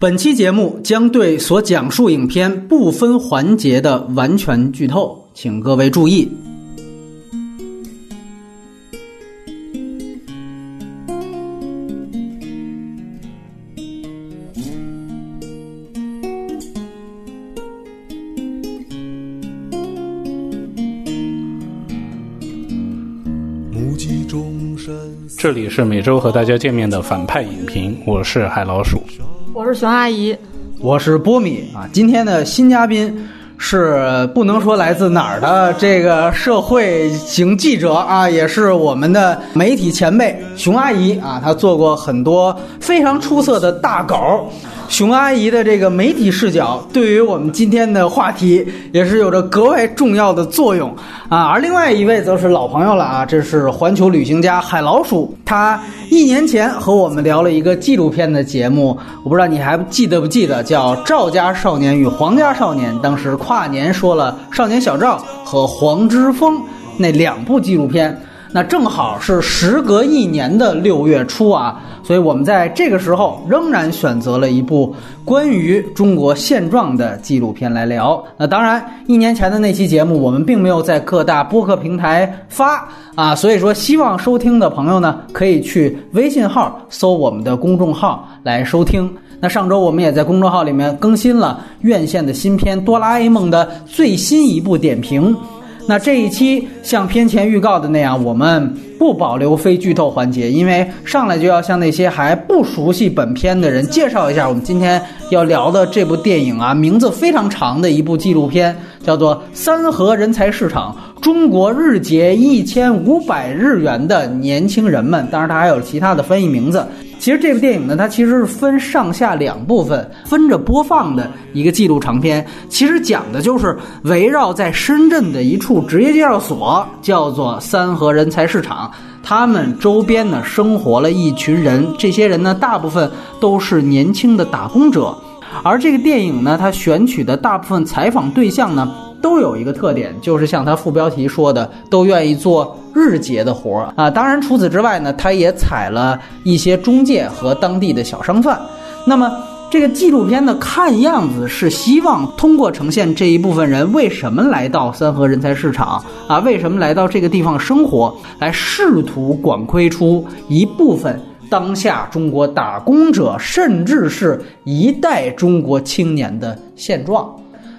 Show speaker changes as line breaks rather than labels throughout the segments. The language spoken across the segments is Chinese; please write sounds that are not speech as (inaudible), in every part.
本期节目将对所讲述影片部分环节的完全剧透，请各位注意。
这里是每周和大家见面的反派影评，我是海老鼠。
熊阿姨，
我是波米啊。今天的新嘉宾是不能说来自哪儿的这个社会型记者啊，也是我们的媒体前辈熊阿姨啊。她做过很多非常出色的大稿。熊阿姨的这个媒体视角，对于我们今天的话题也是有着格外重要的作用啊。而另外一位则是老朋友了啊，这是环球旅行家海老鼠。他一年前和我们聊了一个纪录片的节目，我不知道你还记得不记得，叫《赵家少年与黄家少年》。当时跨年说了《少年小赵》和《黄之锋》那两部纪录片。那正好是时隔一年的六月初啊，所以我们在这个时候仍然选择了一部关于中国现状的纪录片来聊。那当然，一年前的那期节目我们并没有在各大播客平台发啊，所以说希望收听的朋友呢，可以去微信号搜我们的公众号来收听。那上周我们也在公众号里面更新了院线的新片《哆啦 A 梦》的最新一部点评。那这一期像片前预告的那样，我们不保留非剧透环节，因为上来就要向那些还不熟悉本片的人介绍一下我们今天要聊的这部电影啊，名字非常长的一部纪录片，叫做《三和人才市场：中国日结一千五百日元的年轻人们》，当然它还有其他的翻译名字。其实这部电影呢，它其实是分上下两部分分着播放的一个纪录长片。其实讲的就是围绕在深圳的一处职业介绍所，叫做三和人才市场，他们周边呢生活了一群人，这些人呢大部分都是年轻的打工者。而这个电影呢，它选取的大部分采访对象呢。都有一个特点，就是像它副标题说的，都愿意做日结的活儿啊。当然，除此之外呢，它也采了一些中介和当地的小商贩。那么，这个纪录片呢，看样子是希望通过呈现这一部分人为什么来到三河人才市场啊，为什么来到这个地方生活，来试图管窥出一部分当下中国打工者，甚至是一代中国青年的现状。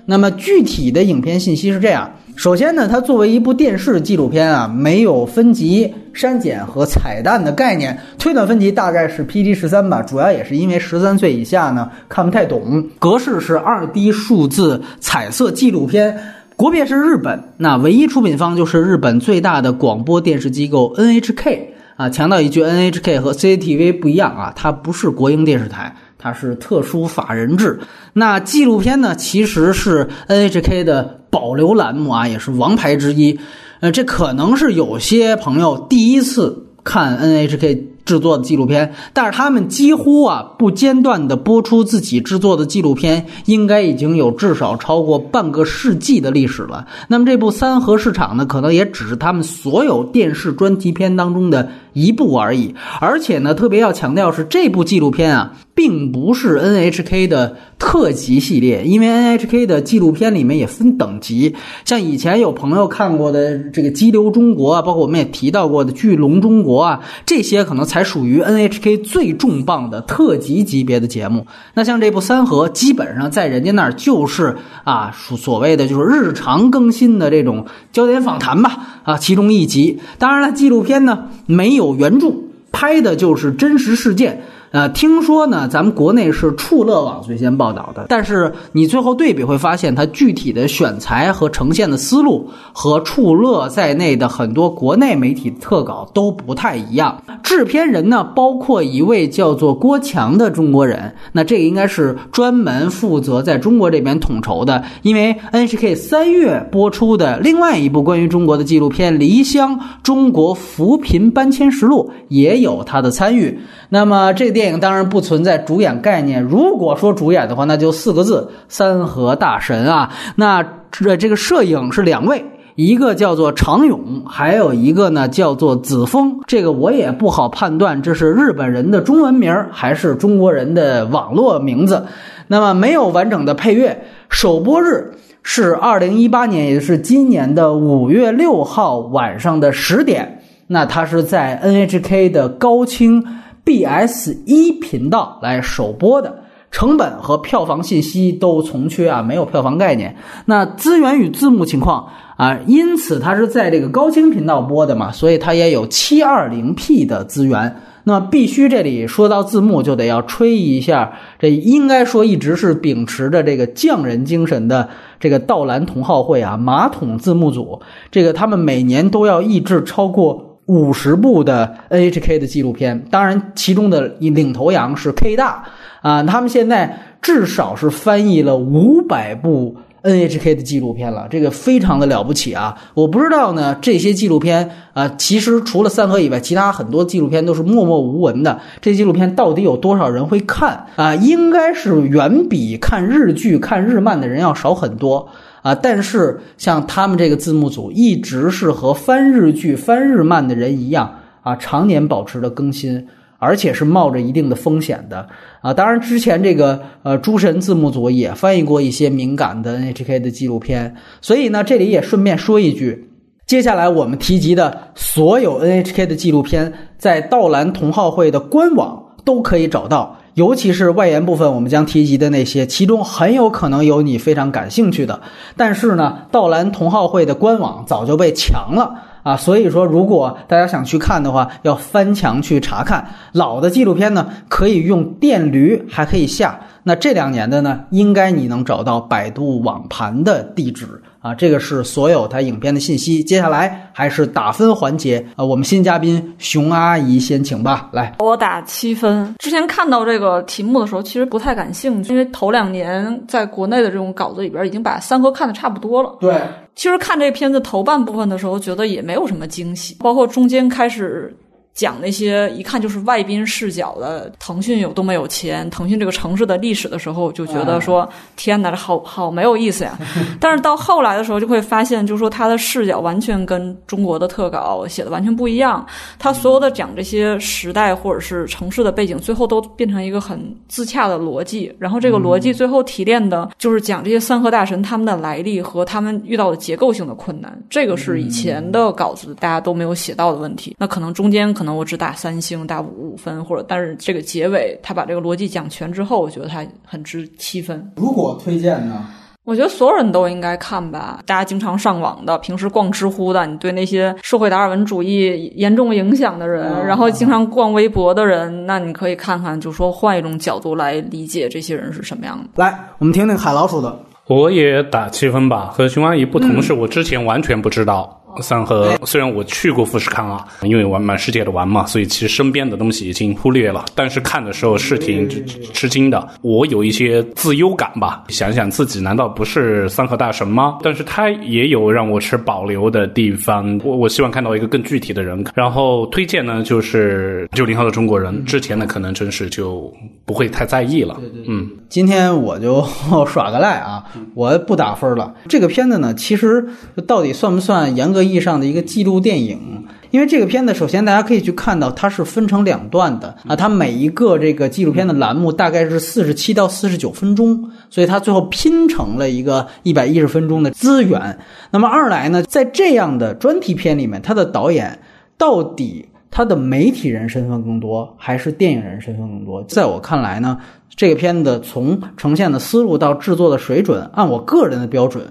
那么具体的影片信息是这样：首先呢，它作为一部电视纪录片啊，没有分级删减和彩蛋的概念，推断分级大概是 PG 十三吧。主要也是因为十三岁以下呢看不太懂。格式是二 D 数字彩色纪录片，国别是日本，那唯一出品方就是日本最大的广播电视机构 NHK 啊。强调一句，NHK 和 CCTV 不一样啊，它不是国营电视台。它是特殊法人制，那纪录片呢，其实是 NHK 的保留栏目啊，也是王牌之一。呃，这可能是有些朋友第一次看 NHK。制作的纪录片，但是他们几乎啊不间断的播出自己制作的纪录片，应该已经有至少超过半个世纪的历史了。那么这部《三河市场》呢，可能也只是他们所有电视专题片当中的一部而已。而且呢，特别要强调是这部纪录片啊，并不是 NHK 的特辑系列，因为 NHK 的纪录片里面也分等级，像以前有朋友看过的这个《激流中国》啊，包括我们也提到过的《巨龙中国》啊，这些可能。才属于 NHK 最重磅的特级级别的节目。那像这部《三河》，基本上在人家那儿就是啊，所谓的就是日常更新的这种焦点访谈吧，啊，其中一集。当然了，纪录片呢没有有原著，拍的就是真实事件。呃，听说呢，咱们国内是触乐网最先报道的，但是你最后对比会发现，它具体的选材和呈现的思路和触乐在内的很多国内媒体特稿都不太一样。制片人呢，包括一位叫做郭强的中国人，那这个应该是专门负责在中国这边统筹的，因为 NHK 三月播出的另外一部关于中国的纪录片《离乡：中国扶贫搬迁实录》也有他的参与。那么这电电影当然不存在主演概念。如果说主演的话，那就四个字：三和大神啊。那这这个摄影是两位，一个叫做长勇，还有一个呢叫做子枫。这个我也不好判断，这是日本人的中文名还是中国人的网络名字。那么没有完整的配乐，首播日是二零一八年，也就是今年的五月六号晚上的十点。那它是在 NHK 的高清 BS 一频道来首播的，成本和票房信息都从缺啊，没有票房概念。那资源与字幕情况啊，因此它是在这个高清频道播的嘛，所以它也有 720P 的资源。那必须这里说到字幕，就得要吹一下，这应该说一直是秉持着这个匠人精神的这个道兰同好会啊，马桶字幕组，这个他们每年都要译制超过。五十部的 NHK 的纪录片，当然其中的领头羊是 K 大啊，他们现在至少是翻译了五百部 NHK 的纪录片了，这个非常的了不起啊！我不知道呢，这些纪录片啊，其实除了三河以外，其他很多纪录片都是默默无闻的。这纪录片到底有多少人会看啊？应该是远比看日剧、看日漫的人要少很多。啊，但是像他们这个字幕组一直是和翻日剧、翻日漫的人一样啊，常年保持着更新，而且是冒着一定的风险的啊。当然，之前这个呃诸神字幕组也翻译过一些敏感的 NHK 的纪录片，所以呢，这里也顺便说一句，接下来我们提及的所有 NHK 的纪录片，在道兰同好会的官网都可以找到。尤其是外延部分，我们将提及的那些，其中很有可能有你非常感兴趣的。但是呢，道兰同好会的官网早就被抢了啊，所以说如果大家想去看的话，要翻墙去查看。老的纪录片呢，可以用电驴，还可以下。那这两年的呢，应该你能找到百度网盘的地址啊，这个是所有它影片的信息。接下来还是打分环节啊，我们新嘉宾熊阿姨先请吧，来，
我打七分。之前看到这个题目的时候，其实不太感兴趣，因为头两年在国内的这种稿子里边已经把三河看的差不多了。
对，
其实看这片子头半部分的时候，觉得也没有什么惊喜，包括中间开始。讲那些一看就是外宾视角的腾讯有多么有钱，腾讯这个城市的历史的时候，就觉得说天哪，这好好没有意思呀。(laughs) 但是到后来的时候，就会发现，就是说他的视角完全跟中国的特稿写的完全不一样。他所有的讲这些时代或者是城市的背景，最后都变成一个很自洽的逻辑。然后这个逻辑最后提炼的就是讲这些三河大神他们的来历和他们遇到的结构性的困难。这个是以前的稿子大家都没有写到的问题。那可能中间。可能我只打三星，打五五分，或者但是这个结尾他把这个逻辑讲全之后，我觉得他很值七分。
如果推荐呢？
我觉得所有人都应该看吧。大家经常上网的，平时逛知乎的，你对那些社会达尔文主义严重影响的人，然后经常逛微博的人，那你可以看看，就说换一种角度来理解这些人是什么样的。
来，我们听听海老鼠的。
我也打七分吧。和熊阿姨不同是，我之前完全不知道。三河虽然我去过富士康啊，因为玩满世界的玩嘛，所以其实身边的东西已经忽略了。但是看的时候是挺吃惊的，我有一些自优感吧。想想自己难道不是三河大神吗？但是他也有让我持保留的地方。我我希望看到一个更具体的人。然后推荐呢，就是九零后的中国人，之前呢可能真是就不会太在意了。嗯，
今天我就 (laughs) 耍个赖啊，我不打分了。这个片子呢，其实到底算不算严格？意义上的一个记录电影，因为这个片子，首先大家可以去看到，它是分成两段的啊，它每一个这个纪录片的栏目大概是四十七到四十九分钟，所以它最后拼成了一个一百一十分钟的资源。那么二来呢，在这样的专题片里面，它的导演到底他的媒体人身份更多，还是电影人身份更多？在我看来呢，这个片子从呈现的思路到制作的水准，按我个人的标准。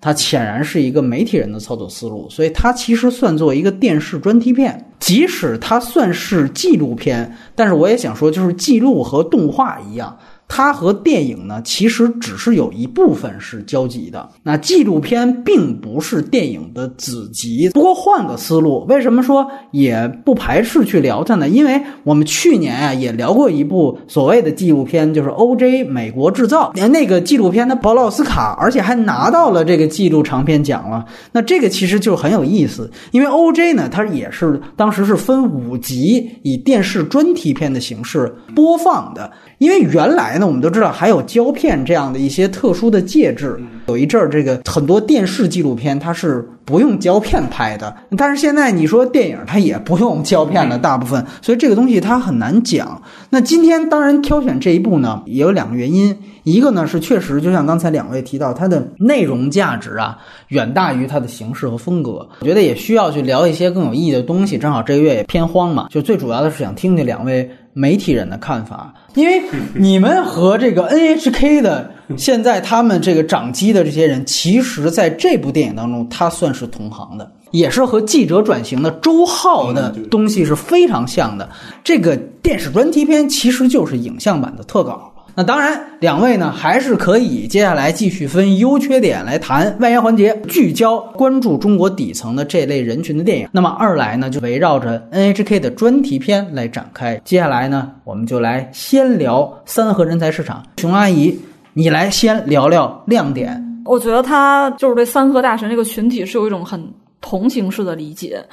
它显然是一个媒体人的操作思路，所以它其实算作一个电视专题片。即使它算是纪录片，但是我也想说，就是记录和动画一样。它和电影呢，其实只是有一部分是交集的。那纪录片并不是电影的子集。不过换个思路，为什么说也不排斥去聊它呢？因为我们去年啊也聊过一部所谓的纪录片，就是 O.J. 美国制造。连那个纪录片它报了奥斯卡，而且还拿到了这个纪录长片奖了。那这个其实就很有意思，因为 O.J. 呢，它也是当时是分五集，以电视专题片的形式播放的。因为原来呢，我们都知道还有胶片这样的一些特殊的介质，有一阵儿这个很多电视纪录片它是不用胶片拍的，但是现在你说电影它也不用胶片了，大部分，所以这个东西它很难讲。那今天当然挑选这一部呢，也有两个原因，一个呢是确实就像刚才两位提到，它的内容价值啊远大于它的形式和风格，我觉得也需要去聊一些更有意义的东西。正好这个月也偏荒嘛，就最主要的是想听听两位媒体人的看法，因为你们和这个 NHK 的现在他们这个掌机的这些人，其实在这部电影当中，他算是同行的，也是和记者转型的周浩的东西是非常像的。这个电视专题片其实就是影像版的特稿。那当然，两位呢还是可以接下来继续分优缺点来谈外延环节，聚焦关注中国底层的这类人群的电影。那么二来呢，就围绕着 NHK 的专题片来展开。接下来呢，我们就来先聊三和人才市场。熊阿姨，你来先聊聊亮点。
我觉得他就是对三和大神这个群体是有一种很同情式的理解，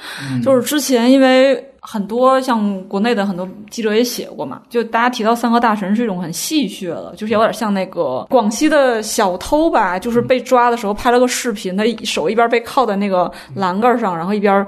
就是之前因为很多像国内的很多记者也写过嘛，就大家提到三和大神是一种很戏谑的，就是有点像那个广西的小偷吧，就是被抓的时候拍了个视频，他手一边被铐在那个栏杆上，然后一边。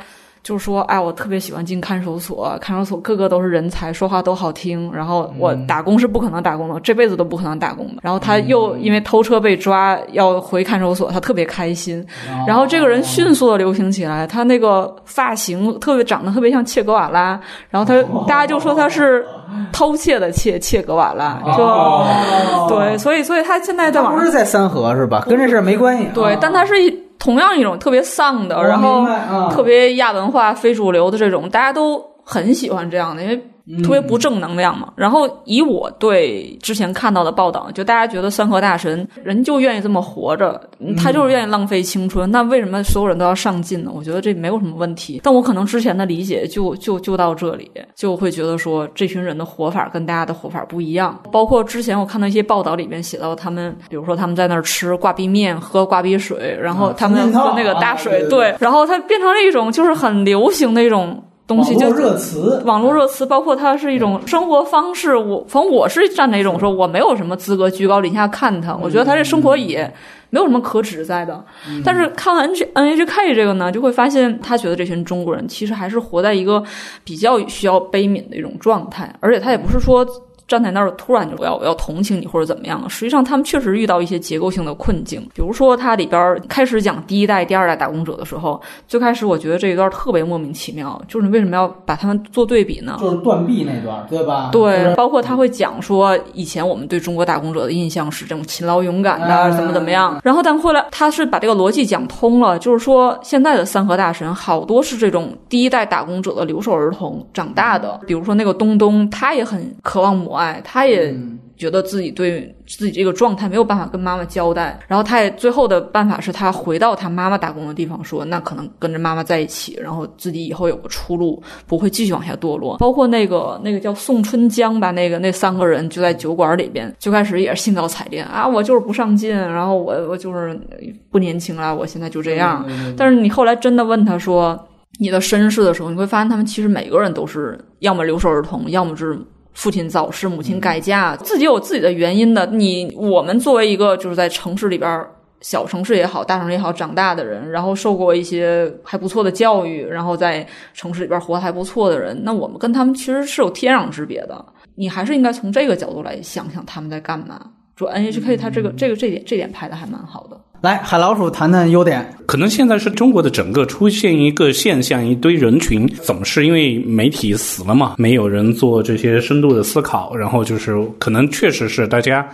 就是说，哎，我特别喜欢进看守所，看守所个个都是人才，说话都好听。然后我打工是不可能打工的，这辈子都不可能打工的。然后他又因为偷车被抓，要回看守所，他特别开心。然后这个人迅速的流行起来，他那个发型特别长得特别像切格瓦拉。然后他大家就说他是偷窃的窃切格瓦拉，就对，所以所以他现在在网上
不是在三河是吧？跟这事儿没关系。
对，但他是一。同样一种特别丧的，然后特别亚文化、非主流的这种，大家都很喜欢这样的，因为。特别不正能量嘛，然后以我对之前看到的报道，就大家觉得三和大神人就愿意这么活着，他就是愿意浪费青春，那为什么所有人都要上进呢？我觉得这没有什么问题，但我可能之前的理解就就就到这里，就会觉得说这群人的活法跟大家的活法不一样。包括之前我看到一些报道里面写到他们，比如说他们在那儿吃挂壁面、喝挂壁水，然后他们喝那个大水，对，然后它变成了一种就是很流行的一种。东西就
热词，
网络热词，包括它是一种生活方式。我反正我是站在一种说，我没有什么资格居高临下看他。我觉得他这生活也没有什么可指在的。但是看完 N N H K 这个呢，就会发现他觉得这群中国人其实还是活在一个比较需要悲悯的一种状态，而且他也不是说。站在那儿突然就我要我要同情你或者怎么样？实际上他们确实遇到一些结构性的困境，比如说它里边开始讲第一代、第二代打工者的时候，最开始我觉得这一段特别莫名其妙，就是你为什么要把他们做对比呢？
就是断臂那段，对吧？
对，包括他会讲说以前我们对中国打工者的印象是这种勤劳勇敢的，怎么怎么样。然后但后来他是把这个逻辑讲通了，就是说现在的三和大神好多是这种第一代打工者的留守儿童长大的，比如说那个东东，他也很渴望母。爱，他也觉得自己对自己这个状态没有办法跟妈妈交代，然后他也最后的办法是他回到他妈妈打工的地方，说那可能跟着妈妈在一起，然后自己以后有个出路，不会继续往下堕落。包括那个那个叫宋春江吧，那个那三个人就在酒馆里边，最开始也是兴高采烈啊，我就是不上进，然后我我就是不年轻了，我现在就这样。但是你后来真的问他说你的身世的时候，你会发现他们其实每个人都是要么留守儿童，要么就是。父亲早逝，母亲改嫁，自己有自己的原因的。你我们作为一个就是在城市里边，小城市也好，大城市也好长大的人，然后受过一些还不错的教育，然后在城市里边活得还不错的人，那我们跟他们其实是有天壤之别的。你还是应该从这个角度来想想他们在干嘛。说 NHK 它这个这个这点这点拍的还蛮好的。
来，海老鼠谈谈优点。
可能现在是中国的整个出现一个现象，一堆人群总是因为媒体死了嘛，没有人做这些深度的思考，然后就是可能确实是大家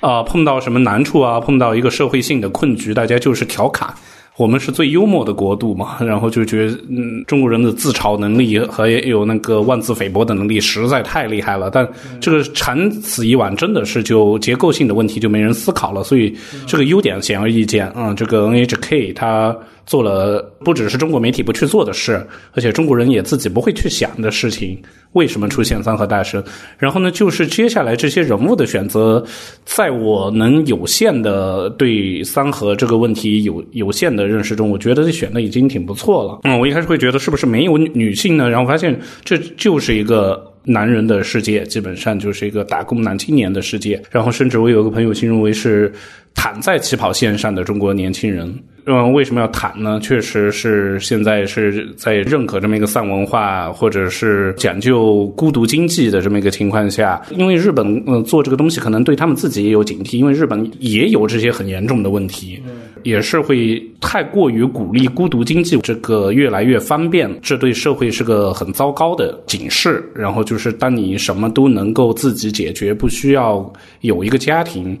呃碰到什么难处啊，碰到一个社会性的困局，大家就是调侃。我们是最幽默的国度嘛，(laughs) 然后就觉得，嗯，中国人的自嘲能力和有那个妄自菲薄的能力实在太厉害了。但这个长此以往，真的是就结构性的问题就没人思考了。所以这个优点显而易见啊，这个 NHK 它。做了不只是中国媒体不去做的事，而且中国人也自己不会去想的事情。为什么出现三和大神？然后呢，就是接下来这些人物的选择，在我能有限的对三和这个问题有有限的认识中，我觉得选的已经挺不错了。嗯，我一开始会觉得是不是没有女性呢？然后发现这就是一个。男人的世界，基本上就是一个打工男青年的世界。然后，甚至我有个朋友形容为是躺在起跑线上的中国年轻人。嗯，为什么要谈呢？确实是现在是在认可这么一个丧文化，或者是讲究孤独经济的这么一个情况下，因为日本嗯做这个东西可能对他们自己也有警惕，因为日本也有这些很严重的问题，也是会太过于鼓励孤独经济，这个越来越方便，这对社会是个很糟糕的警示。然后就是当你什么都能够自己解决，不需要有一个家庭。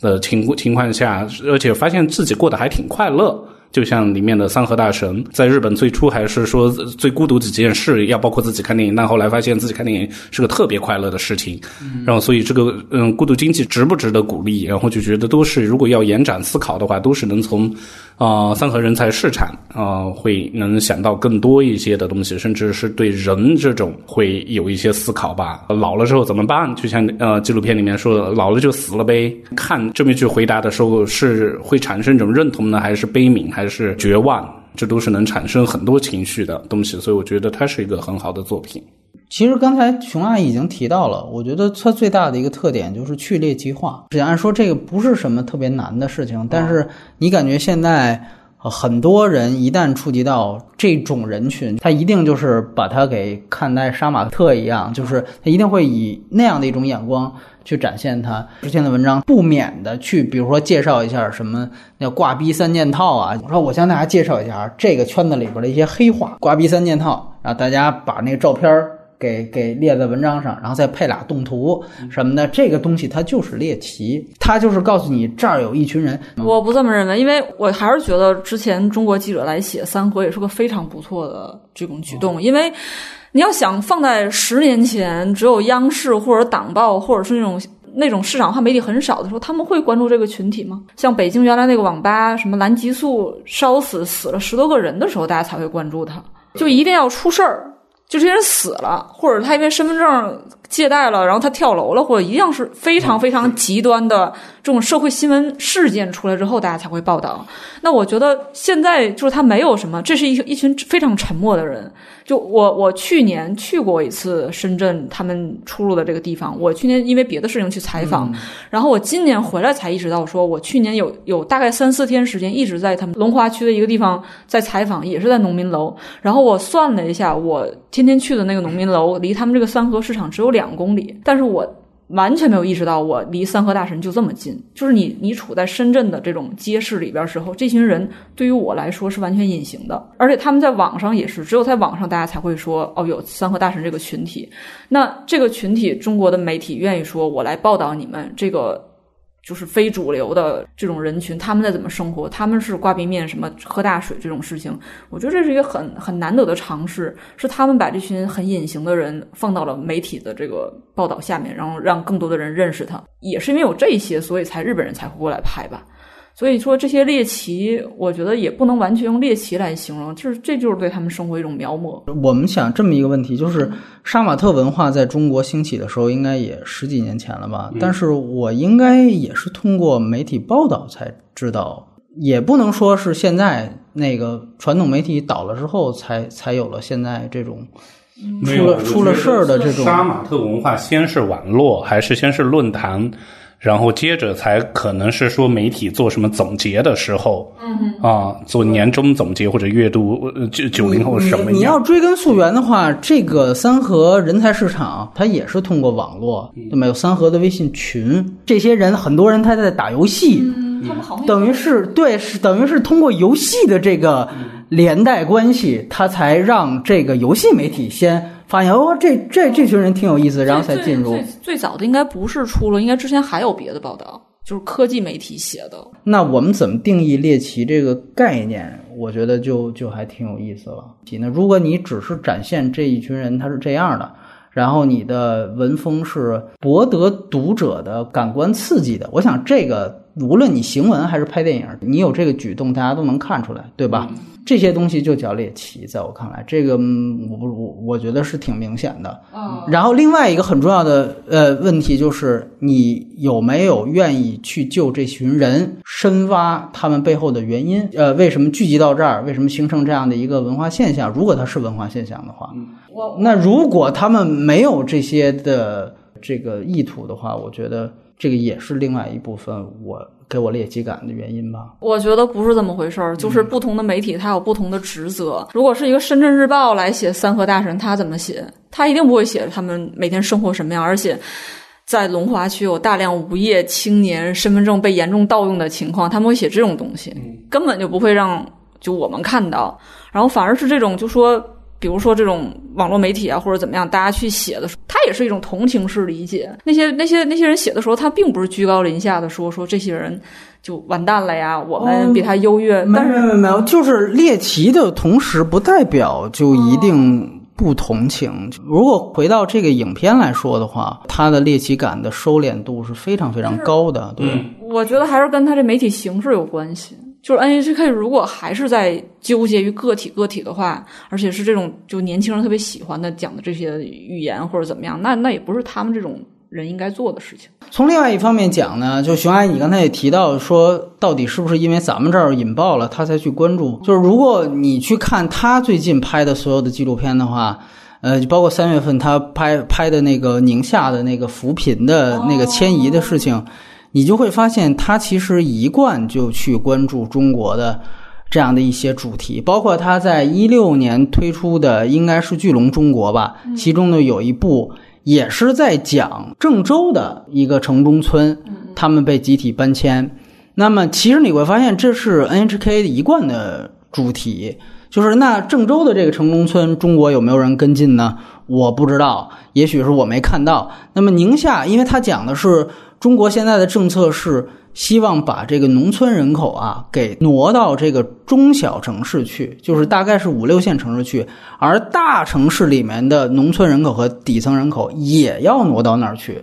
的情情况下，而且发现自己过得还挺快乐，就像里面的三河大神，在日本最初还是说最孤独几件事，要包括自己看电影，但后来发现自己看电影是个特别快乐的事情，然后所以这个嗯孤独经济值不值得鼓励？然后就觉得都是如果要延展思考的话，都是能从。啊，三河人才市场啊，会能想到更多一些的东西，甚至是对人这种会有一些思考吧。老了之后怎么办？就像呃纪录片里面说的，老了就死了呗。看这么一句回答的时候，是会产生一种认同呢，还是悲悯，还是绝望？这都是能产生很多情绪的东西。所以我觉得它是一个很好的作品。
其实刚才熊阿姨已经提到了，我觉得它最大的一个特点就是去猎奇化。按说这个不是什么特别难的事情，但是你感觉现在很多人一旦触及到这种人群，他一定就是把他给看待杀马特一样，就是他一定会以那样的一种眼光去展现他。之前的文章不免的去，比如说介绍一下什么叫挂逼三件套啊。我说我向大家介绍一下这个圈子里边的一些黑话，挂逼三件套，然后大家把那个照片。给给列在文章上，然后再配俩动图什么的，这个东西它就是猎奇，它就是告诉你这儿有一群人。
我不这么认为，因为我还是觉得之前中国记者来写三国也是个非常不错的这种举动，因为你要想放在十年前，只有央视或者党报或者是那种那种市场化媒体很少的时候，他们会关注这个群体吗？像北京原来那个网吧，什么蓝极速烧死死了十多个人的时候，大家才会关注他，就一定要出事儿。就这些人死了，或者他因为身份证借贷了，然后他跳楼了，或者一样是非常非常极端的这种社会新闻事件出来之后，大家才会报道。那我觉得现在就是他没有什么，这是一一群非常沉默的人。就我我去年去过一次深圳，他们出入的这个地方。我去年因为别的事情去采访，然后我今年回来才意识到，说我去年有有大概三四天时间一直在他们龙华区的一个地方在采访，也是在农民楼。然后我算了一下，我天天去的那个农民楼离他们这个三河市场只有两两公里，但是我。完全没有意识到我离三河大神就这么近，就是你你处在深圳的这种街市里边时候，这群人对于我来说是完全隐形的，而且他们在网上也是，只有在网上大家才会说哦有三河大神这个群体，那这个群体中国的媒体愿意说我来报道你们这个。就是非主流的这种人群，他们在怎么生活？他们是挂冰面，什么喝大水这种事情，我觉得这是一个很很难得的尝试，是他们把这群很隐形的人放到了媒体的这个报道下面，然后让更多的人认识他。也是因为有这些，所以才日本人才会过来拍吧。所以说这些猎奇，我觉得也不能完全用猎奇来形容，就是这就是对他们生活一种描摹。
我们想这么一个问题，就是杀马特文化在中国兴起的时候，应该也十几年前了吧？但是我应该也是通过媒体报道才知道，也不能说是现在那个传统媒体倒了之后才才有了现在这种出了出了事儿的这种
杀马特文化，先是网络还是先是论坛？然后接着才可能是说媒体做什么总结的时候，
嗯
啊，做年终总结或者月度九九零后什么？
你要追根溯源的话，这个三和人才市场它也是通过网络，对吗？有三和的微信群，这些人很多人他在打游戏，
他们好
等于是对，是等于是通过游戏的这个连带关系，他才让这个游戏媒体先。发现哦，这这这群人挺有意思，然后才进入。
最最早的应该不是出了，应该之前还有别的报道，就是科技媒体写的。
那我们怎么定义猎奇这个概念？我觉得就就还挺有意思了。那如果你只是展现这一群人他是这样的，然后你的文风是博得读者的感官刺激的，我想这个。无论你行文还是拍电影，你有这个举动，大家都能看出来，对吧？这些东西就叫猎奇，在我看来，这个嗯我不我我觉得是挺明显的。
嗯，
然后另外一个很重要的呃问题就是，你有没有愿意去救这群人，深挖他们背后的原因？呃，为什么聚集到这儿？为什么形成这样的一个文化现象？如果它是文化现象的话，
我
那如果他们没有这些的这个意图的话，我觉得这个也是另外一部分我给我猎奇感的原因吧。
我觉得不是这么回事儿，就是不同的媒体它有不同的职责。如果是一个深圳日报来写三河大神，他怎么写？他一定不会写他们每天生活什么样，而且。在龙华区有大量无业青年身份证被严重盗用的情况，他们会写这种东西，根本就不会让就我们看到，然后反而是这种就说，比如说这种网络媒体啊或者怎么样，大家去写的时候，它也是一种同情式理解。那些那些那些人写的时候，他并不是居高临下的说说这些人就完蛋了呀，我们比他优越，
没
但是
有没有没有，就是猎奇的同时，不代表就一定不同情。如果回到这个影片来说的话，它的猎奇感的收敛度是非常非常高的，对。
嗯
我觉得还是跟他这媒体形式有关系。就是 NHK 如果还是在纠结于个体个体的话，而且是这种就年轻人特别喜欢的讲的这些语言或者怎么样，那那也不是他们这种人应该做的事情。
从另外一方面讲呢，就熊阿姨，你刚才也提到说，到底是不是因为咱们这儿引爆了，他才去关注？就是如果你去看他最近拍的所有的纪录片的话，呃，包括三月份他拍拍的那个宁夏的那个扶贫的那个迁移的事情，你就会发现他其实一贯就去关注中国的。这样的一些主题，包括他在一六年推出的应该是《巨龙中国》吧，其中呢有一部也是在讲郑州的一个城中村，他们被集体搬迁。那么其实你会发现，这是 NHK 一贯的主题，就是那郑州的这个城中村，中国有没有人跟进呢？我不知道，也许是我没看到。那么宁夏，因为它讲的是中国现在的政策是希望把这个农村人口啊给挪到这个中小城市去，就是大概是五六线城市去，而大城市里面的农村人口和底层人口也要挪到那儿去。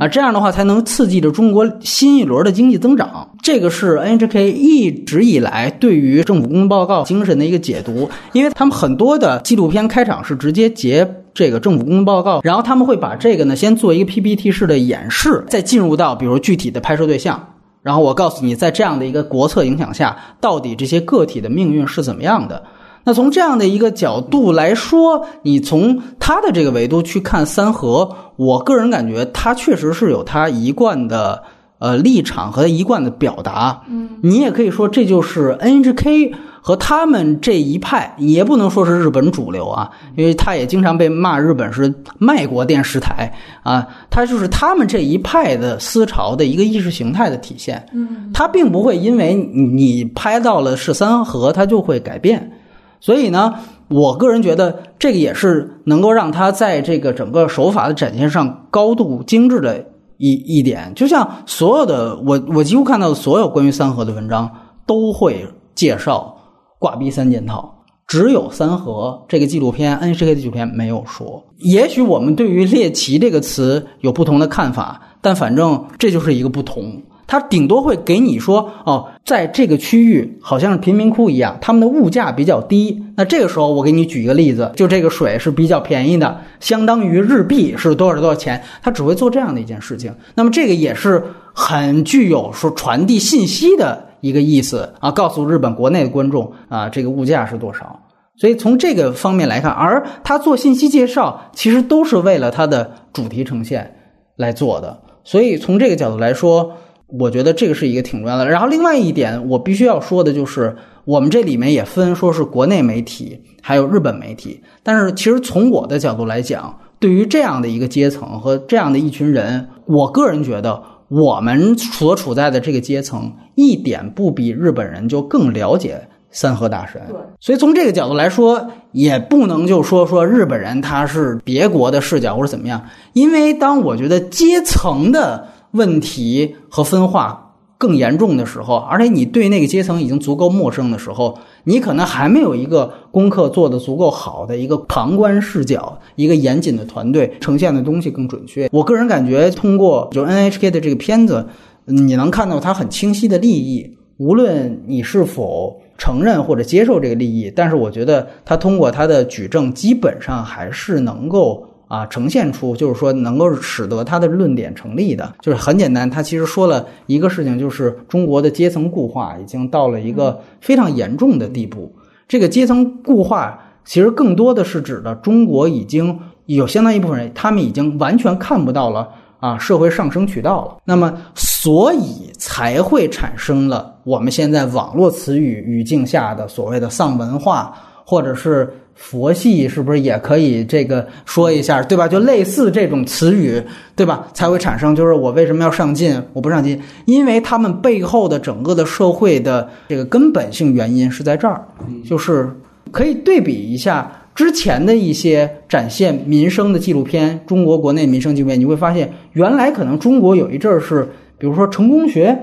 啊，这样的话才能刺激着中国新一轮的经济增长。这个是 NHK 一直以来对于政府工作报告精神的一个解读，因为他们很多的纪录片开场是直接截这个政府工作报告，然后他们会把这个呢先做一个 PPT 式的演示，再进入到比如具体的拍摄对象。然后我告诉你，在这样的一个国策影响下，到底这些个体的命运是怎么样的？那从这样的一个角度来说，你从他的这个维度去看三河，我个人感觉他确实是有他一贯的呃立场和一贯的表达。嗯，你也可以说这就是 NHK 和他们这一派，也不能说是日本主流啊，因为他也经常被骂日本是卖国电视台啊，他就是他们这一派的思潮的一个意识形态的体现。嗯，他并不会因为你你拍到了是三和，他就会改变。所以呢，我个人觉得这个也是能够让他在这个整个手法的展现上高度精致的一一点。就像所有的我我几乎看到的所有关于三河的文章都会介绍挂逼三件套。只有三河这个纪录片，NHK 的纪录片没有说。也许我们对于猎奇这个词有不同的看法，但反正这就是一个不同。它顶多会给你说，哦，在这个区域好像是贫民窟一样，他们的物价比较低。那这个时候，我给你举一个例子，就这个水是比较便宜的，相当于日币是多少多少钱。他只会做这样的一件事情。那么这个也是很具有说传递信息的一个意思啊，告诉日本国内的观众啊，这个物价是多少。所以从这个方面来看，而他做信息介绍，其实都是为了他的主题呈现来做的。所以从这个角度来说，我觉得这个是一个挺重要的。然后另外一点，我必须要说的就是，我们这里面也分说是国内媒体，还有日本媒体。但是其实从我的角度来讲，对于这样的一个阶层和这样的一群人，我个人觉得我们所处在的这个阶层，一点不比日本人就更了解。三河大神，
对，
所以从这个角度来说，也不能就说说日本人他是别国的视角或者怎么样，因为当我觉得阶层的问题和分化更严重的时候，而且你对那个阶层已经足够陌生的时候，你可能还没有一个功课做得足够好的一个旁观视角，一个严谨的团队呈现的东西更准确。我个人感觉，通过就 NHK 的这个片子。你能看到它很清晰的利益，无论你是否承认或者接受这个利益，但是我觉得他通过他的举证，基本上还是能够啊呈现出，就是说能够使得他的论点成立的。就是很简单，他其实说了一个事情，就是中国的阶层固化已经到了一个非常严重的地步。这个阶层固化其实更多的是指的中国已经有相当一部分人，他们已经完全看不到了。啊，社会上升渠道了，那么所以才会产生了我们现在网络词语语境下的所谓的丧文化，或者是佛系，是不是也可以这个说一下，对吧？就类似这种词语，对吧？才会产生，就是我为什么要上进？我不上进，因为他们背后的整个的社会的这个根本性原因是在这儿，就是可以对比一下。之前的一些展现民生的纪录片，中国国内民生纪录片，你会发现，原来可能中国有一阵儿是，比如说成功学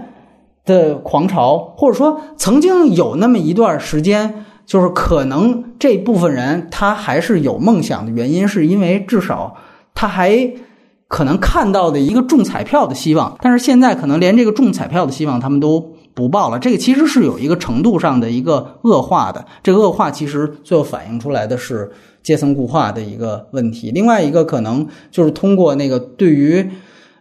的狂潮，或者说曾经有那么一段时间，就是可能这部分人他还是有梦想的原因，是因为至少他还可能看到的一个中彩票的希望，但是现在可能连这个中彩票的希望他们都。不报了，这个其实是有一个程度上的一个恶化的。这个恶化其实最后反映出来的是阶层固化的一个问题。另外一个可能就是通过那个对于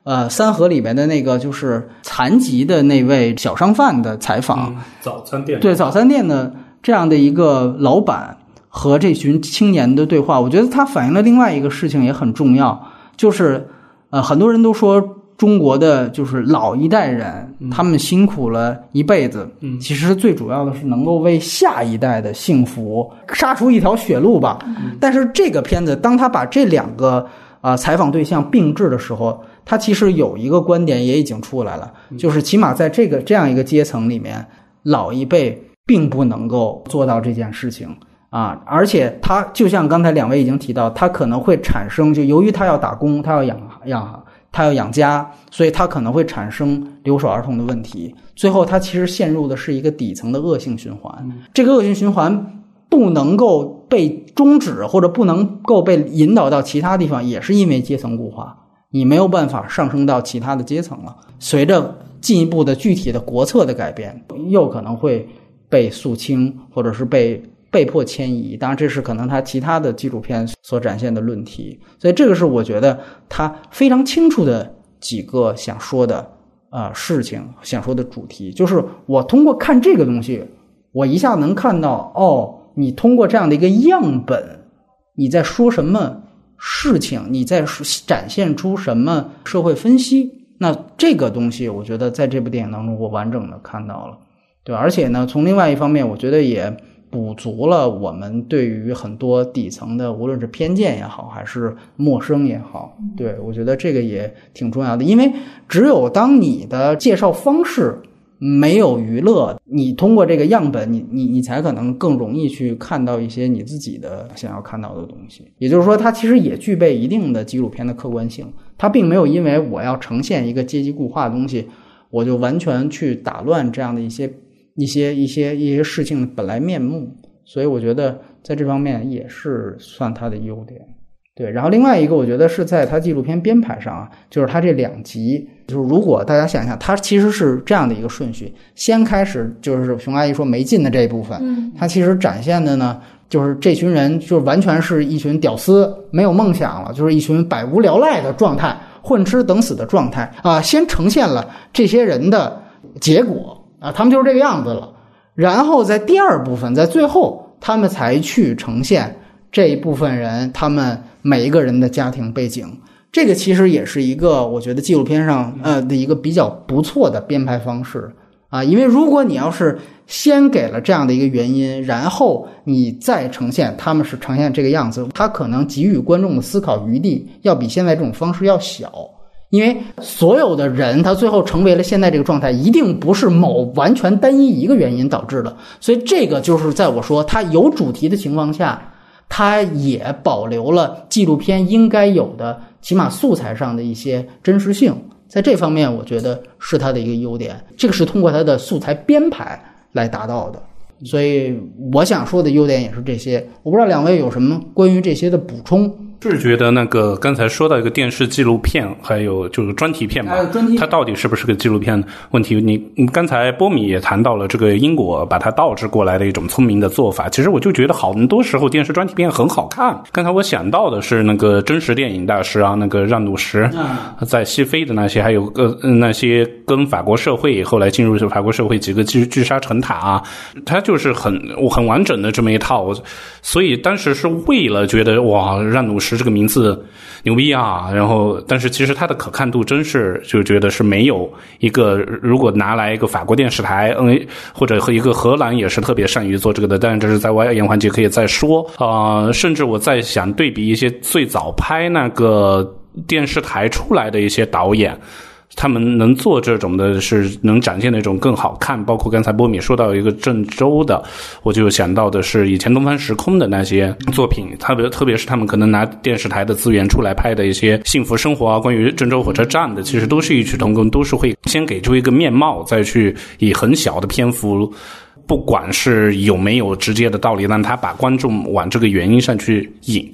呃三河里面的那个就是残疾的那位小商贩的采访，
早餐店
对早餐店的这样的一个老板和这群青年的对话，我觉得它反映了另外一个事情也很重要，就是呃很多人都说。中国的就是老一代人，他们辛苦了一辈子，其实最主要的是能够为下一代的幸福杀出一条血路吧。但是这个片子，当他把这两个啊采访对象并置的时候，他其实有一个观点也已经出来了，就是起码在这个这样一个阶层里面，老一辈并不能够做到这件事情啊，而且他就像刚才两位已经提到，他可能会产生，就由于他要打工，他要养养。他要养家，所以他可能会产生留守儿童的问题。最后，他其实陷入的是一个底层的恶性循环。这个恶性循环不能够被终止，或者不能够被引导到其他地方，也是因为阶层固化。你没有办法上升到其他的阶层了。随着进一步的具体的国策的改变，又可能会被肃清，或者是被。被迫迁移，当然这是可能他其他的纪录片所展现的论题，所以这个是我觉得他非常清楚的几个想说的啊事情，想说的主题，就是我通过看这个东西，我一下能看到哦，你通过这样的一个样本，你在说什么事情，你在展现出什么社会分析，那这个东西我觉得在这部电影当中我完整的看到了，对，而且呢，从另外一方面，我觉得也。补足了我们对于很多底层的，无论是偏见也好，还是陌生也好，对我觉得这个也挺重要的。因为只有当你的介绍方式没有娱乐，你通过这个样本，你你你才可能更容易去看到一些你自己的想要看到的东西。也就是说，它其实也具备一定的纪录片的客观性，它并没有因为我要呈现一个阶级固化的东西，我就完全去打乱这样的一些。一些一些一些事情的本来面目，所以我觉得在这方面也是算他的优点。对，然后另外一个，我觉得是在他纪录片编排上啊，就是他这两集，就是如果大家想想，他其实是这样的一个顺序：先开始就是熊阿姨说没劲的这一部分，
嗯，
它其实展现的呢，就是这群人就完全是一群屌丝，没有梦想了，就是一群百无聊赖的状态，混吃等死的状态啊。先呈现了这些人的结果。啊，他们就是这个样子了。然后在第二部分，在最后，他们才去呈现这一部分人他们每一个人的家庭背景。这个其实也是一个我觉得纪录片上呃的一个比较不错的编排方式啊。因为如果你要是先给了这样的一个原因，然后你再呈现他们是呈现这个样子，他可能给予观众的思考余地要比现在这种方式要小。因为所有的人，他最后成为了现在这个状态，一定不是某完全单一一个原因导致的。所以，这个就是在我说他有主题的情况下，他也保留了纪录片应该有的起码素材上的一些真实性。在这方面，我觉得是他的一个优点。这个是通过他的素材编排来达到的。所以，我想说的优点也是这些。我不知道两位有什么关于这些的补充。
是觉得那个刚才说到一个电视纪录片，还有就是专题片吧它到底是不是个纪录片问题？你你刚才波米也谈到了这个英国把它倒置过来的一种聪明的做法。其实我就觉得好多时候电视专题片很好看。刚才我想到的是那个真实电影大师啊，那个让努什，在西非的那些，还有个、呃那些跟法国社会后来进入法国社会几个巨巨沙成塔啊，他就是很很完整的这么一套。所以当时是为了觉得哇，让努什这个名字牛逼啊，然后但是其实它的可看度真是就觉得是没有一个，如果拿来一个法国电视台，嗯，或者和一个荷兰也是特别善于做这个的，但是这是在外延环节可以再说啊、甚至我在想对比一些最早拍那个电视台出来的一些导演。他们能做这种的是能展现那种更好看，包括刚才波米说到一个郑州的，我就想到的是以前东方时空的那些作品，特别特别是他们可能拿电视台的资源出来拍的一些幸福生活啊，关于郑州火车站的，其实都是异曲同工，都是会先给出一个面貌，再去以很小的篇幅。不管是有没有直接的道理，让他把观众往这个原因上去引，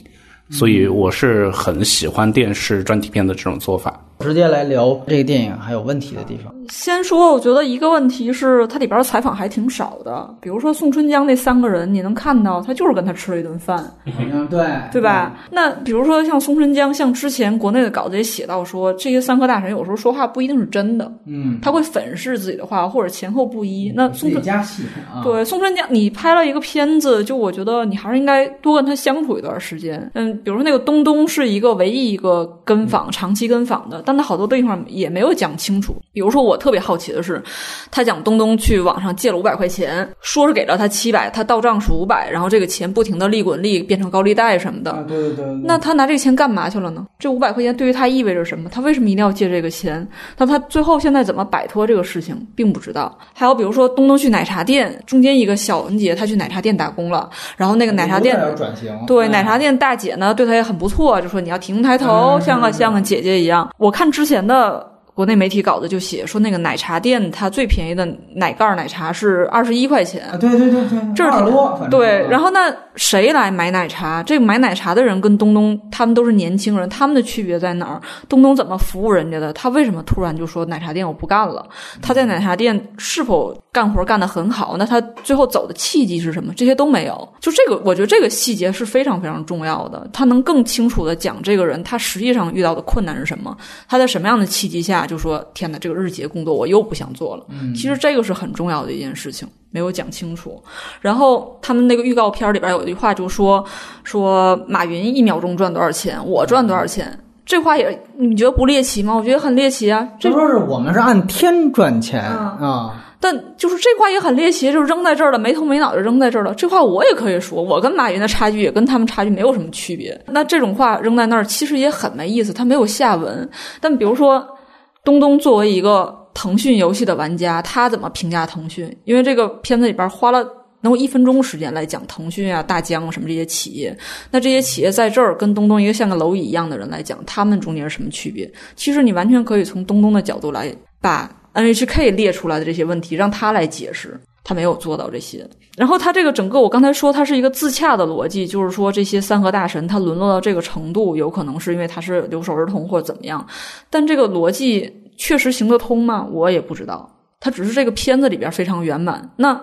所以我是很喜欢电视专题片的这种做法。
直接来聊这个电影还有问题的地方。
先说，我觉得一个问题是它里边采访还挺少的，比如说宋春江那三个人，你能看到他就是跟他吃了一顿饭，
嗯，对，
对吧？那比如说像宋春江，像之前国内的稿子也写到说，这些三科大神有时候说话不一定是真的，
嗯，
他会粉饰自己的话，或者前后不一。那宋春
加戏啊，
对宋春江，你拍了一个片子，就我觉得你还是应该多跟他相处一段时间。嗯，比如说那个东东是一个唯一一个跟访、长期跟访的，但他好多地方也没有讲清楚。比如说我特别好奇的是，他讲东东去网上借了五百块钱，说是给了他七百，他到账是五百，然后这个钱不停的利滚利变成高利贷什么的。
啊，对对对对，
那他拿这个钱干嘛去了呢？这五百块钱对于他意味着什么？他为什么一定要借这个钱？那他最后现在怎么摆脱这个事情，并不知道。还有比如说东东去奶茶店，中间一个小文姐，他去奶茶店打工了，然后那个奶茶店
要转型，
对，
嗯
奶茶店大姐呢，对他也很不错，就说你要挺胸抬头，
嗯
像个像个姐姐一样。我看之前的国内媒体稿子就写说，那个奶茶店它最便宜的奶盖奶茶是二十一块钱。
啊，对对对对，
这是挺
多，
对，然
后
后那谁来买奶茶？这个买奶茶的人跟东东他们都是年轻人，他们的区别在哪儿？东东怎么服务人家的？他为什么突然就说奶茶店我不干了？他在奶茶店是否干活干得很好？那他最后走的契机是什么？这些都没有。就这个，我觉得这个细节是非常非常重要的，他能更清楚的讲这个人他实际上遇到的困难是什么，他在什么样的契机下就说天哪，这个日结工作我又不想做了。其实这个是很重要的一件事情，没有讲清楚。然后他们那个预告片里边有一句话就说说马云一秒钟赚多少钱，我赚多少钱。这话也你觉得不猎奇吗？我觉得很猎奇啊。这
就说是我们是按天赚钱
嗯
啊，
但就是这话也很猎奇，就是扔在这儿了，没头没脑就扔在这儿了。这话我也可以说，我跟马云的差距也跟他们差距没有什么区别。那这种话扔在那儿，其实也很没意思，它没有下文。但比如说，东东作为一个腾讯游戏的玩家，他怎么评价腾讯？因为这个片子里边花了。能有一分钟时间来讲腾讯啊、大疆什么这些企业，那这些企业在这儿跟东东一个像个蝼蚁一样的人来讲，他们中间是什么区别？其实你完全可以从东东的角度来把 NHK 列出来的这些问题让他来解释，他没有做到这些。然后他这个整个，我刚才说他是一个自洽的逻辑，就是说这些三河大神他沦落到这个程度，有可能是因为他是留守儿童或者怎么样，但这个逻辑确实行得通吗？我也不知道。他只是这个片子里边非常圆满。那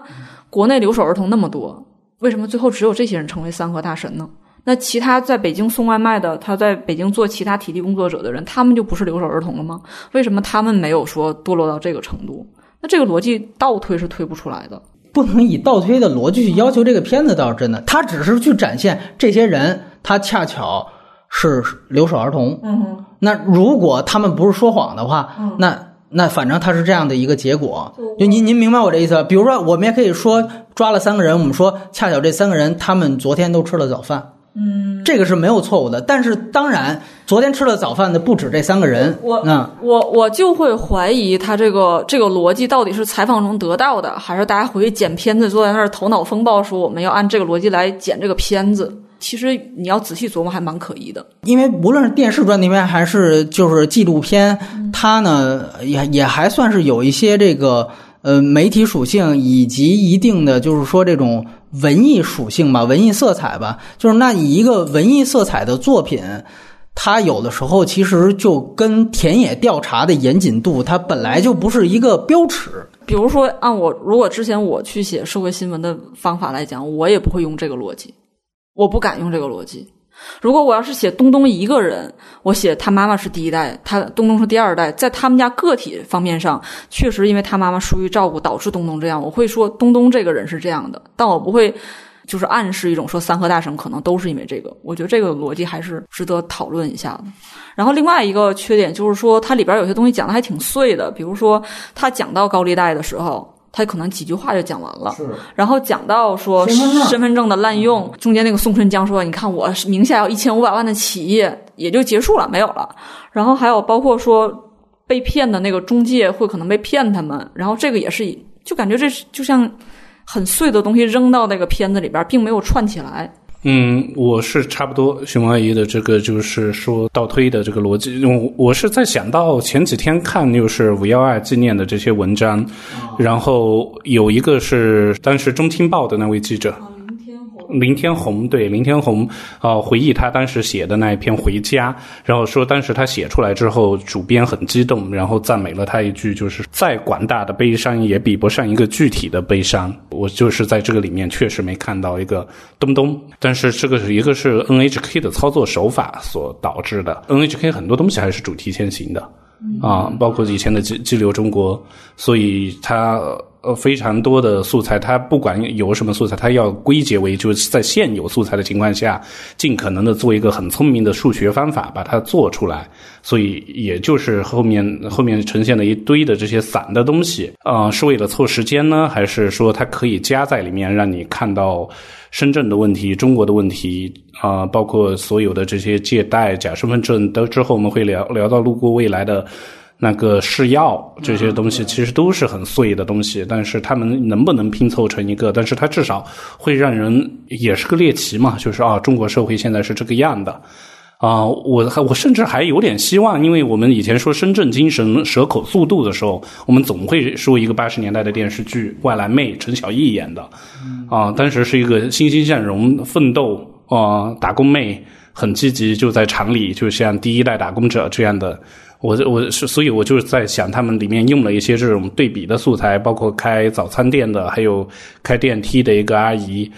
国内留守儿童那么多，为什么最后只有这些人成为三河大神呢？那其他在北京送外卖的，他在北京做其他体力工作者的人，他们就不是留守儿童了吗？为什么他们没有说堕落到这个程度？那这个逻辑倒推是推不出来的。
不能以倒推的逻辑去要求这个片子倒是真的，他只是去展现这些人，他恰巧是留守儿童。
嗯哼，
那如果他们不是说谎的话，
嗯
那那反正他是这样的一个结果。就您您明白我这意思吧？比如说，我们也可以说抓了三个人，我们说恰巧这三个人他们昨天都吃了早饭。
嗯，
这个是没有错误的，但是当然，昨天吃了早饭的不止这三个人。
我
那
我我就会怀疑他这个这个逻辑到底是采访中得到的，还是大家回去剪片子坐在那儿头脑风暴说我们要按这个逻辑来剪这个片子？其实你要仔细琢磨，还蛮可疑的。
因为无论是电视专题片还是就是纪录片，
嗯
它呢也也还算是有一些这个呃媒体属性以及一定的就是说这种文艺属性吧，文艺色彩吧。就是那你一个文艺色彩的作品，它有的时候其实就跟田野调查的严谨度，它本来就不是一个标尺。
比如说，按我如果之前我去写社会新闻的方法来讲，我也不会用这个逻辑，我不敢用这个逻辑。如果我要是写东东一个人，我写他妈妈是第一代，他东东是第二代，在他们家个体方面上，确实因为他妈妈疏于照顾导致东东这样，我会说东东这个人是这样的，但我不会就是暗示一种说三河大省可能都是因为这个。我觉得这个逻辑还是值得讨论一下的。然后另外一个缺点就是说，它里边有些东西讲的还挺碎的，比如说他讲到高利贷的时候。他可能几句话就讲完了，然后讲到说身份证。的滥用，中间那个宋春江说：“你看我名下有一千五百万的企业，也就结束了，没有了。”然后还有包括说被骗的那个中介会可能被骗他们，然后这个也是就感觉这就像很碎的东西扔到那个片子里边，并没有串起来。
嗯，我是差不多熊阿姨的这个就是说倒推的这个逻辑，我我是在想到前几天看就是五幺二纪念的这些文章，然后有一个是当时中青报的那位记者。林天红对林天红啊，回忆他当时写的那一篇《回家》，然后说当时他写出来之后，主编很激动，然后赞美了他一句，就是再广大的悲伤也比不上一个具体的悲伤。我就是在这个里面确实没看到一个东东，但是这个是一个是 NHK 的操作手法所导致的，NHK 很多东西还是主题先行的啊，包括以前的《激激流中国》，所以它。呃，非常多的素材，它不管有什么素材，它要归结为就是在现有素材的情况下，尽可能的做一个很聪明的数学方法把它做出来。所以，也就是后面 (laughs) 后面呈现了一堆的这些散的东西啊，是为了凑时间呢，还是说它可以加在里面，让你看到深圳的问题、中国的问题啊，包括所有的这些借贷、假身份证，都之后我们会聊聊到路过未来的。那个试药这些东西其实都是很碎的东西，但是他们能不能拼凑成一个？但是它至少会让人也是个猎奇嘛，就是啊，中国社会现在是这个样的啊。我还我甚至还有点希望，因为我们以前说深圳精神、蛇口速度的时候，我们总会说一个八十年代的电视剧《外来妹》，陈小艺演的啊，当时是一个欣欣向荣、奋斗啊，打工妹很积极，就在厂里，就像第一代打工者这样的。我我是，所以我就是在想，他们里面用了一些这种对比的素材，包括开早餐店的，还有开电梯的一个阿姨。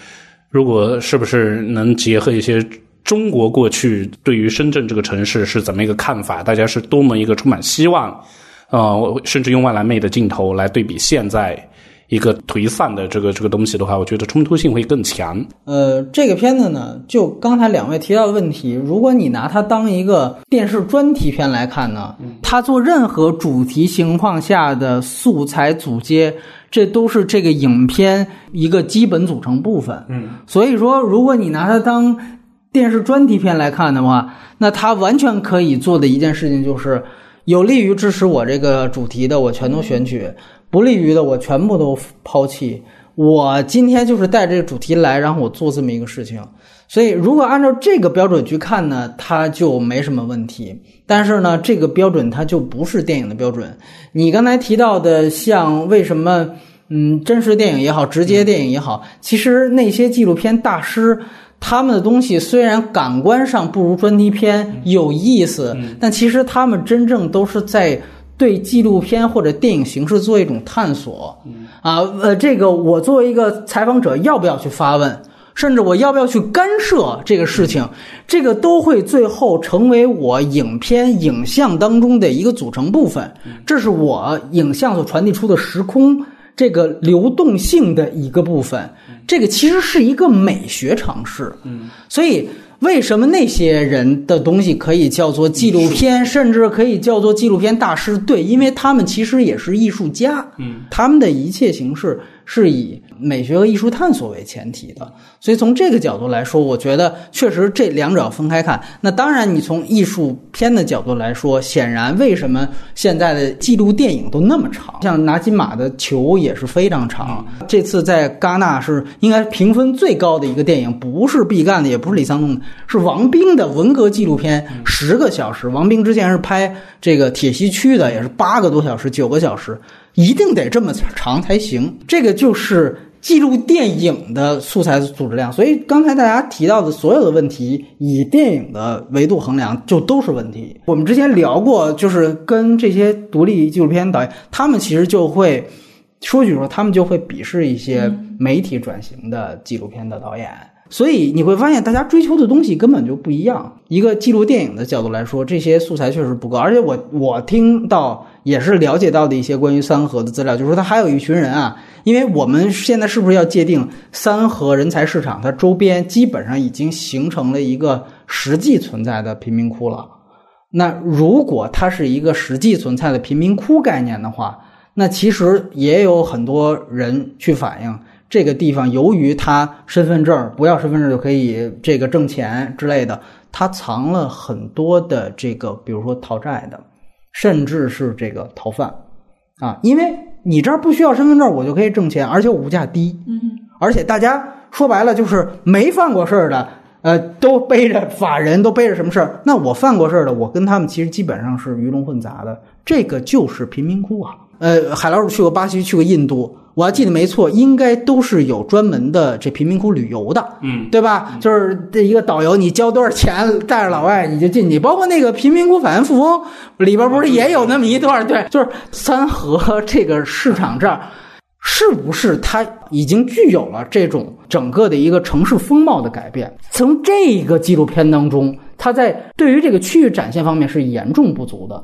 如果是不是能结合一些中国过去对于深圳这个城市是怎么一个看法？大家是多么一个充满希望啊！甚至用外来妹的镜头来对比现在。一个颓丧的这个这个东西的话，我觉得冲突性会更强。
呃，这个片子呢，就刚才两位提到的问题，如果你拿它当一个电视专题片来看呢，它做任何主题情况下的素材组接，这都是这个影片一个基本组成部分。
嗯，
所以说，如果你拿它当电视专题片来看的话，那它完全可以做的一件事情就是有利于支持我这个主题的，我全都选取。不利于的，我全部都抛弃。我今天就是带这个主题来，然后我做这么一个事情。所以，如果按照这个标准去看呢，它就没什么问题。但是呢，这个标准它就不是电影的标准。你刚才提到的，像为什么，嗯，真实电影也好，直接电影也好，其实那些纪录片大师他们的东西虽然感官上不如专题片有意思，但其实他们真正都是在。对纪录片或者电影形式做一种探索，啊，呃，这个我作为一个采访者，要不要去发问，甚至我要不要去干涉这个事情，这个都会最后成为我影片影像当中的一个组成部分。这是我影像所传递出的时空这个流动性的一个部分。这个其实是一个美学尝试，嗯所以。为什么那些人的东西可以叫做纪录片，甚至可以叫做纪录片大师？对，因为他们其实也是艺术家，
嗯，
他们的一切形式是以。美学和艺术探索为前提的，所以从这个角度来说，我觉得确实这两者要分开看。那当然，你从艺术片的角度来说，显然为什么现在的纪录电影都那么长？像拿金马的球也是非常长。这次在戛纳是应该评分最高的一个电影，不是毕赣的，也不是李沧东的，是王冰的文革纪录片，十个小时。王冰之前是拍这个铁西区的，也是八个多小时、九个小时。一定得这么长才行。这个就是记录电影的素材组织量。所以刚才大家提到的所有的问题，以电影的维度衡量，就都是问题。我们之前聊过，就是跟这些独立纪录片导演，他们其实就会说句说，他们就会鄙视一些媒体转型的纪录片的导演。所以你会发现，大家追求的东西根本就不一样。一个记录电影的角度来说，这些素材确实不够。而且我我听到也是了解到的一些关于三河的资料，就是说他还有一群人啊，因为我们现在是不是要界定三河人才市场，它周边基本上已经形成了一个实际存在的贫民窟了。那如果它是一个实际存在的贫民窟概念的话，那其实也有很多人去反映。这个地方由于他身份证不要身份证就可以这个挣钱之类的，他藏了很多的这个，比如说讨债的，甚至是这个逃犯啊，因为你这儿不需要身份证，我就可以挣钱，而且我物价低，
嗯，
而且大家说白了就是没犯过事儿的，呃，都背着法人，都背着什么事儿？那我犯过事儿的，我跟他们其实基本上是鱼龙混杂的，这个就是贫民窟啊。呃，海老鼠去过巴西，去过印度。我要记得没错，应该都是有专门的这贫民窟旅游的，
嗯，
对吧？就是这一个导游，你交多少钱，带着老外你就进去。包括那个贫民窟反富翁里边不是也有那么一段？对，就是三河这个市场这儿，是不是它已经具有了这种整个的一个城市风貌的改变？从这个纪录片当中，它在对于这个区域展现方面是严重不足的。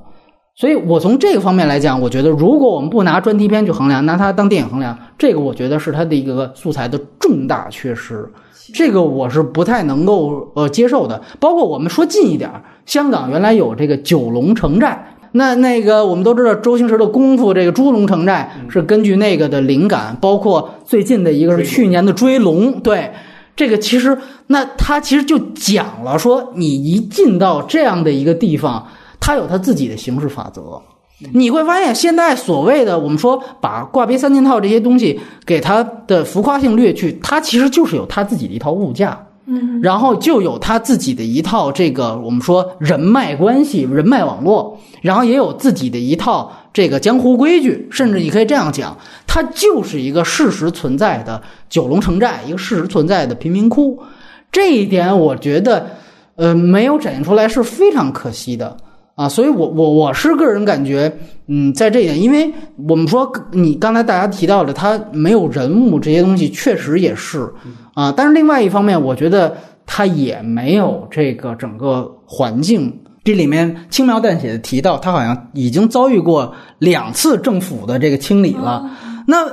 所以，我从这个方面来讲，我觉得如果我们不拿专题片去衡量，拿它当电影衡量，这个我觉得是它的一个素材的重大缺失。这个我是不太能够呃接受的。包括我们说近一点，香港原来有这个九龙城寨，那那个我们都知道周星驰的功夫，这个猪龙城寨是根据那个的灵感。包括最近的一个是去年的追龙，对这个其实那他其实就讲了说，你一进到这样的一个地方。它有它自己的形式法则，你会发现现在所谓的我们说把挂杯三件套这些东西给它的浮夸性略去，它其实就是有它自己的一套物价，
嗯，
然后就有它自己的一套这个我们说人脉关系、人脉网络，然后也有自己的一套这个江湖规矩，甚至你可以这样讲，它就是一个事实存在的九龙城寨，一个事实存在的贫民窟，这一点我觉得呃没有展现出来是非常可惜的。啊，所以，我我我是个人感觉，嗯，在这一点，因为我们说你刚才大家提到的，他没有人物这些东西，确实也是啊。但是另外一方面，我觉得他也没有这个整个环境。这里面轻描淡写的提到，他好像已经遭遇过两次政府的这个清理了。那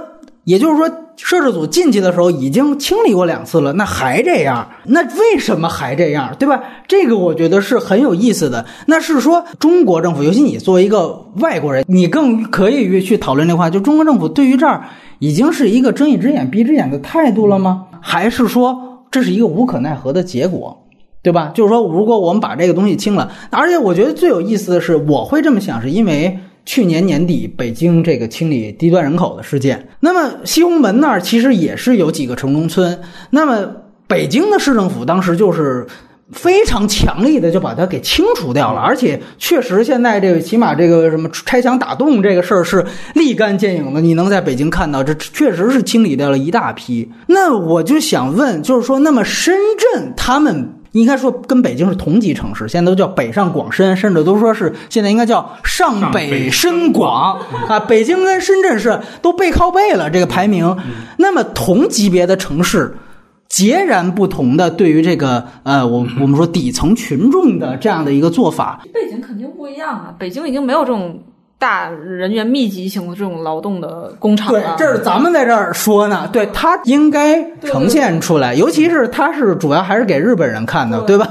也就是说。摄制组进去的时候已经清理过两次了，那还这样？那为什么还这样？对吧？这个我觉得是很有意思的。那是说中国政府，尤其你作为一个外国人，你更可以去讨论这话。就中国政府对于这儿已经是一个睁一只眼闭一只眼的态度了吗？还是说这是一个无可奈何的结果？对吧？就是说，如果我们把这个东西清了，而且我觉得最有意思的是，我会这么想，是因为。去年年底，北京这个清理低端人口的事件，那么西红门那儿其实也是有几个城中村。那么北京的市政府当时就是非常强力的就把它给清除掉了，而且确实现在这个起码这个什么拆墙打洞这个事儿是立竿见影的，你能在北京看到，这确实是清理掉了一大批。那我就想问，就是说，那么深圳他们？应该说跟北京是同级城市，现在都叫北上广深，甚至都说是现在应该叫上北深广啊。北京跟深圳是都背靠背了这个排名。那么同级别的城市，截然不同的对于这个呃，我我们说底层群众的这样的一个做法，
背景肯定不一样啊。北京已经没有这种。大人员密集型的这种劳动的工厂，
对，这是咱们在这儿说呢。对，它应该呈现出来，尤其是它是主要还是给日本人看的，对吧？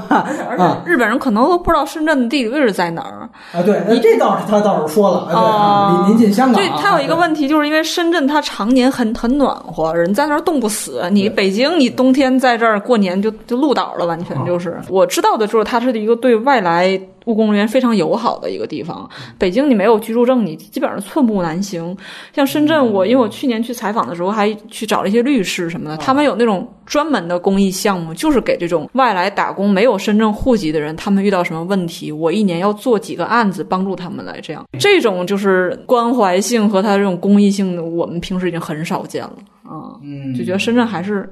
而且日本人可能都不知道深圳的地理位置在哪儿
啊。对，你这倒是他倒是说了啊，临近香港。
对，它有一个问题，就是因为深圳它常年很很暖和，人在那儿冻不死。你北京，你冬天在这儿过年就就鹿倒了，完全就是。我知道的就是它是一个对外来。务工人员非常友好的一个地方。北京你没有居住证，你基本上寸步难行。像深圳，我因为我去年去采访的时候，还去找了一些律师什么的，他们有那种专门的公益项目，就是给这种外来打工没有深圳户籍的人，他们遇到什么问题，我一年要做几个案子帮助他们来这样。这种就是关怀性和他这种公益性，我们平时已经很少见了啊。
嗯
就觉得深圳还是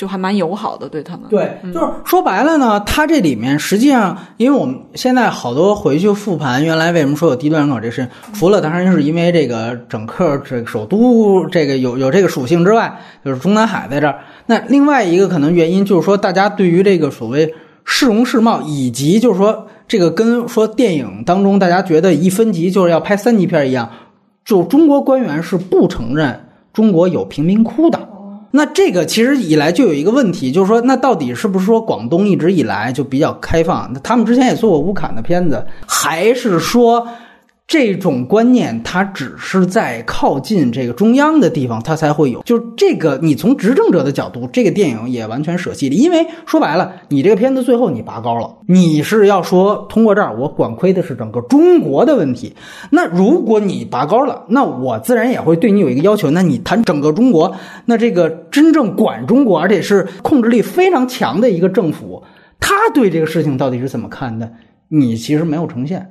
就还蛮友好的对他们。
对，就是说白了呢，它这里面实际上，因为我们现在好多回去复盘，原来为什么说有低端人口这事，除了当然是因为这个整个这个首都这个有有这个属性之外，就是中南海在这儿。那另外一个可能原因就是说，大家对于这个所谓市容市貌，以及就是说这个跟说电影当中大家觉得一分级就是要拍三级片一样，就中国官员是不承认中国有贫民窟的。那这个其实以来就有一个问题，就是说，那到底是不是说广东一直以来就比较开放？那他们之前也做过乌坎的片子，还是说这种观念它只是在靠近这个中央的地方它才会有？就这个，你从执政者的角度，这个电影也完全舍弃了，因为说白了，你这个片子最后你拔高了，你是要说通过这儿我管窥的是整个中国的问题。那如果你拔高了，那我自然也会对你有一个要求。那你谈整个中国，那这个真正管中国，而且是控制力非常强的一个政府，他对这个事情到底是怎么看的？你其实没有呈现。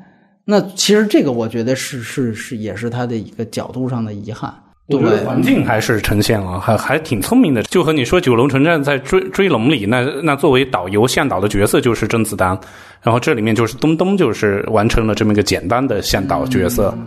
那其实这个我觉得是是是，也是他的一个角度上的遗憾。对
我觉得环境还是呈现了，还还挺聪明的。就和你说，九龙城寨在追追龙里，那那作为导游向导的角色就是甄子丹，然后这里面就是东东就是完成了这么一个简单的向导角色，呃，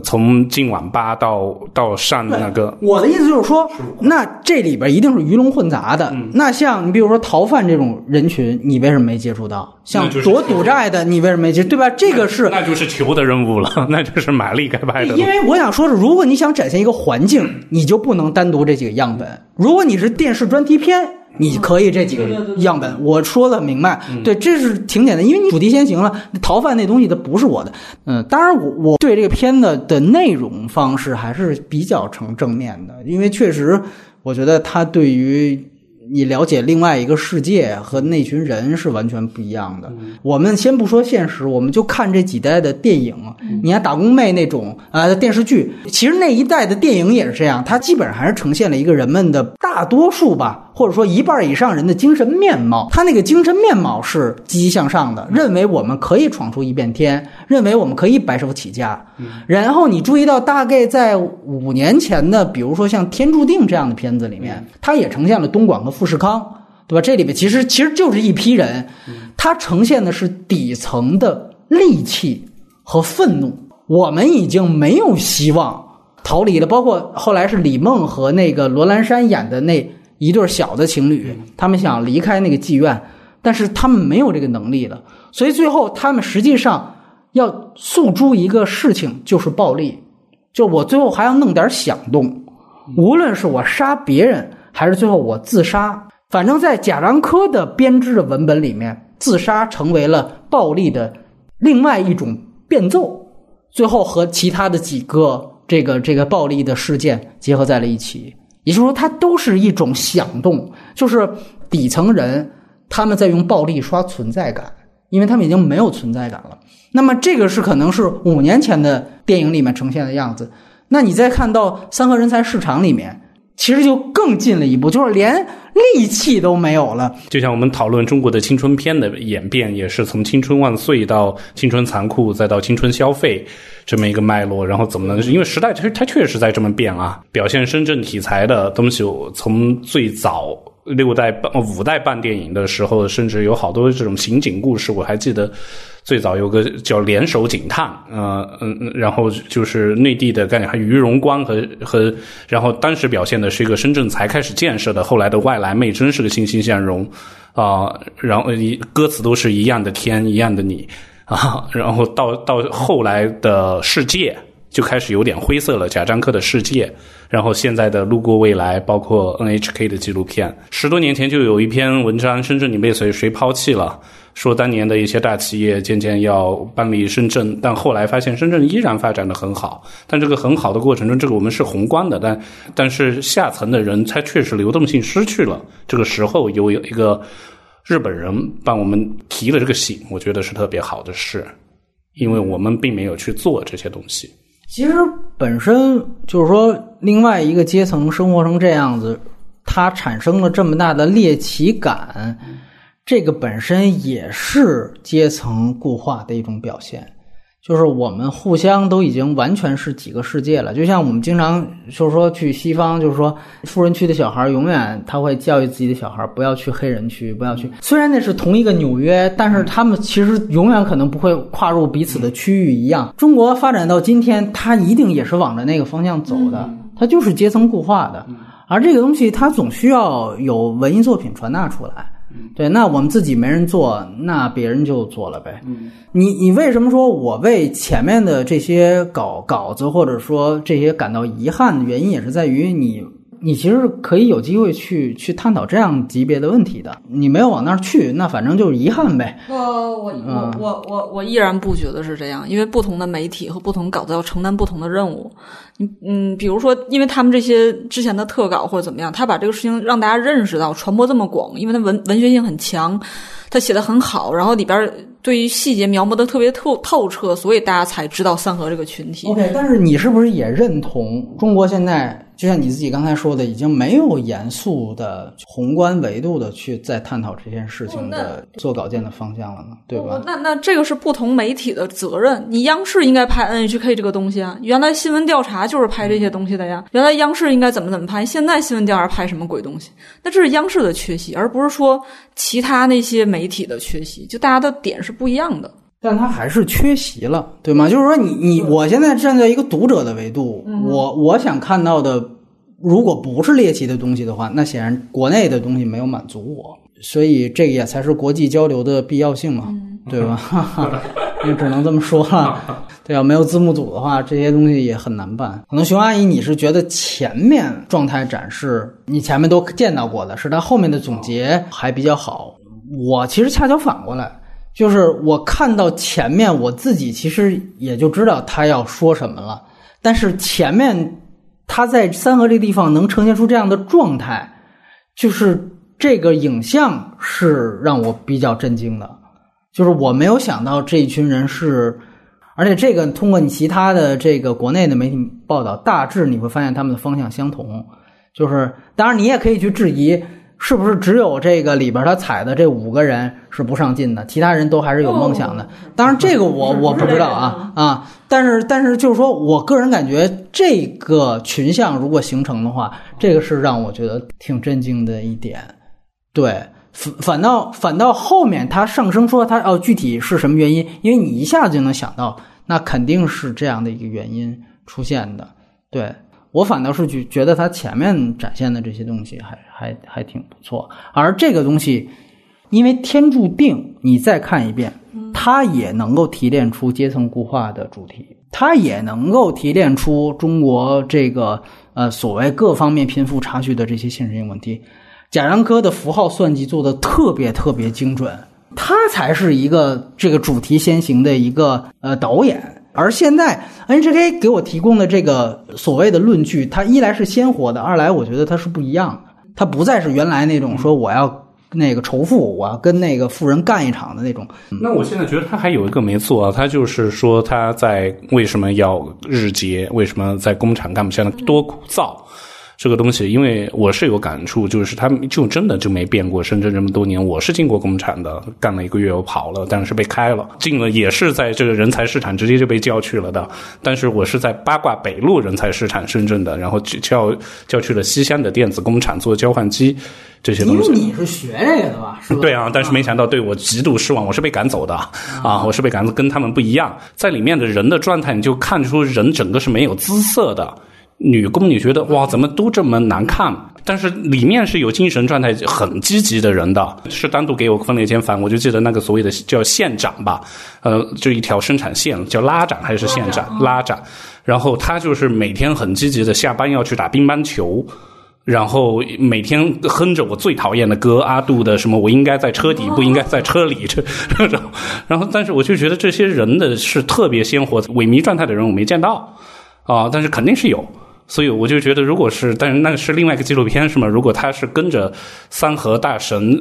从进网吧到到上那个
我的意思就是说，那这里边一定是鱼龙混杂的。那像你比如说逃犯这种人群，你为什么没接触到？像躲赌债的，你为什么没接？对吧？这个是
那就是球的任务了，(laughs) 那就是玛丽该拍的。
因为我想说是，如果你想展现一个环境，你就不能单独这几个样本。如果你是电视专题片，你可以这几个样本。我说的明白，对，这是挺简单，因为你主题先行了，逃犯那东西它不是我的。嗯，当然我我对这个片子的内容方式还是比较成正面的，因为确实我觉得它对于。你了解另外一个世界和那群人是完全不一样的。我们先不说现实，我们就看这几代的电影。你看《打工妹》那种啊、电视剧，其实那一代的电影也是这样，它基本上还是呈现了一个人们的大多数吧，或者说一半以上人的精神面貌。他那个精神面貌是积极向上的，认为我们可以闯出一片天，认为我们可以白手起家。然后你注意到，大概在五年前的，比如说像《天注定》这样的片子里面，它也呈现了东莞和富士康，对吧？这里面其实其实就是一批人，它呈现的是底层的戾气和愤怒。我们已经没有希望逃离了，包括后来是李梦和那个罗兰山演的那一对小的情侣，他们想离开那个妓院，但是他们没有这个能力了，所以最后他们实际上要诉诸一个事情，就是暴力。就我最后还要弄点响动，无论是我杀别人，还是最后我自杀，反正在贾樟柯的编织的文本里面，自杀成为了暴力的另外一种变奏，最后和其他的几个这个这个暴力的事件结合在了一起。也就是说，它都是一种响动，就是底层人他们在用暴力刷存在感，因为他们已经没有存在感了。那么这个是可能是五年前的电影里面呈现的样子。那你再看到三和人才市场里面，其实就更近了一步，就是连戾气都没有了。
就像我们讨论中国的青春片的演变，也是从青春万岁到青春残酷，再到青春消费这么一个脉络。然后怎么能？因为时代它它确实在这么变啊。表现深圳题材的东西，从最早六代半五代半电影的时候，甚至有好多这种刑警故事，我还记得。最早有个叫联手警探，呃嗯，然后就是内地的概念，还于荣光和和，然后当时表现的是一个深圳才开始建设的，后来的外来妹真是个欣欣向荣啊、然后一歌词都是一样的天，一样的你 (laughs) 啊，然后到到后来的世界就开始有点灰色了，贾樟柯的世界，然后现在的路过未来，包括 NHK 的纪录片，十多年前就有一篇文章，深圳你被谁谁抛弃了。说当年的一些大企业渐渐要搬离深圳，但后来发现深圳依然发展的很好。但这个很好的过程中，这个我们是宏观的，但但是下层的人他确实流动性失去了。这个时候有一个日本人帮我们提了这个醒，我觉得是特别好的事，因为我们并没有去做这些东西。
其实本身就是说，另外一个阶层生活成这样子，它产生了这么大的猎奇感，这个本身也是阶层固化的一种表现。就是我们互相都已经完全是几个世界了，就像我们经常就是说去西方，就是说富人区的小孩永远他会教育自己的小孩不要去黑人区，不要去。虽然那是同一个纽约，但是他们其实永远可能不会跨入彼此的区域一样。中国发展到今天，它一定也是往着那个方向走的，它就是阶层固化的，而这个东西它总需要有文艺作品传达出来。对，那我们自己没人做，那别人就做了呗。你你为什么说我为前面的这些稿稿子或者说这些感到遗憾的原因，也是在于你。你其实可以有机会去去探讨这样级别的问题的，你没有往那儿去，那反正就是遗憾呗。
呃，我我我我我依然不觉得是这样，因为不同的媒体和不同稿子要承担不同的任务。嗯嗯，比如说，因为他们这些之前的特稿或者怎么样，他把这个事情让大家认识到，传播这么广，因为他文文学性很强，他写的很好，然后里边对于细节描摹的特别透透彻，所以大家才知道三河这个群体。
OK，但是你是不是也认同中国现在？就像你自己刚才说的，已经没有严肃的宏观维度的去再探讨这件事情的做稿件的方向了呢，对吧？
那那这个是不同媒体的责任。你央视应该拍 NHK 这个东西啊，原来新闻调查就是拍这些东西的呀。原来央视应该怎么怎么拍，现在新闻调查拍什么鬼东西？那这是央视的缺席，而不是说其他那些媒体的缺席。就大家的点是不一样的。
但他还是缺席了，对吗？就是说，你你我现在站在一个读者的维度，我我想看到的，如果不是猎奇的东西的话，那显然国内的东西没有满足我，所以这个也才是国际交流的必要性嘛，对吧？(laughs) 也只能这么说了。(laughs) 对啊，没有字幕组的话，这些东西也很难办。可能熊阿姨，你是觉得前面状态展示你前面都见到过的，是他后面的总结还比较好。我其实恰巧反过来。就是我看到前面，我自己其实也就知道他要说什么了。但是前面他在三河这个地方能呈现出这样的状态，就是这个影像是让我比较震惊的。就是我没有想到这一群人是，而且这个通过你其他的这个国内的媒体报道，大致你会发现他们的方向相同。就是当然你也可以去质疑。是不是只有这个里边他踩的这五个人是不上进的，其他人都还是有梦想的？当然，这个我 (laughs) 我不知道啊啊！但是但是就是说我个人感觉，这个群像如果形成的话，这个是让我觉得挺震惊的一点。对，反反倒反倒后面他上升说他哦具体是什么原因？因为你一下子就能想到，那肯定是这样的一个原因出现的。对。我反倒是觉觉得他前面展现的这些东西还还还挺不错，而这个东西，因为天注定，你再看一遍，它也能够提炼出阶层固化的主题，它也能够提炼出中国这个呃所谓各方面贫富差距的这些现实性问题。贾樟柯的符号算计做的特别特别精准，他才是一个这个主题先行的一个呃导演。而现在 NHK 给我提供的这个所谓的论据，它一来是鲜活的，二来我觉得它是不一样的，它不再是原来那种说我要那个仇富，我要跟那个富人干一场的那种。
那我现在觉得他还有一个没做，他就是说他在为什么要日结，为什么在工厂干不下来，多枯燥。这个东西，因为我是有感触，就是他们就真的就没变过。深圳这么多年，我是进过工厂的，干了一个月我跑了，但是被开了。进了也是在这个人才市场直接就被叫去了的。但是我是在八卦北路人才市场深圳的，然后叫叫去了西乡的电子工厂做交换机这些东西。
因为你是学这个的吧？
对啊，但是没想到对我极度失望，我是被赶走的啊！我是被赶走，跟他们不一样，在里面的人的状态，你就看出人整个是没有姿色的。女工，你觉得哇，怎么都这么难看？但是里面是有精神状态很积极的人的，是单独给我分了一间房。我就记得那个所谓的叫线长吧，呃，就一条生产线叫拉长还是线长拉长，然后他就是每天很积极的下班要去打乒乓球，然后每天哼着我最讨厌的歌阿杜的什么我应该在车底不应该在车里这，(laughs) 然后但是我就觉得这些人的是特别鲜活萎靡状态的人我没见到啊，但是肯定是有。所以我就觉得，如果是，但是那是另外一个纪录片是吗？如果他是跟着三和大神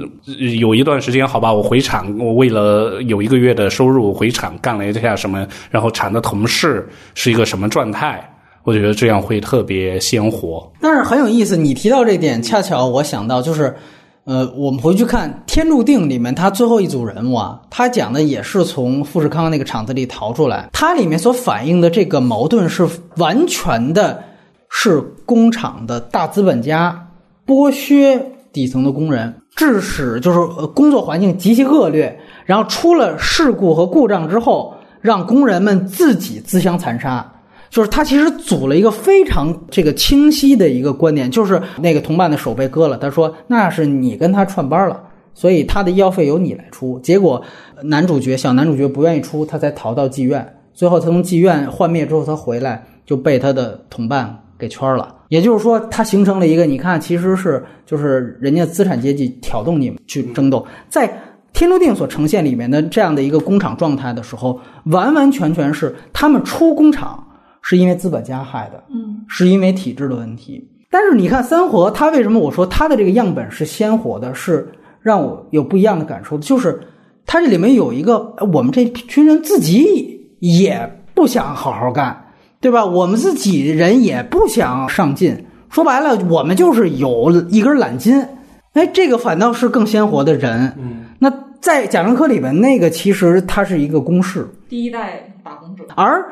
有一段时间，好吧，我回厂，我为了有一个月的收入回厂干了一下什么，然后厂的同事是一个什么状态，我觉得这样会特别鲜活。
但是很有意思，你提到这点，恰巧我想到就是，呃，我们回去看《天注定》里面，他最后一组人物啊，他讲的也是从富士康那个厂子里逃出来，它里面所反映的这个矛盾是完全的，是工厂的大资本家剥削底层的工人，致使就是呃工作环境极其恶劣，然后出了事故和故障之后，让工人们自己自相残杀。就是他其实组了一个非常这个清晰的一个观点，就是那个同伴的手被割了，他说那是你跟他串班了，所以他的医药费由你来出。结果男主角小男主角不愿意出，他才逃到妓院，最后他从妓院幻灭之后，他回来就被他的同伴给圈了。也就是说，它形成了一个，你看，其实是就是人家资产阶级挑动你们去争斗，在。天注定所呈现里面的这样的一个工厂状态的时候，完完全全是他们出工厂是因为资本家害的，
嗯，
是因为体制的问题。但是你看三和，他为什么我说他的这个样本是鲜活的，是让我有不一样的感受的，就是他这里面有一个呃我们这群人自己也不想好好干，对吧？我们自己人也不想上进，说白了，我们就是有一根懒筋。哎，这个反倒是更鲜活的人。
嗯，
那在贾樟柯里边，那个其实它是一个公式，
第一代打工者，
而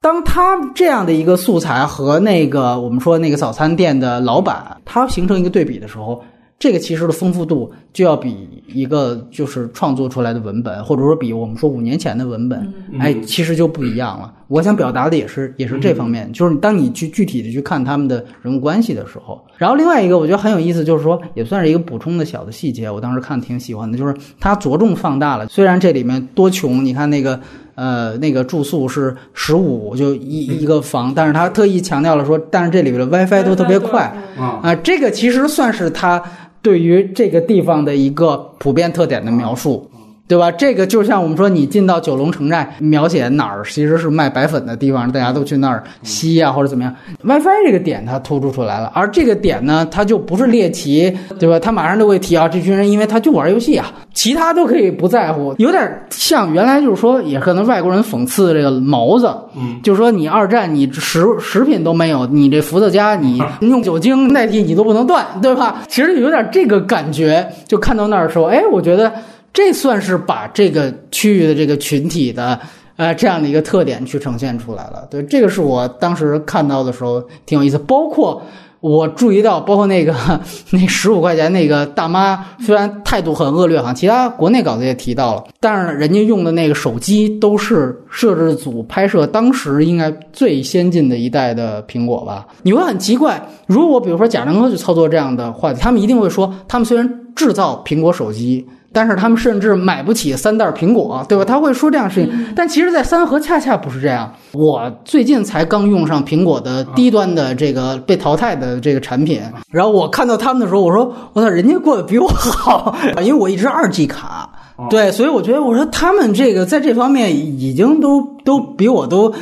当他这样的一个素材和那个我们说那个早餐店的老板，他形成一个对比的时候，这个其实的丰富度就要比一个就是创作出来的文本，或者说比我们说五年前的文本，哎，其实就不一样了。我想表达的也是也是这方面，就是当你去具体的去看他们的人物关系的时候，然后另外一个我觉得很有意思，就是说也算是一个补充的小的细节，我当时看挺喜欢的，就是他着重放大了，虽然这里面多穷，你看那个。呃，那个住宿是十五，就一一个房，但是他特意强调了说，但是这里边的 WiFi 都特别快
啊
啊，这个其实算是他对于这个地方的一个普遍特点的描述。对吧？这个就像我们说，你进到九龙城寨，描写哪儿其实是卖白粉的地方，大家都去那儿吸啊，或者怎么样。WiFi 这个点它突出出来了，而这个点呢，它就不是猎奇，对吧？他马上就会提啊，这群人因为他就玩游戏啊，其他都可以不在乎，有点像原来就是说，也可能外国人讽刺这个毛子，
嗯，
就是说你二战你食食品都没有，你这伏特加你用酒精代替你都不能断，对吧？其实有点这个感觉，就看到那儿的时候，哎，我觉得。这算是把这个区域的这个群体的呃这样的一个特点去呈现出来了。对，这个是我当时看到的时候挺有意思。包括我注意到，包括那个 (laughs) 那十五块钱那个大妈，虽然态度很恶劣，好像其他国内稿子也提到了，但是，人家用的那个手机都是摄制组拍摄当时应该最先进的一代的苹果吧？你会很奇怪，如果比如说贾樟柯去操作这样的话题，他们一定会说，他们虽然制造苹果手机。但是他们甚至买不起三袋苹果，对吧？他会说这样的事情，但其实，在三河恰恰不是这样。我最近才刚用上苹果的低端的这个被淘汰的这个产品，然后我看到他们的时候，我说：“我操，人家过得比我好，因为我一直二 G 卡，对，所以我觉得，我说他们这个在这方面已经都都比我都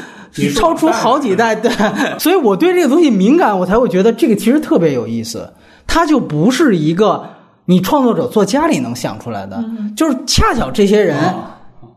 超出好几代，对，所以我对这个东西敏感，我才会觉得这个其实特别有意思，它就不是一个。”你创作者做家里能想出来的，就是恰巧这些人，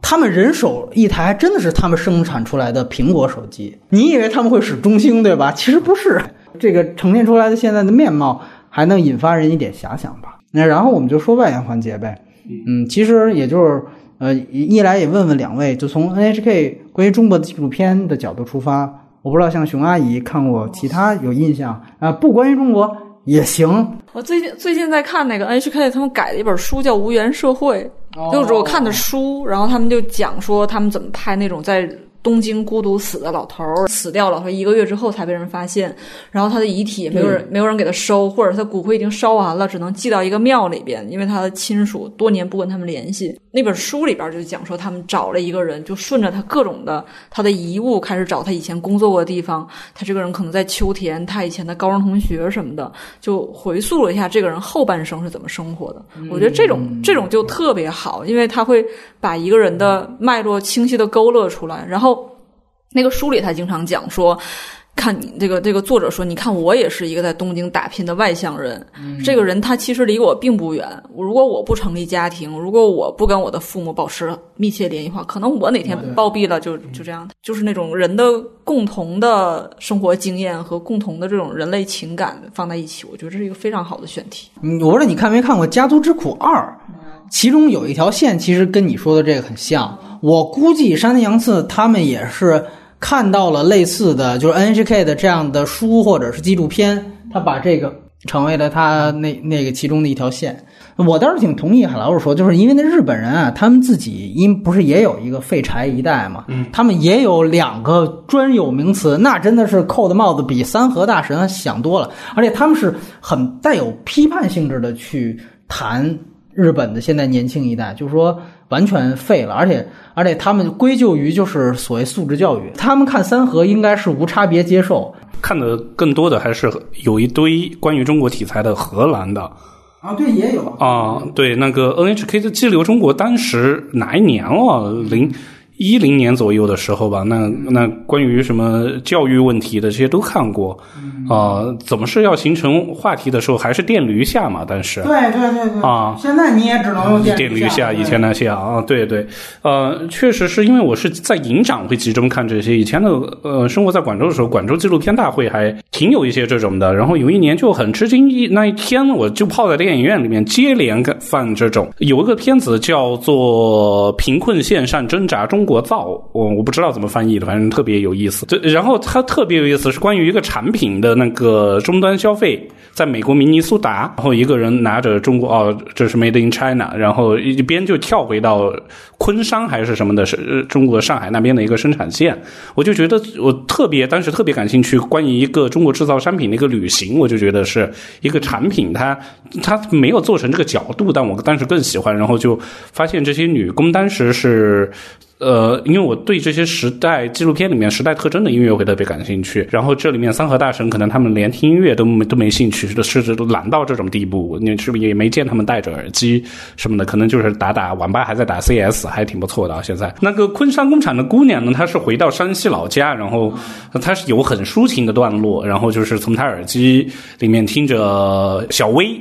他们人手一台，真的是他们生产出来的苹果手机。你以为他们会使中兴对吧？其实不是，这个呈现出来的现在的面貌，还能引发人一点遐想吧。那然后我们就说外延环节呗。嗯，其实也就是呃，一来也问问两位，就从 NHK 关于中国的纪录片的角度出发，我不知道像熊阿姨看过其他有印象啊，不关于中国。也行。
我最近最近在看那个 NHK，他们改了一本书叫《无缘社会》，就是我看的书，然后他们就讲说他们怎么拍那种在。东京孤独死的老头儿死掉了，说一个月之后才被人发现，然后他的遗体也没有人没有人给他收，或者他骨灰已经烧完了，只能寄到一个庙里边，因为他的亲属多年不跟他们联系。那本书里边就讲说，他们找了一个人，就顺着他各种的他的遗物开始找他以前工作过的地方。他这个人可能在秋田，他以前的高中同学什么的，就回溯了一下这个人后半生是怎么生活的。我觉得这种这种就特别好，因为他会把一个人的脉络清晰的勾勒出来，然后。那个书里他经常讲说，看你这个这个作者说，你看我也是一个在东京打拼的外乡人，这个人他其实离我并不远。如果我不成立家庭，如果我不跟我的父母保持密切联系的话，可能我哪天暴毙了就就这样。就是那种人的共同的生活经验和共同的这种人类情感放在一起，我觉得这是一个非常好的选题。
嗯，我不知道你看没看过《家族之苦二》，其中有一条线其实跟你说的这个很像。我估计山田洋次他们也是。看到了类似的就是 NHK 的这样的书或者是纪录片，他把这个成为了他那那个其中的一条线。我倒是挺同意海老师说，就是因为那日本人啊，他们自己因不是也有一个废柴一代嘛，嗯，他们也有两个专有名词，那真的是扣的帽子比三和大神想多了，而且他们是很带有批判性质的去谈日本的现在年轻一代，就是说。完全废了，而且而且他们归咎于就是所谓素质教育，他们看三和应该是无差别接受，
看的更多的还是有一堆关于中国题材的荷兰的
啊，对，也有
啊，对那个 NHK 的激流中国，当时哪一年了？零。一零年左右的时候吧，那那关于什么教育问题的这些都看过，啊，怎么是要形成话题的时候还是电驴下嘛？但是
对对对对。
啊，
现在你也只能用电
驴下，以前那些啊，对对，呃，确实是因为我是在营长会集中看这些，以前的呃生活在广州的时候，广州纪录片大会还挺有一些这种的，然后有一年就很吃惊，一那一天我就泡在电影院里面接连放这种，有一个片子叫做《贫困线上挣扎中》。国造，我我不知道怎么翻译的，反正特别有意思。这然后它特别有意思，是关于一个产品的那个终端消费，在美国明尼苏达，然后一个人拿着中国哦，这是 Made in China，然后一边就跳回到昆山还是什么的，是呃中国上海那边的一个生产线。我就觉得我特别当时特别感兴趣，关于一个中国制造商品的一个旅行，我就觉得是一个产品，它它没有做成这个角度，但我当时更喜欢。然后就发现这些女工当时是。呃，因为我对这些时代纪录片里面时代特征的音乐会特别感兴趣，然后这里面三河大神可能他们连听音乐都没都没兴趣，甚至都懒到这种地步，你是不是也没见他们戴着耳机什么的？可能就是打打网吧，还在打 CS，还挺不错的。现在那个昆山工厂的姑娘呢，她是回到山西老家，然后她是有很抒情的段落，然后就是从她耳机里面听着小薇。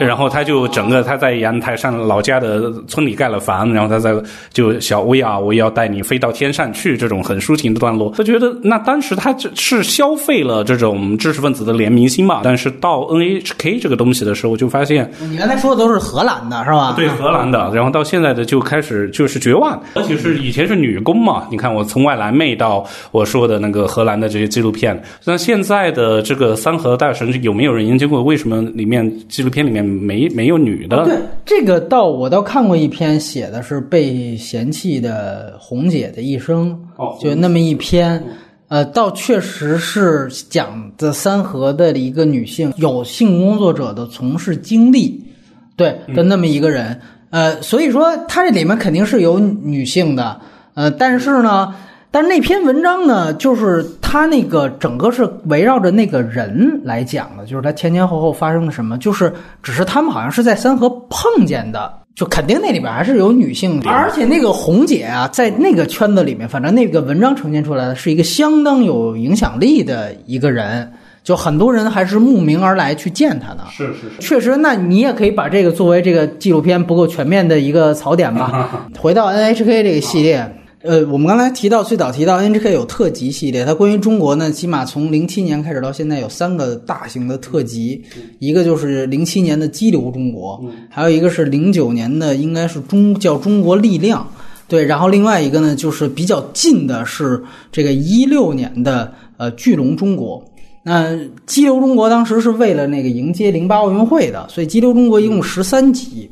然后他就整个他在阳台上老家的村里盖了房，然后他在就小薇啊，我要带你飞到天上去这种很抒情的段落。他觉得那当时他是消费了这种知识分子的怜悯心嘛，但是到 NHK 这个东西的时候，就发现
你刚才说的都是荷兰的是吧？
对，荷兰的。然后到现在的就开始就是绝望，而且是以前是女工嘛。你看我从外来妹到我说的那个荷兰的这些纪录片，那现在的这个三河大神有没有人研究过为什么里面纪录片里面？没没有女的，
对这个倒我倒看过一篇写的是被嫌弃的红姐的一生，哦就那么一篇，呃，倒确实是讲的三河的一个女性有性工作者的从事经历，对的那么一个人，呃，所以说他这里面肯定是有女性的，呃，但是呢。但是那篇文章呢，就是他那个整个是围绕着那个人来讲的，就是他前前后后发生了什么，就是只是他们好像是在三河碰见的，就肯定那里边还是有女性的，而且那个红姐啊，在那个圈子里面，反正那个文章呈现出来的是一个相当有影响力的一个人，就很多人还是慕名而来去见她的。
是是是，
确实，那你也可以把这个作为这个纪录片不够全面的一个槽点吧。(laughs) 回到 NHK 这个系列。呃，我们刚才提到最早提到 NHK 有特辑系列，它关于中国呢，起码从零七年开始到现在有三个大型的特辑，一个就是零七年的《激流中国》，还有一个是零九年的应该是中叫《中国力量》，对，然后另外一个呢就是比较近的是这个一六年的呃《巨龙中国》。那《激流中国》当时是为了那个迎接零八奥运会的，所以《激流中国》一共十三集，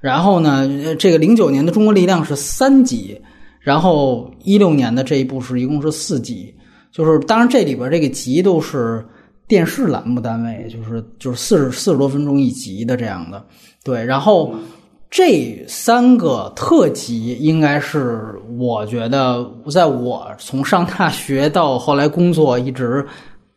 然后呢，这个零九年的《中国力量》是三集。然后一六年的这一部是一共是四集，就是当然这里边这个集都是电视栏目单位，就是就是四十四十多分钟一集的这样的，对。然后这三个特辑应该是我觉得在我从上大学到后来工作一直。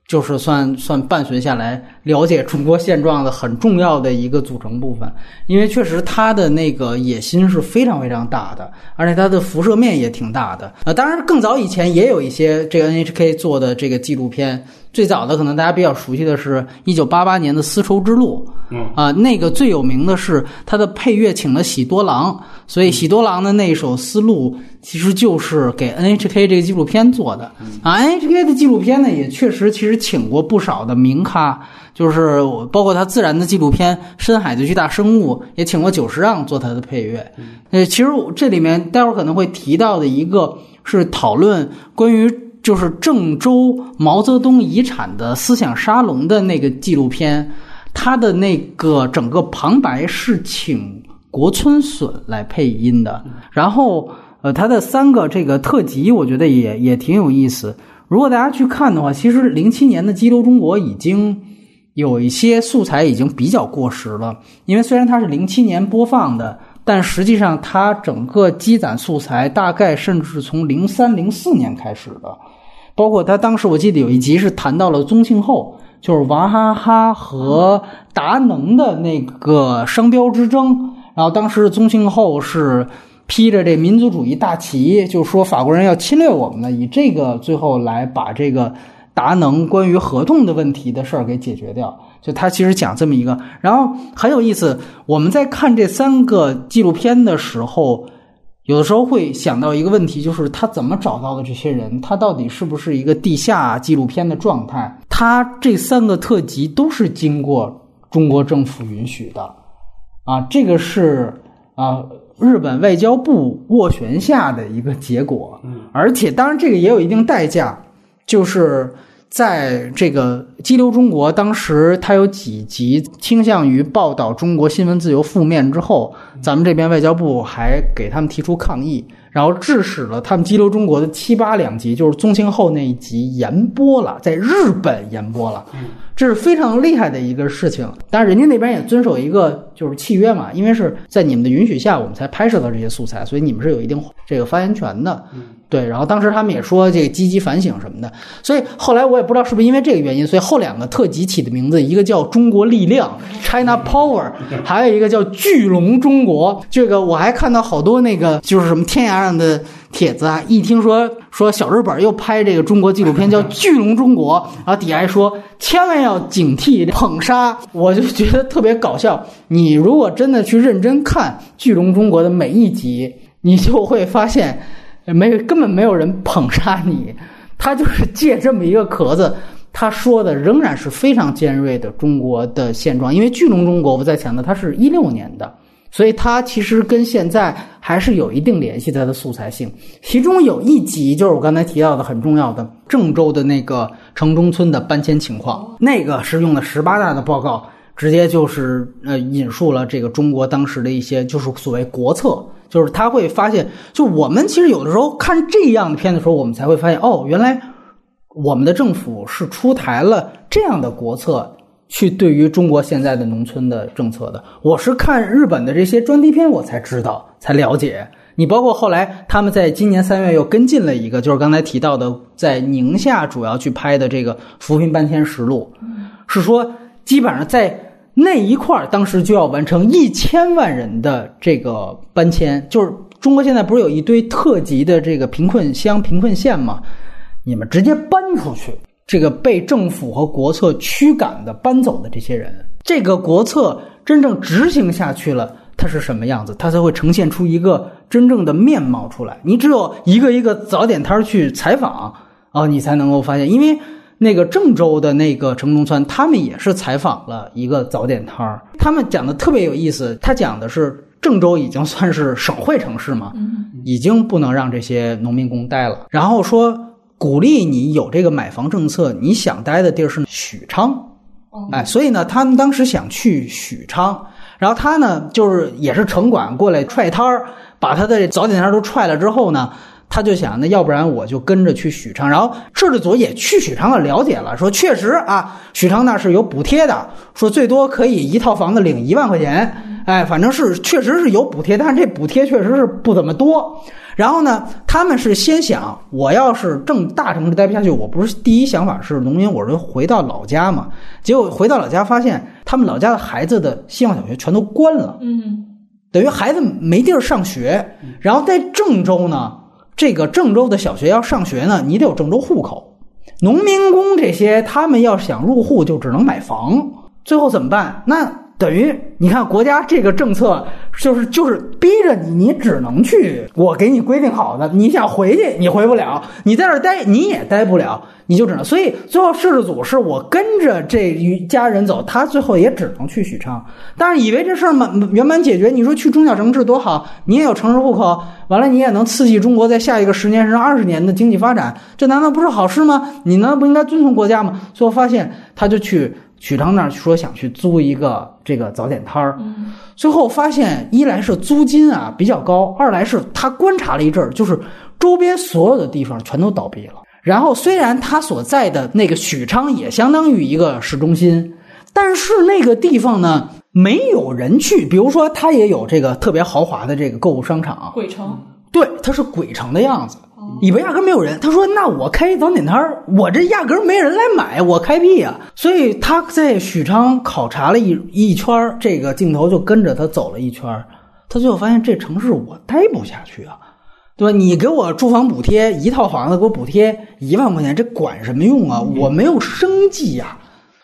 就是算算伴随下来了解中国现状的很重要的一个组成部分，因为确实他的那个野心是非常非常大的，而且它的辐射面也挺大的。呃，当然更早以前也有一些这个 NHK 做的这个纪录片，最早的可能大家比较熟悉的是一九八八年的《丝绸之路》，
嗯
啊、那个最有名的是他的配乐请了喜多郎，所以喜多郎的那一首《丝路》其实就是给 NHK 这个纪录片做的啊。NHK 的纪录片呢，也确实其实请过不少的名咖，就是包括他自然的纪录片《深海的巨大生物》，也请过久石让做他的配乐。呃，其实这里面待会儿可能会提到的一个是讨论关于就是郑州毛泽东遗产的思想沙龙的那个纪录片，它的那个整个旁白是请国村隼来配音的，然后呃，他的三个这个特辑，我觉得也也挺有意思。如果大家去看的话，其实零七年的《激流中国》已经有一些素材已经比较过时了，因为虽然它是零七年播放的，但实际上它整个积攒素材大概甚至从零三零四年开始的，包括他当时我记得有一集是谈到了宗庆后，就是娃哈哈和达能的那个商标之争，然后当时宗庆后是。披着这民族主义大旗，就说法国人要侵略我们呢，以这个最后来把这个达能关于合同的问题的事儿给解决掉。就他其实讲这么一个，然后很有意思。我们在看这三个纪录片的时候，有的时候会想到一个问题，就是他怎么找到的这些人？他到底是不是一个地下纪录片的状态？他这三个特辑都是经过中国政府允许的，啊，这个是啊。日本外交部斡旋下的一个结果，而且当然这个也有一定代价，就是在这个激流中国当时它有几集倾向于报道中国新闻自由负面之后，咱们这边外交部还给他们提出抗议，然后致使了他们激流中国的七八两集，就是宗庆后那一集延播了，在日本延播了。这是非常厉害的一个事情，当然人家那边也遵守一个就是契约嘛，因为是在你们的允许下，我们才拍摄到这些素材，所以你们是有一定这个发言权的。对，然后当时他们也说这个积极反省什么的，所以后来我也不知道是不是因为这个原因，所以后两个特辑起的名字，一个叫中国力量 （China Power），(laughs) 还有一个叫巨龙中国。这个我还看到好多那个就是什么天涯上的帖子啊，一听说说小日本又拍这个中国纪录片叫《(laughs) 巨龙中国》，然后底下还说千万要警惕捧杀，我就觉得特别搞笑。你如果真的去认真看《巨龙中国》的每一集，你就会发现。没有，根本没有人捧杀你，他就是借这么一个壳子，他说的仍然是非常尖锐的中国的现状。因为《巨龙中国》，我在强调，它是一六年的，所以它其实跟现在还是有一定联系，它的素材性。其中有一集就是我刚才提到的很重要的郑州的那个城中村的搬迁情况，那个是用的十八大的报告。直接就是呃引述了这个中国当时的一些就是所谓国策，就是他会发现，就我们其实有的时候看这样的片子的时候，我们才会发现哦，原来我们的政府是出台了这样的国策去对于中国现在的农村的政策的。我是看日本的这些专题片，我才知道才了解。你包括后来他们在今年三月又跟进了一个，就是刚才提到的在宁夏主要去拍的这个扶贫搬迁实录，是说基本上在。那一块儿当时就要完成一千万人的这个搬迁，就是中国现在不是有一堆特级的这个贫困乡、贫困县吗？你们直接搬出去，这个被政府和国策驱赶的搬走的这些人，这个国策真正执行下去了，它是什么样子？它才会呈现出一个真正的面貌出来。你只有一个一个早点摊去采访啊，你才能够发现，因为。那个郑州的那个城中村，他们也是采访了一个早点摊儿，他们讲的特别有意思。他讲的是郑州已经算是省会城市嘛，已经不能让这些农民工待了。然后说鼓励你有这个买房政策，你想待的地儿是许昌，哎，所以呢，他们当时想去许昌，然后他呢就是也是城管过来踹摊儿，把他的早点摊都踹了之后呢。他就想，那要不然我就跟着去许昌，然后摄制组也去许昌了了解了，说确实啊，许昌那是有补贴的，说最多可以一套房子领一万块钱，哎，反正是确实是有补贴，但是这补贴确实是不怎么多。然后呢，他们是先想，我要是正大城市待不下去，我不是第一想法是农民，我是回到老家嘛。结果回到老家发现，他们老家的孩子的希望小学全都关了，
嗯，
等于孩子没地儿上学。然后在郑州呢。这个郑州的小学要上学呢，你得有郑州户口，农民工这些，他们要想入户就只能买房，最后怎么办？那等于你看国家这个政策就是就是逼着你，你只能去我给你规定好的，你想回去你回不了，你在这待你也待不了，你就只能。所以最后摄制组是我跟着这一家人走，他最后也只能去许昌。但是以为这事儿满圆满解决，你说去中小城市多好，你也有城市户口，完了你也能刺激中国在下一个十年甚至二十年的经济发展，这难道不是好事吗？你难道不应该遵从国家吗？最后发现他就去。许昌那儿说想去租一个这个早点摊儿，最后发现一来是租金啊比较高，二来是他观察了一阵儿，就是周边所有的地方全都倒闭了。然后虽然他所在的那个许昌也相当于一个市中心，但是那个地方呢没有人去。比如说，他也有这个特别豪华的这个购物商场，
鬼城，
对，它是鬼城的样子。以为压根没有人，他说：“那我开一早点摊儿，我这压根没人来买，我开屁呀！”所以他在许昌考察了一一圈这个镜头就跟着他走了一圈他最后发现这城市我待不下去啊，对吧？你给我住房补贴一套房子给我补贴一万块钱，这管什么用啊？我没有生计呀，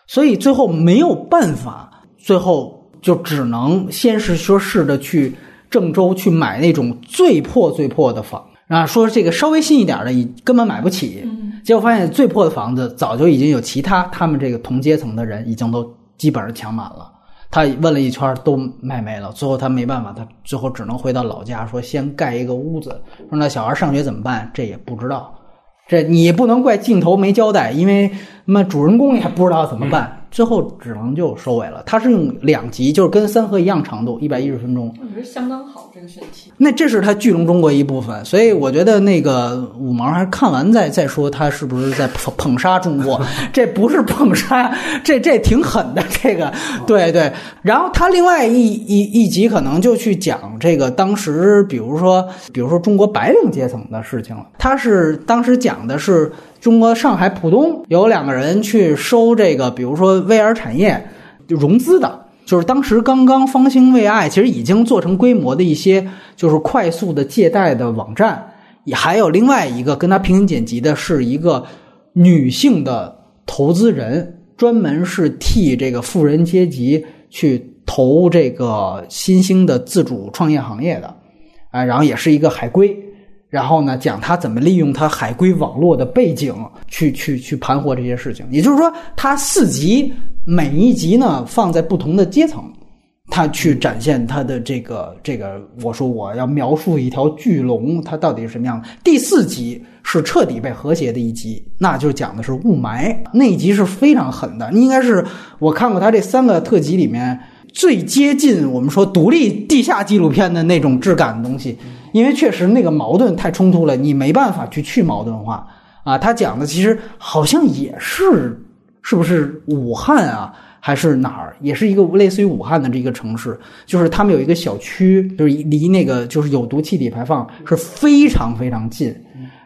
所以最后没有办法，最后就只能先是说试着去郑州去买那种最破最破的房。啊，说这个稍微新一点的，根本买不起。结果发现最破的房子，早就已经有其他他们这个同阶层的人已经都基本上抢满了。他问了一圈都卖没了，最后他没办法，他最后只能回到老家，说先盖一个屋子。说那小孩上学怎么办？这也不知道。这你不能怪镜头没交代，因为那主人公也不知道怎么办。最后只能就收尾了。它是用两集，就是跟三河一样长度，一百一十分钟。
我觉得相当好，这个选题。
那这是它剧中中国一部分，所以我觉得那个五毛还是看完再再说，他是不是在捧捧杀中国？(laughs) 这不是捧杀，这这挺狠的。这个，对对。然后他另外一一一集可能就去讲这个当时，比如说比如说中国白领阶层的事情了。他是当时讲的是。中国上海浦东有两个人去收这个，比如说 VR 产业融资的，就是当时刚刚方兴未艾，其实已经做成规模的一些，就是快速的借贷的网站。也还有另外一个跟他平行剪辑的是一个女性的投资人，专门是替这个富人阶级去投这个新兴的自主创业行业的，啊，然后也是一个海归。然后呢，讲他怎么利用他海归网络的背景去去去盘活这些事情。也就是说，他四集每一集呢放在不同的阶层，他去展现他的这个这个。我说我要描述一条巨龙，它到底是什么样的？第四集是彻底被和谐的一集，那就讲的是雾霾那一集是非常狠的，应该是我看过他这三个特辑里面最接近我们说独立地下纪录片的那种质感的东西。因为确实那个矛盾太冲突了，你没办法去去矛盾化啊。他讲的其实好像也是，是不是武汉啊，还是哪儿？也是一个类似于武汉的这个城市，就是他们有一个小区，就是离那个就是有毒气体排放是非常非常近。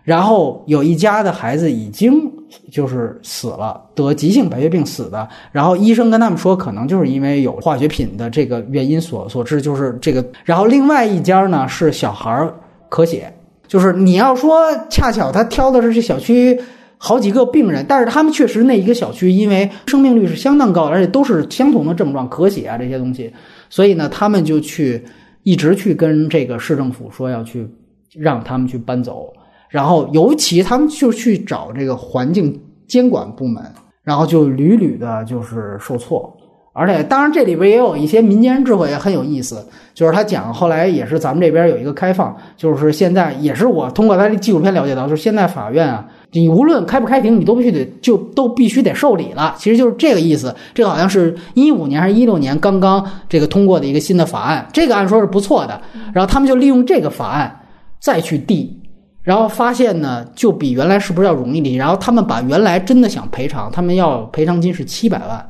然后有一家的孩子已经就是死了，得急性白血病死的。然后医生跟他们说，可能就是因为有化学品的这个原因所所致，就是这个。然后另外一家呢是小孩咳血，就是你要说恰巧他挑的是这小区好几个病人，但是他们确实那一个小区因为生命率是相当高的，而且都是相同的症状，咳血啊这些东西，所以呢他们就去一直去跟这个市政府说要去让他们去搬走。然后，尤其他们就去找这个环境监管部门，然后就屡屡的就是受挫。而且，当然这里边也有一些民间智慧，也很有意思。就是他讲，后来也是咱们这边有一个开放，就是现在也是我通过他的纪录片了解到，就是现在法院啊，你无论开不开庭，你都必须得就都必须得受理了。其实就是这个意思。这个好像是一五年还是一六年刚刚这个通过的一个新的法案，这个按说是不错的。然后他们就利用这个法案再去递。然后发现呢，就比原来是不是要容易点？然后他们把原来真的想赔偿，他们要赔偿金是七百万。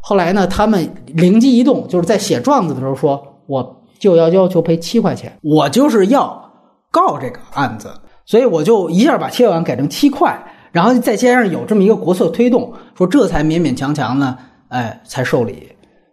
后来呢，他们灵机一动，就是在写状子的时候说，我就要要求赔七块钱，我就是要告这个案子，所以我就一下把七百万改成七块，然后再加上有这么一个国策推动，说这才勉勉强强呢，哎，才受理。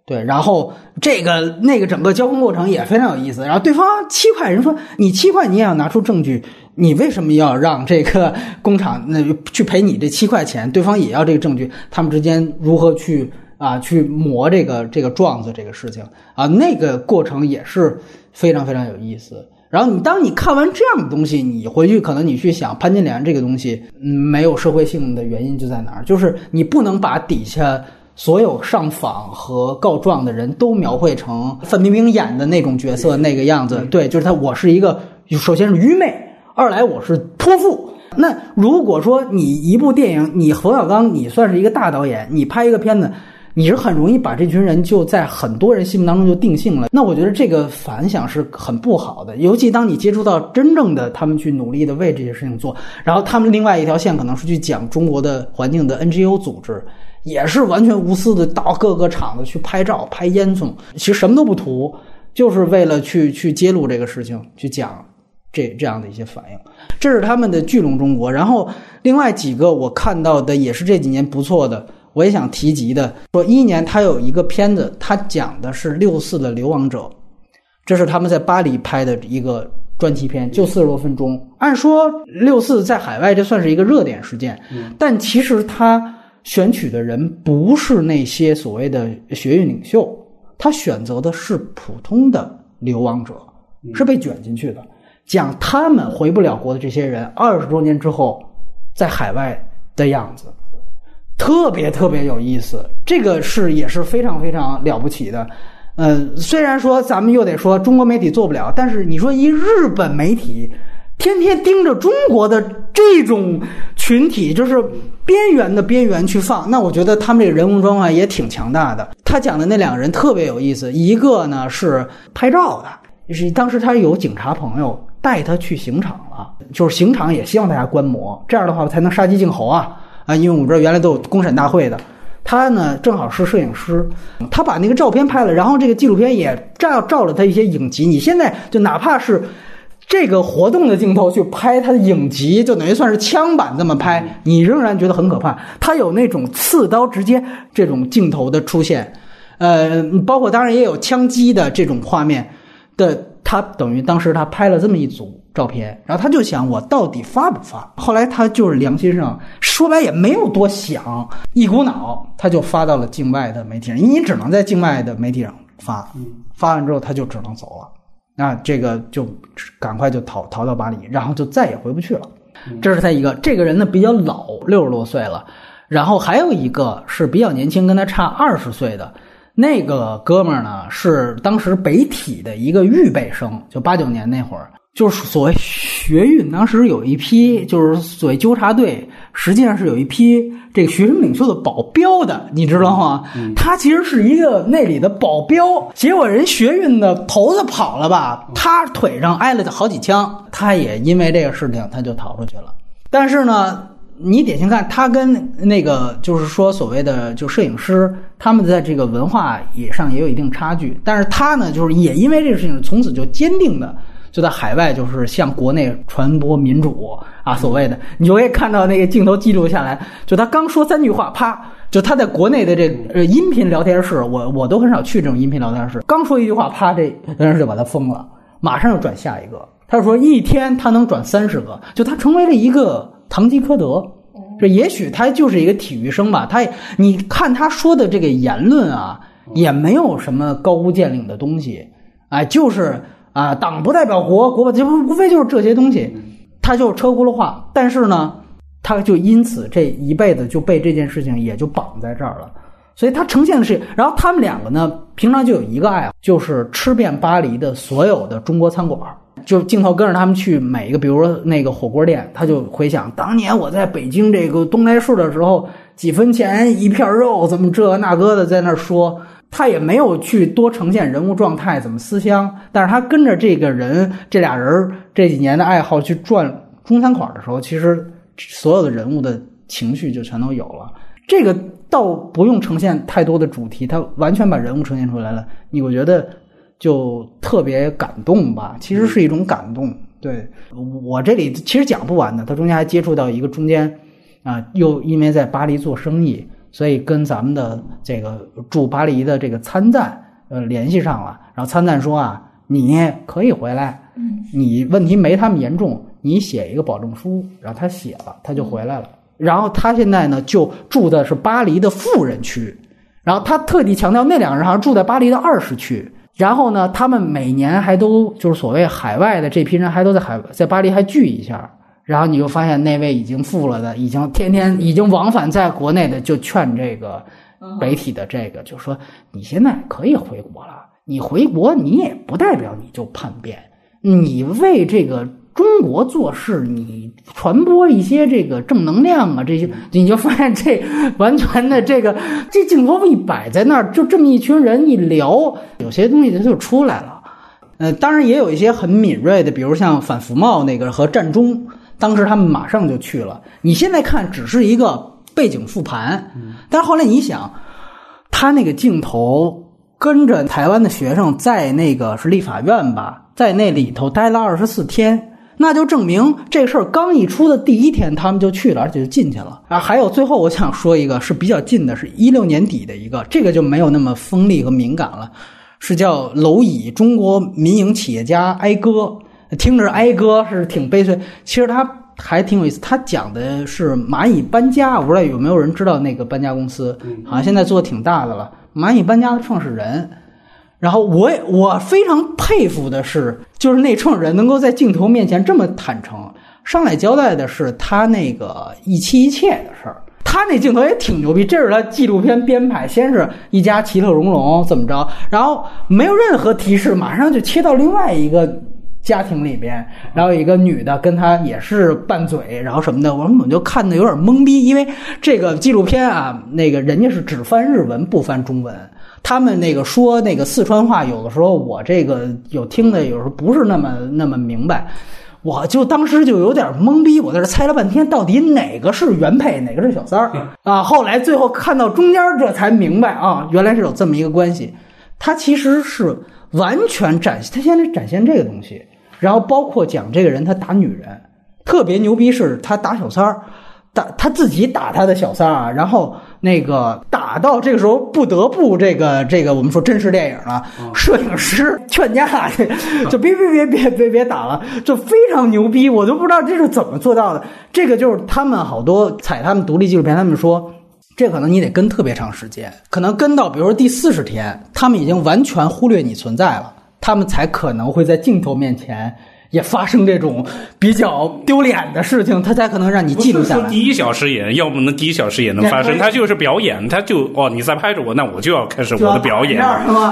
对，然后这个那个整个交锋过程也非常有意思。然后对方七块人说，你七块你也要拿出证据。你为什么要让这个工厂那去赔你这七块钱？对方也要这个证据，他们之间如何去啊去磨这个这个状子这个事情啊？那个过程也是非常非常有意思。然后你当你看完这样的东西，你回去可能你去想潘金莲这个东西，嗯，没有社会性的原因就在哪儿？就是你不能把底下所有上访和告状的人都描绘成范冰冰演的那种角色那个样子。对，就是他，我是一个首先是愚昧，二来我是泼妇。那如果说你一部电影，你冯小刚，你算是一个大导演，你拍一个片子。你是很容易把这群人就在很多人心目当中就定性了，那我觉得这个反响是很不好的。尤其当你接触到真正的他们去努力的为这些事情做，然后他们另外一条线可能是去讲中国的环境的 NGO 组织，也是完全无私的到各个厂子去拍照、拍烟囱，其实什么都不图，就是为了去去揭露这个事情，去讲这这样的一些反应。这是他们的聚拢中国。然后另外几个我看到的也是这几年不错的。我也想提及的，说一年他有一个片子，他讲的是六四的流亡者，这是他们在巴黎拍的一个专题片，就四十多分钟。按说六四在海外这算是一个热点事件，但其实他选取的人不是那些所谓的学运领袖，他选择的是普通的流亡者，是被卷进去的，讲他们回不了国的这些人二十多年之后在海外的样子。特别特别有意思，这个是也是非常非常了不起的。嗯，虽然说咱们又得说中国媒体做不了，但是你说一日本媒体天天盯着中国的这种群体，就是边缘的边缘去放，那我觉得他们这个人物装啊也挺强大的。他讲的那两个人特别有意思，一个呢是拍照的，是当时他有警察朋友带他去刑场了，就是刑场也希望大家观摩，这样的话才能杀鸡儆猴啊。啊，因为我们这儿原来都有公审大会的，他呢正好是摄影师，他把那个照片拍了，然后这个纪录片也照照了他一些影集。你现在就哪怕是这个活动的镜头去拍他的影集，就等于算是枪版这么拍，你仍然觉得很可怕。他有那种刺刀直接这种镜头的出现，呃，包括当然也有枪击的这种画面的，他等于当时他拍了这么一组。照片，然后他就想我到底发不发？后来他就是良心上说白也没有多想，一股脑他就发到了境外的媒体上，因为你只能在境外的媒体上发，发完之后他就只能走了，那这个就赶快就逃逃到巴黎，然后就再也回不去了。这是他一个，这个人呢比较老，六十多岁了，然后还有一个是比较年轻，跟他差二十岁的那个哥们儿呢，是当时北体的一个预备生，就八九年那会儿。就是所谓学运，当时有一批就是所谓纠察队，实际上是有一批这个学生领袖的保镖的，你知道吗？他其实是一个那里的保镖，结果人学运的头子跑了吧，他腿上挨了好几枪，他也因为这个事情他就逃出去了。但是呢，你典型看他跟那个就是说所谓的就摄影师，他们在这个文化也上也有一定差距，但是他呢，就是也因为这个事情，从此就坚定的。就在海外，就是向国内传播民主啊，所谓的，(laughs) 你就可以看到那个镜头记录下来，就他刚说三句话，啪，就他在国内的这呃音频聊天室，我我都很少去这种音频聊天室，刚说一句话，啪，这聊天室就把他封了，马上又转下一个。他说一天他能转三十个，就他成为了一个堂吉诃德。这也许他就是一个体育生吧，他你看他说的这个言论啊，也没有什么高屋建瓴的东西，哎，就是。啊，党不代表国，国不就无非就是这些东西，他就车轱辘话。但是呢，他就因此这一辈子就被这件事情也就绑在这儿了。所以他呈现的是，然后他们两个呢，平常就有一个爱好，就是吃遍巴黎的所有的中国餐馆。就镜头跟着他们去每一个，比如说那个火锅店，他就回想当年我在北京这个东来顺的时候，几分钱一片肉，怎么这那个的在那说。他也没有去多呈现人物状态怎么思乡，但是他跟着这个人这俩人这几年的爱好去转中餐馆的时候，其实所有的人物的情绪就全都有了。这个倒不用呈现太多的主题，他完全把人物呈现出来了，你我觉得就特别感动吧。其实是一种感动。对我这里其实讲不完的，他中间还接触到一个中间啊，又因为在巴黎做生意。所以跟咱们的这个驻巴黎的这个参赞呃联系上了，然后参赞说啊，你可以回来，你问题没他们严重，你写一个保证书，然后他写了，他就回来了。然后他现在呢，就住的是巴黎的富人区。然后他特地强调，那两个人好像住在巴黎的二十区。然后呢，他们每年还都就是所谓海外的这批人，还都在海在巴黎还聚一下。然后你就发现那位已经富了的，已经天天已经往返在国内的，就劝这个北体的这个，就说你现在可以回国了。你回国，你也不代表你就叛变，你为这个中国做事，你传播一些这个正能量啊，这些你就发现这完全的这个这镜头一摆在那儿，就这么一群人一聊，有些东西它就出来了。呃，当然也有一些很敏锐的，比如像反服贸那个和战中。当时他们马上就去了。你现在看只是一个背景复盘，但是后来你想，他那个镜头跟着台湾的学生在那个是立法院吧，在那里头待了二十四天，那就证明这事儿刚一出的第一天他们就去了，而且就进去了。啊，还有最后我想说一个是比较近的，是一六年底的一个，这个就没有那么锋利和敏感了，是叫蝼蚁中国民营企业家哀歌。听着哀歌是挺悲催，其实他还挺有意思。他讲的是蚂蚁搬家，我不知道有没有人知道那个搬家公司，好像现在做的挺大的了。蚂蚁搬家的创始人，然后我也我非常佩服的是，就是那创人能够在镜头面前这么坦诚，上来交代的是他那个一妻一妾的事儿。他那镜头也挺牛逼，这是他纪录片编排，先是一家其乐融融怎么着，然后没有任何提示，马上就切到另外一个。家庭里边，然后一个女的跟他也是拌嘴，然后什么的，我们我就看的有点懵逼，因为这个纪录片啊，那个人家是只翻日文不翻中文，他们那个说那个四川话，有的时候我这个有听的，有时候不是那么那么明白，我就当时就有点懵逼，我在这猜了半天，到底哪个是原配，哪个是小三儿 (laughs) 啊？后来最后看到中间，这才明白啊，原来是有这么一个关系，他其实是完全展现，他现在展现这个东西。然后包括讲这个人他打女人，特别牛逼是他打小三儿，打他自己打他的小三儿啊，然后那个打到这个时候不得不这个这个我们说真实电影了，摄影师劝架 (laughs) 就别别别别别别打了，就非常牛逼，我都不知道这是怎么做到的。这个就是他们好多采他们独立纪录片，他们说这可能你得跟特别长时间，可能跟到比如说第四十天，他们已经完全忽略你存在了。他们才可能会在镜头面前也发生这种比较丢脸的事情，他才可能让你记录下来。
第一小时也要不能第一小时也能发生，他就是表演，他就哦你在拍着我，那我就要开始我的表演，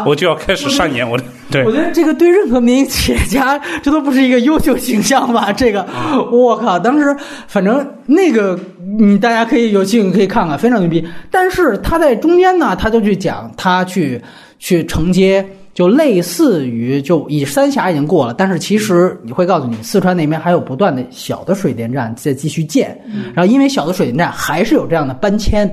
我就要开始上演我的。对，
我觉得这个对任何民营企业家，这都不是一个优秀形象吧？这个，我靠，当时反正那个，你大家可以有兴趣可以看看，非常牛逼。但是他在中间呢，他就去讲，他去去承接。就类似于，就以三峡已经过了，但是其实你会告诉你，四川那边还有不断的小的水电站在继续建，然后因为小的水电站还是有这样的搬迁，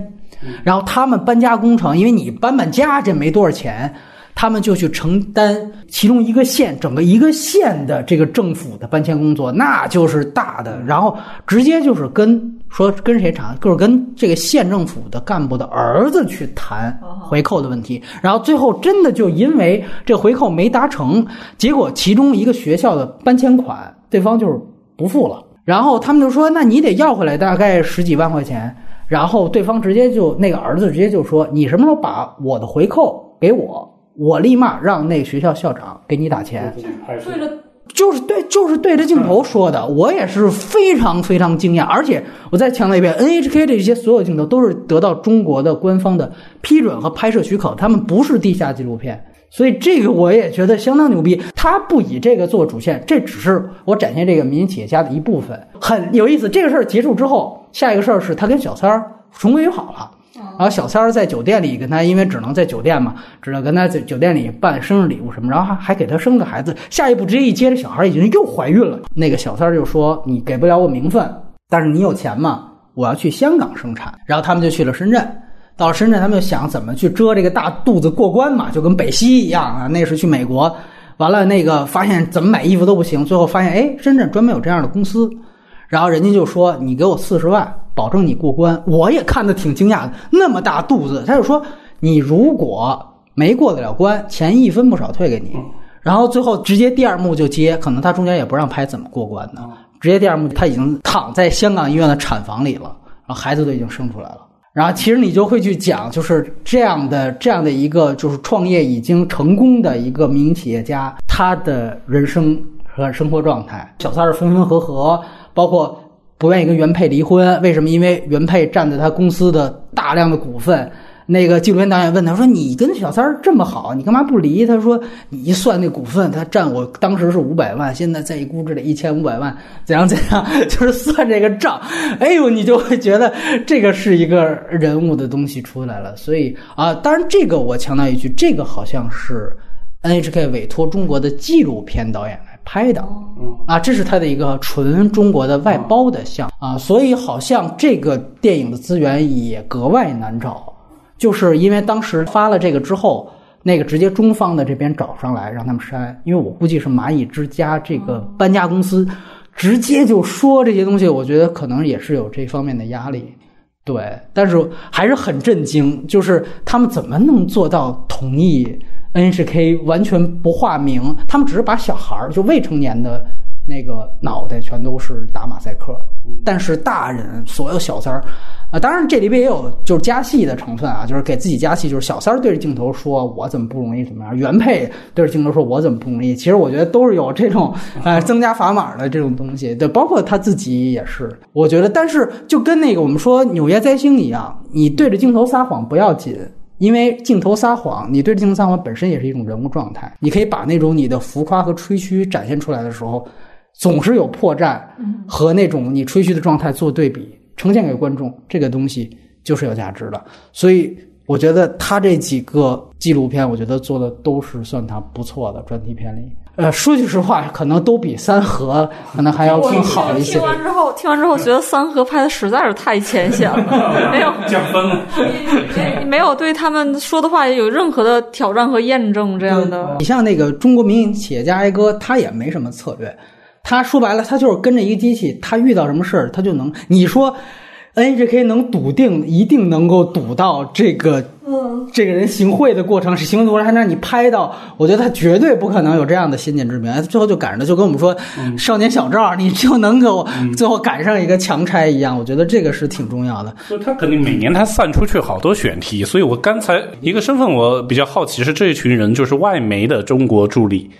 然后他们搬家工程，因为你搬搬家这没多少钱。他们就去承担其中一个县整个一个县的这个政府的搬迁工作，那就是大的。然后直接就是跟说跟谁谈，就是跟这个县政府的干部的儿子去谈回扣的问题。然后最后真的就因为这回扣没达成，结果其中一个学校的搬迁款对方就是不付了。然后他们就说：“那你得要回来大概十几万块钱。”然后对方直接就那个儿子直接就说：“你什么时候把我的回扣给我？”我立马让那学校校长给你打钱，
对着
就是对，就是对着镜头说的。我也是非常非常惊讶，而且我再强调一遍，NHK 这些所有镜头都是得到中国的官方的批准和拍摄许可，他们不是地下纪录片，所以这个我也觉得相当牛逼。他不以这个做主线，这只是我展现这个民营企业家的一部分，很有意思。这个事儿结束之后，下一个事儿是他跟小三儿重归于好了。然后小三儿在酒店里跟他，因为只能在酒店嘛，只能跟他在酒店里办生日礼物什么，然后还还给他生个孩子。下一步直接一接，这小孩已经又怀孕了。那个小三儿就说：“你给不了我名分，但是你有钱吗？我要去香港生产。”然后他们就去了深圳。到了深圳，他们就想怎么去遮这个大肚子过关嘛，就跟北西一样啊。那是去美国，完了那个发现怎么买衣服都不行，最后发现哎，深圳专门有这样的公司。然后人家就说：“你给我四十万，保证你过关。”我也看的挺惊讶的，那么大肚子，他就说：“你如果没过得了关，钱一分不少退给你。”然后最后直接第二幕就接，可能他中间也不让拍怎么过关的，直接第二幕他已经躺在香港医院的产房里了，然后孩子都已经生出来了。然后其实你就会去讲，就是这样的这样的一个就是创业已经成功的一个民营企业家，他的人生和生活状态。小三儿分分合合，包括不愿意跟原配离婚，为什么？因为原配占着他公司的大量的股份。那个纪录片导演问他说：“你跟小三儿这么好，你干嘛不离？”他说：“你一算那股份，他占我当时是五百万，现在再一估值得一千五百万，怎样怎样？(laughs) 就是算这个账。哎呦，你就会觉得这个是一个人物的东西出来了。所以啊，当然这个我强调一句，这个好像是 NHK 委托中国的纪录片导演拍的，啊，这是他的一个纯中国的外包的项啊，所以好像这个电影的资源也格外难找。就是因为当时发了这个之后，那个直接中方的这边找上来让他们删，因为我估计是蚂蚁之家这个搬家公司，直接就说这些东西，我觉得可能也是有这方面的压力。对，但是还是很震惊，就是他们怎么能做到同意 NHK 完全不化名？他们只是把小孩儿就未成年的那个脑袋全都是打马赛克，但是大人所有小三儿。啊，当然这里边也有就是加戏的成分啊，就是给自己加戏，就是小三儿对着镜头说“我怎么不容易怎么样”，原配对着镜头说“我怎么不容易”。其实我觉得都是有这种 (laughs) 呃增加砝码的这种东西，对，包括他自己也是。我觉得，但是就跟那个我们说纽约灾星一样，你对着镜头撒谎不要紧，因为镜头撒谎，你对着镜头撒谎本身也是一种人物状态，你可以把那种你的浮夸和吹嘘展现出来的时候，总是有破绽和那种你吹嘘的状态做对比。呈现给观众这个东西就是有价值的，所以我觉得他这几个纪录片，我觉得做的都是算他不错的专题片里。呃，说句实话，可能都比三河可能还要更好一些。
听完之后，听完之后觉得三河拍的实在是太浅显了，(laughs) 没有 (laughs)
降分了，
没有对他们说的话有任何的挑战和验证这样的。
你像那个中国民营企业家哀哥，他也没什么策略。他说白了，他就是跟着一个机器，他遇到什么事儿，他就能。你说，NHK 能笃定一定能够堵到这个，嗯，这个人行贿的过程是行贿过程，还让你拍到，我觉得他绝对不可能有这样的先见之明。最后就赶上了，就跟我们说《少年小赵》，你就能够最后赶上一个强拆一样。我觉得这个是挺重要的。
他肯定每年他散出去好多选题，所以我刚才一个身份我比较好奇是这一群人就是外媒的中国助理。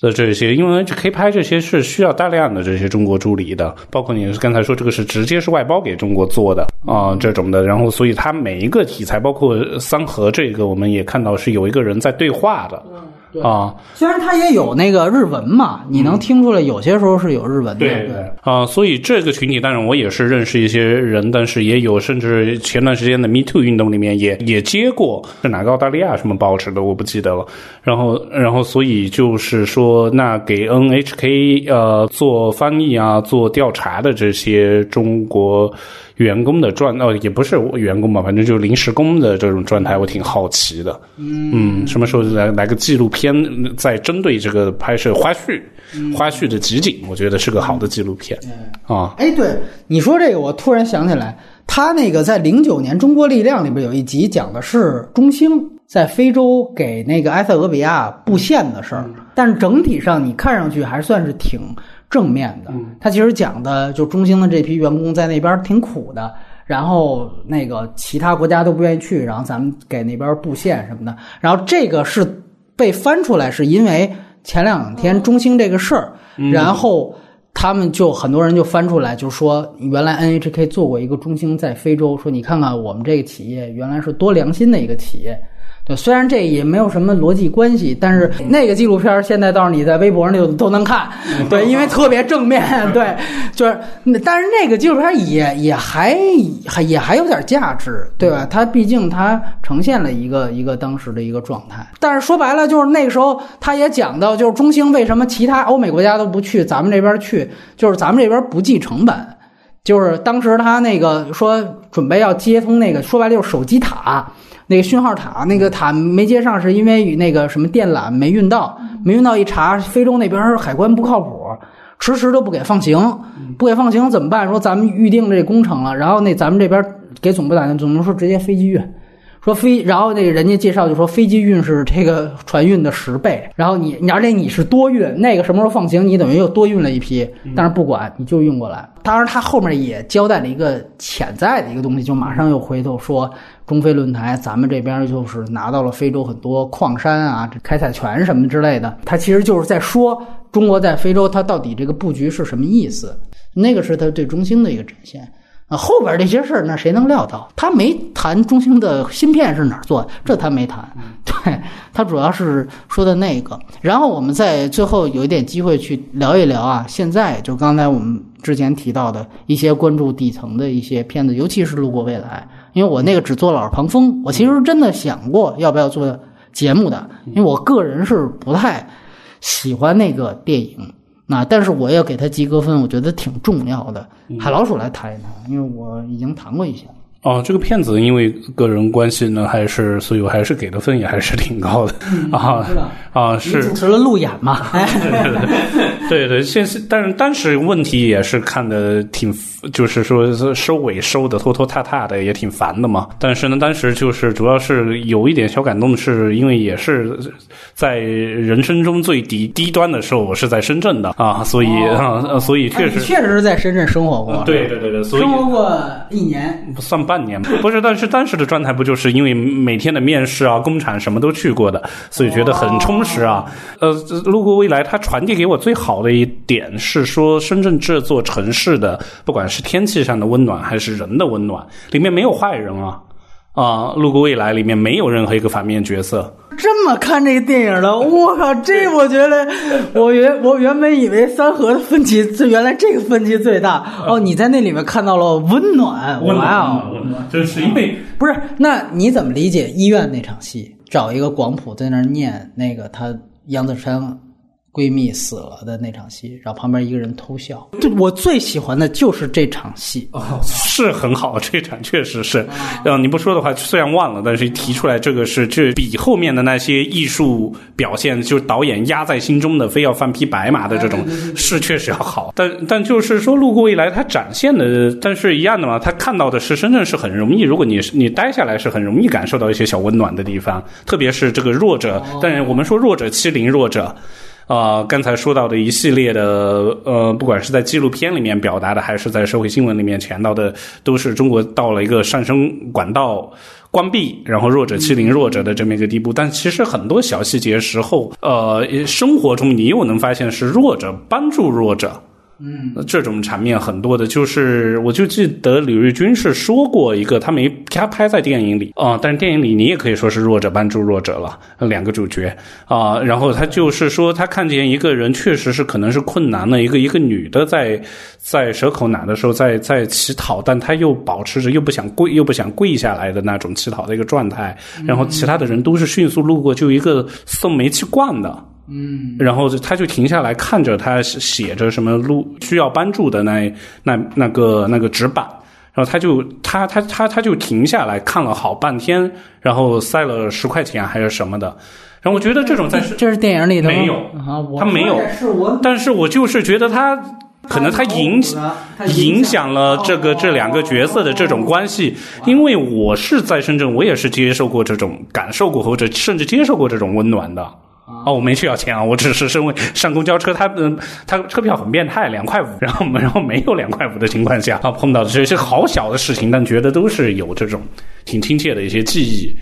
的这些，因为 K 拍这些是需要大量的这些中国助理的，包括你刚才说这个是直接是外包给中国做的啊，这种的。然后，所以它每一个题材，包括三和这个，我们也看到是有一个人在对话的。啊，
虽然它也有那个日文嘛，你能听出来有些时候是有日文的。
对对啊，所以这个群体当然我也是认识一些人，但是也有甚至前段时间的 Me Too 运动里面也也接过是哪个澳大利亚什么报纸的我不记得了。然后然后所以就是说，那给 NHK 呃做翻译啊做调查的这些中国。员工的状呃，也不是员工吧，反正就是临时工的这种状态，我挺好奇的。嗯，什么时候来来个纪录片，在针对这个拍摄花絮、花絮的集锦，我觉得是个好的纪录片啊。
哎，对你说这个，我突然想起来，他那个在零九年《中国力量》里边有一集讲的是中兴在非洲给那个埃塞俄比亚布线的事儿，但是整体上你看上去还算是挺。正面的，他其实讲的就中兴的这批员工在那边挺苦的，然后那个其他国家都不愿意去，然后咱们给那边布线什么的，然后这个是被翻出来，是因为前两天中兴这个事儿，然后他们就很多人就翻出来，就说原来 NHK 做过一个中兴在非洲，说你看看我们这个企业原来是多良心的一个企业。虽然这也没有什么逻辑关系，但是那个纪录片现在倒是你在微博上就都能看，对，因为特别正面，(laughs) 对，就是，但是那个纪录片也也还还也还有点价值，对吧？它毕竟它呈现了一个一个当时的一个状态，但是说白了就是那个时候他也讲到，就是中兴为什么其他欧美国家都不去，咱们这边去，就是咱们这边不计成本，就是当时他那个说准备要接通那个，说白了就是手机塔。那个讯号塔，那个塔没接上，是因为与那个什么电缆没运到，没运到一查，非洲那边海关不靠谱，迟迟都不给放行，不给放行怎么办？说咱们预定这工程了，然后那咱们这边给总部打电话，总部说直接飞机运，说飞，然后那个人家介绍就说飞机运是这个船运的十倍，然后你你而且你是多运，那个什么时候放行，你等于又多运了一批，但是不管你就运过来。当然，他后面也交代了一个潜在的一个东西，就马上又回头说中非论坛，咱们这边就是拿到了非洲很多矿山啊、这开采权什么之类的，他其实就是在说中国在非洲它到底这个布局是什么意思，那个是他对中兴的一个展现。啊，后边这些事儿，那谁能料到？他没谈中兴的芯片是哪儿做的，这他没谈。(laughs) 对他主要是说的那个。然后我们在最后有一点机会去聊一聊啊，现在就刚才我们之前提到的一些关注底层的一些片子，尤其是《路过未来》，因为我那个只做了耳旁风，我其实真的想过要不要做节目的，因为我个人是不太喜欢那个电影。那但是我要给他及格分，我觉得挺重要的。海老鼠来谈一谈，因为我已经谈过一些。
哦，这个片子因为个人关系呢，还是所以我还是给的分也还是挺高的啊啊是
主持了路演嘛？(laughs)
对对，现是但是当时问题也是看的挺，就是说收尾收的拖拖沓沓的，也挺烦的嘛。但是呢，当时就是主要是有一点小感动，是因为也是在人生中最低低端的时候，我是在深圳的啊，所以啊，所以确实
确实是在深圳生活过。
对对对对，所以
生活过一年，
不算。半年吧不是，但是当时的状态不就是因为每天的面试啊、工厂什么都去过的，所以觉得很充实啊。呃，路过未来，它传递给我最好的一点是说，深圳这座城市的不管是天气上的温暖，还是人的温暖，里面没有坏人啊。啊，路过未来里面没有任何一个反面角色。
这么看这个电影的，我靠，这我觉得，我原我原本以为三河的分歧，最原来这个分歧最大。哦，你在那里面看到了温暖，
温暖，温暖，就是因为
不是？那你怎么理解医院那场戏？找一个广普在那儿念那个他杨子姗。闺蜜死了的那场戏，然后旁边一个人偷笑。对我最喜欢的就是这场戏，
是很好，这场确实是。嗯，你不说的话，虽然忘了，但是提出来这个是，这比后面的那些艺术表现，就是导演压在心中的，非要放匹白马的这种，是确实要好。但但就是说，路过未来，他展现的，但是一样的嘛，他看到的是深圳是很容易，如果你你待下来是很容易感受到一些小温暖的地方，特别是这个弱者。但是我们说弱者欺凌弱者。啊，刚才说到的一系列的，呃，不管是在纪录片里面表达的，还是在社会新闻里面强调的，都是中国到了一个上升管道关闭，然后弱者欺凌弱者的这么一个地步。但其实很多小细节时候，呃，生活中你又能发现是弱者帮助弱者。
嗯，
这种场面很多的，就是我就记得李瑞军是说过一个，他没他拍在电影里啊，但是电影里你也可以说是弱者帮助弱者了，两个主角啊，然后他就是说他看见一个人确实是可能是困难的一个一个女的在在蛇口哪的时候在在乞讨，但他又保持着又不想跪又不想跪下来的那种乞讨的一个状态，然后其他的人都是迅速路过，就一个送煤气罐的。
嗯，
然后他就停下来看着他写着什么路需要帮助的那那那个那个纸板，然后他就他他他他就停下来看了好半天，然后塞了十块钱还是什么的，然后我觉得这种在
这是电影里的
没有
啊，
他没有，但是我就是觉得他可能他影影响了这个这两个角色的这种关系，因为我是在深圳，我也是接受过这种感受过或者甚至接受过这种温暖的。哦，我没去要钱啊，我只是身为上公交车，他嗯，他车票很变态，两块五，然后然后没有两块五的情况下啊，碰到的这些好小的事情，但觉得都是有这种挺亲切的一些记忆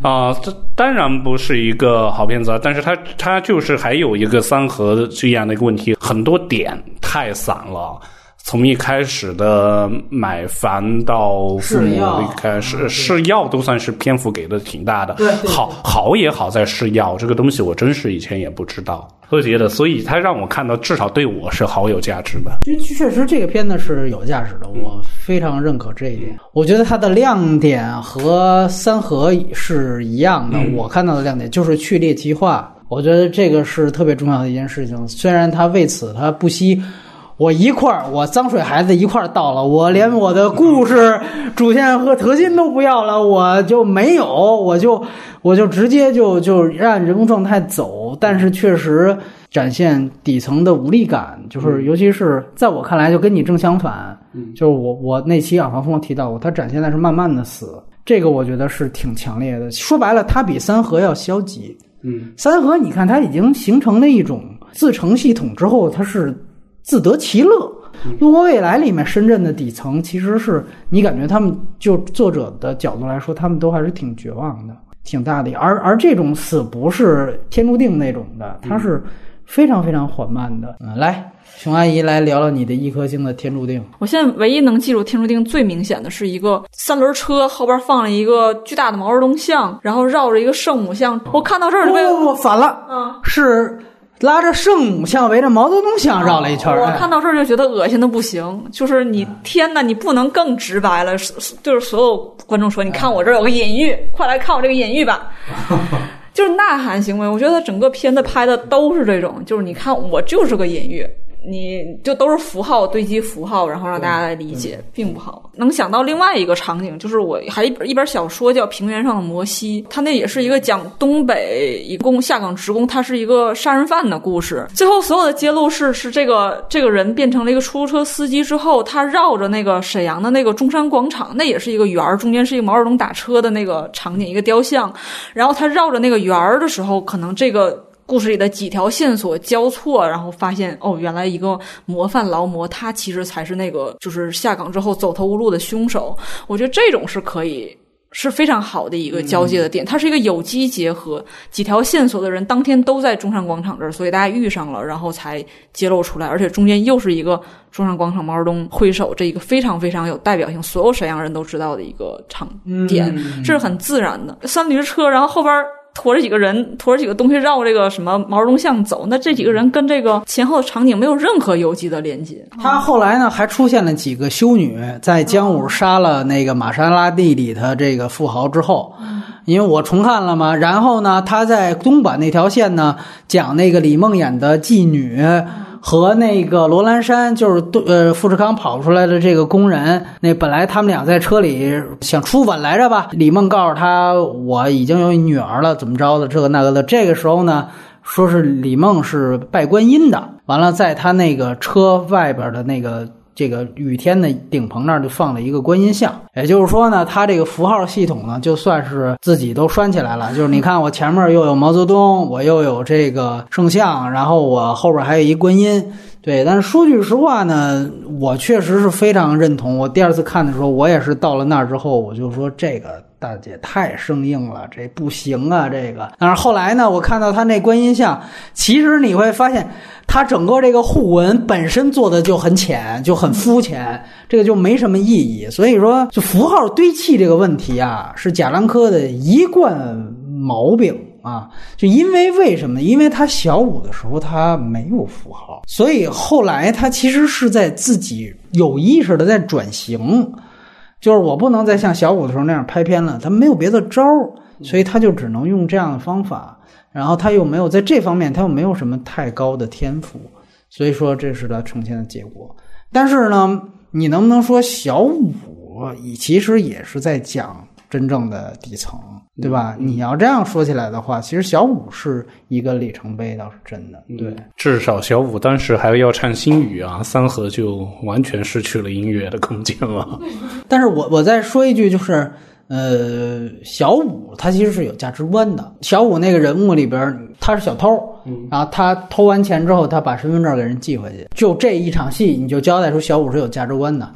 啊。这当然不是一个好片子啊，但是他他就是还有一个三合这样的一个问题，很多点太散了。从一开始的买房到父母离开，始试药都算是篇幅给的挺大的。好好也好在试药这个东西，我真是以前也不知道。我觉得，所以他让我看到，至少对我是好有价值的。
确确实，这个片子是有价值的，我非常认可这一点。我觉得它的亮点和三和是一样的。我看到的亮点就是去猎奇化，我觉得这个是特别重要的一件事情。虽然他为此他不惜。我一块儿，我脏水孩子一块儿倒了，我连我的故事主线和核心都不要了，我就没有，我就我就直接就就按人物状态走，但是确实展现底层的无力感，就是尤其是在我看来，就跟你正相反，就是我我那期耳旁风提到过，他展现的是慢慢的死。这个我觉得是挺强烈的。说白了，它比三河要消极。
嗯，
三河你看它已经形成了一种自成系统之后，它是自得其乐。路过未来里面深圳的底层，其实是你感觉他们就作者的角度来说，他们都还是挺绝望的，挺大的。而而这种死不是天注定那种的，它是非常非常缓慢的。嗯，来，熊阿姨来聊聊你的一颗星的天注定。
我现在唯一能记住天注定最明显的是一个三轮车后边放了一个巨大的毛泽东像，然后绕着一个圣母像。我看到这儿就被
不不不，反了，
嗯，
是拉着圣母像围着毛泽东像绕了一圈
我看到这儿就觉得恶心的不行，就是你天呐，你不能更直白了，就是所有观众说，你看我这儿有个隐喻，快来看我这个隐喻吧。(laughs) 就是呐喊行为，我觉得他整个片子拍的都是这种，就是你看我就是个隐喻，你就都是符号堆积符号，然后让大家来理解，并不好。能想到另外一个场景，就是我还一本一本小说叫《平原上的摩西》，它那也是一个讲东北一共下岗职工，他是一个杀人犯的故事。最后所有的揭露是是这个这个人变成了一个出租车司机之后，他绕着那个沈阳的那个中山广场，那也是一个圆儿，中间是一个毛泽东打车的那个场景，一个雕像。然后他绕着那个圆儿的时候，可能这个故事里的几条线索交错，然后发现哦，原来一个模范劳模，他其实才是那个就是下岗之后走投无路的凶手。我觉得这种是可以。是非常好的一个交界的点，它是一个有机结合，几条线索的人当天都在中山广场这儿，所以大家遇上了，然后才揭露出来，而且中间又是一个中山广场毛泽东挥手这一个非常非常有代表性，所有沈阳人都知道的一个场点，这是很自然的。三驴车，然后后边。驮着几个人，驮着几个东西绕这个什么毛泽东像走，那这几个人跟这个前后的场景没有任何有机的连接。
他后来呢，还出现了几个修女，在姜武杀了那个玛莎拉蒂里的这个富豪之后，因为我重看了嘛，然后呢，他在东莞那条线呢，讲那个李梦演的妓女。和那个罗兰山，就是呃富士康跑出来的这个工人，那本来他们俩在车里想初吻来着吧？李梦告诉他我已经有女儿了，怎么着的这个那个的。这个时候呢，说是李梦是拜观音的，完了在他那个车外边的那个。这个雨天的顶棚那儿就放了一个观音像，也就是说呢，它这个符号系统呢，就算是自己都拴起来了。就是你看，我前面又有毛泽东，我又有这个圣像，然后我后边还有一观音。对，但是说句实话呢，我确实是非常认同。我第二次看的时候，我也是到了那儿之后，我就说这个大姐太生硬了，这不行啊，这个。但是后来呢，我看到他那观音像，其实你会发现，他整个这个互文本身做的就很浅，就很肤浅，这个就没什么意义。所以说，就符号堆砌这个问题啊，是贾樟柯的一贯毛病。啊，就因为为什么？因为他小五的时候他没有符号，所以后来他其实是在自己有意识的在转型，就是我不能再像小五的时候那样拍片了，他没有别的招儿，所以他就只能用这样的方法，然后他又没有在这方面他又没有什么太高的天赋，所以说这是他呈现的结果。但是呢，你能不能说小五其实也是在讲真正的底层？对吧？你要这样说起来的话，其实小五是一个里程碑，倒是真的。对，
至少小五当时还要唱新语啊，三河就完全失去了音乐的空间了。(laughs)
但是我我再说一句，就是呃，小五他其实是有价值观的。小五那个人物里边，他是小偷，然后他偷完钱之后，他把身份证给人寄回去。就这一场戏，你就交代出小五是有价值观的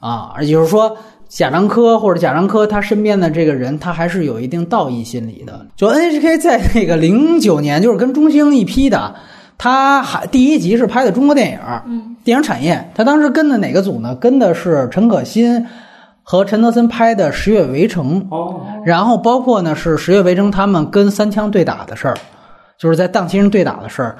啊，也就是说。贾樟柯或者贾樟柯他身边的这个人，他还是有一定道义心理的。就 NHK 在那个零九年，就是跟中兴一批的，他还第一集是拍的中国电影，嗯，电影产业。他当时跟的哪个组呢？跟的是陈可辛和陈德森拍的《十月围城》。哦，然后包括呢是《十月围城》他们跟三枪对打的事儿，就是在档期人对打的事儿。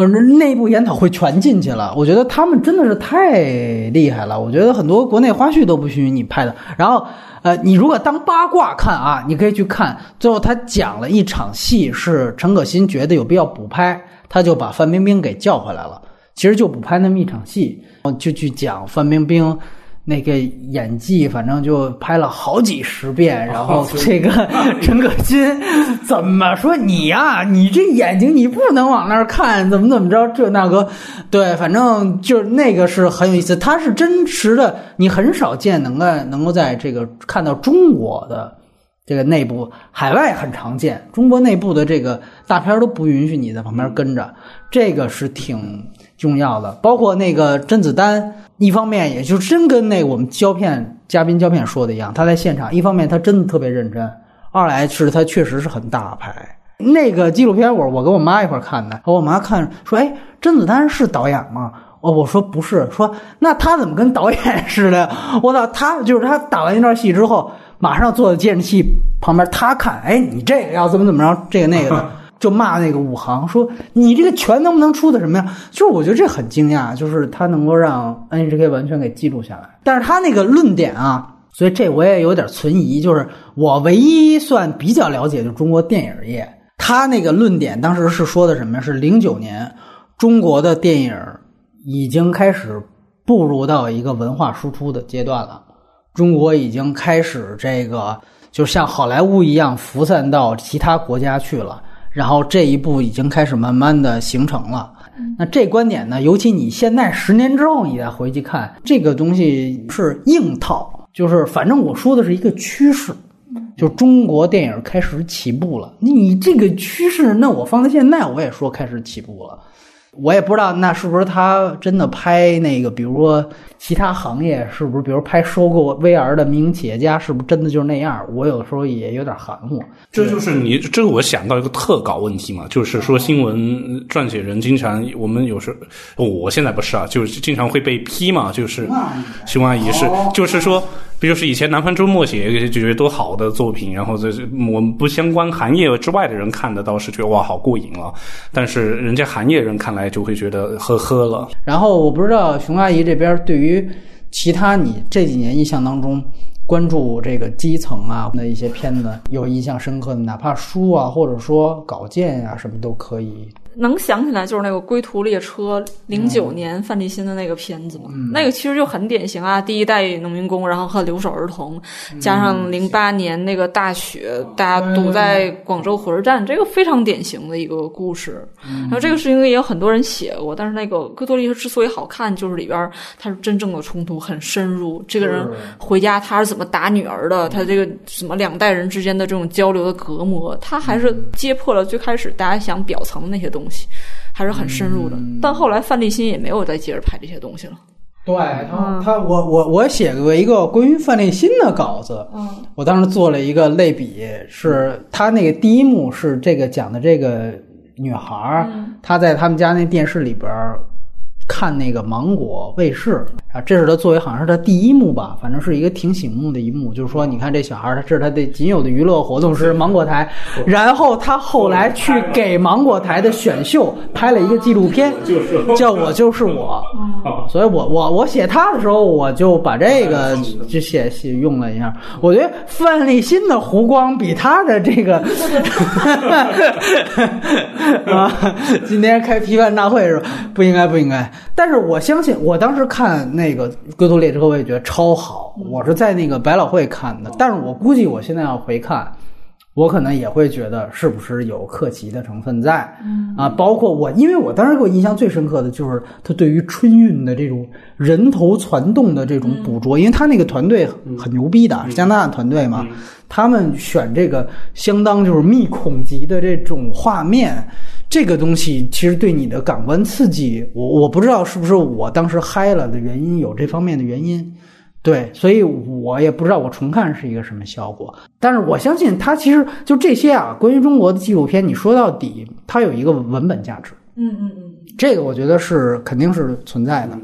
呃，内部研讨会全进去了。我觉得他们真的是太厉害了。我觉得很多国内花絮都不许你拍的。然后，呃，你如果当八卦看啊，你可以去看。最后他讲了一场戏，是陈可辛觉得有必要补拍，他就把范冰冰给叫回来了。其实就补拍那么一场戏，就去讲范冰冰。那个演技，反正就拍了好几十遍，然后这个 (laughs) 陈可辛怎么说你呀？你这眼睛你不能往那儿看，怎么怎么着这那个？对，反正就是那个是很有意思，他是真实的，你很少见能够能够在这个看到中国的这个内部，海外很常见，中国内部的这个大片都不允许你在旁边跟着，这个是挺重要的。包括那个甄子丹，一方面也就真跟那我们胶片嘉宾胶片说的一样，他在现场，一方面他真的特别认真，二来是他确实是很大牌。那个纪录片我我跟我妈一块看的，和我妈看说，哎，甄子丹是导演吗？哦，我说不是，说那他怎么跟导演似的？我操，他就是他打完一段戏之后，马上坐在监视器旁边，他看，哎，你这个要怎么怎么着，这个那个的，就骂那个武行说你这个拳能不能出的什么呀？就是我觉得这很惊讶，就是他能够让 NHK 完全给记录下来，但是他那个论点啊。所以这我也有点存疑，就是我唯一算比较了解的中国电影业，他那个论点当时是说的什么呀？是零九年中国的电影已经开始步入到一个文化输出的阶段了，中国已经开始这个就像好莱坞一样辐散到其他国家去了，然后这一步已经开始慢慢的形成了。那这观点呢，尤其你现在十年之后你再回去看，这个东西是硬套。就是反正我说的是一个趋势，就中国电影开始起步了。你这个趋势，那我放在现在我也说开始起步了。我也不知道那是不是他真的拍那个，比如说其他行业是不是，比如拍收购 VR 的民营企业家是不是真的就是那样？我有时候也有点含糊。
这就是你这个我想到一个特稿问题嘛，就是说新闻撰写人经常我们有时我现在不是啊，就是经常会被批嘛，就是新闻阿姨是，就是说。比如是以前《南方周末》写就觉得多好的作品，然后这我们不相关行业之外的人看的倒是觉得哇好过瘾了，但是人家行业人看来就会觉得呵呵了。
然后我不知道熊阿姨这边对于其他你这几年印象当中关注这个基层啊的一些片子有印象深刻的，哪怕书啊或者说稿件呀什么都可以。
能想起来就是那个《归途列车》，零九年范立新的那个片子嘛，那个其实就很典型啊，第一代农民工，然后和留守儿童，加上零八年那个大雪，大家堵在广州火车站，这个非常典型的一个故事。然后这个事情也有很多人写过，但是那个《归途列车》之所以好看，就是里边它是真正的冲突很深入，这个人回家他是怎么打女儿的，他这个什么两代人之间的这种交流的隔膜，他还是揭破了最开始大家想表层的那些东西。东西还是很深入的，但后来范立新也没有再接着拍这些东西了。
对他，他我我我写过一个关于范立新的稿子，嗯，我当时做了一个类比，是他那个第一幕是这个讲的这个女孩儿，她在他们家那电视里边看那个芒果卫视。啊，这是他作为好像是他第一幕吧，反正是一个挺醒目的一幕，就是说，你看这小孩儿，他这是他的仅有的娱乐活动是芒果台，然后他后来去给芒果台的选秀拍了一个纪录片，叫我就是我，所以我我我写他的时候，我就把这个就写写用了一下，我觉得范立新的湖光比他的这个 (laughs) (laughs) 啊，今天开批判大会是吧？不应该不应该，但是我相信，我当时看。那个《归途列车》我也觉得超好，我是在那个百老汇看的，但是我估计我现在要回看，我可能也会觉得是不是有客气的成分在，啊，包括我，因为我当时给我印象最深刻的就是他对于春运的这种人头攒动的这种捕捉，因为他那个团队很牛逼的，是加拿大团队嘛，他们选这个相当就是密孔级的这种画面。这个东西其实对你的感官刺激，我我不知道是不是我当时嗨了的原因，有这方面的原因，对，所以我也不知道我重看是一个什么效果。但是我相信它其实就这些啊，关于中国的纪录片，你说到底它有一个文本价值，
嗯嗯嗯，
这个我觉得是肯定是存在的。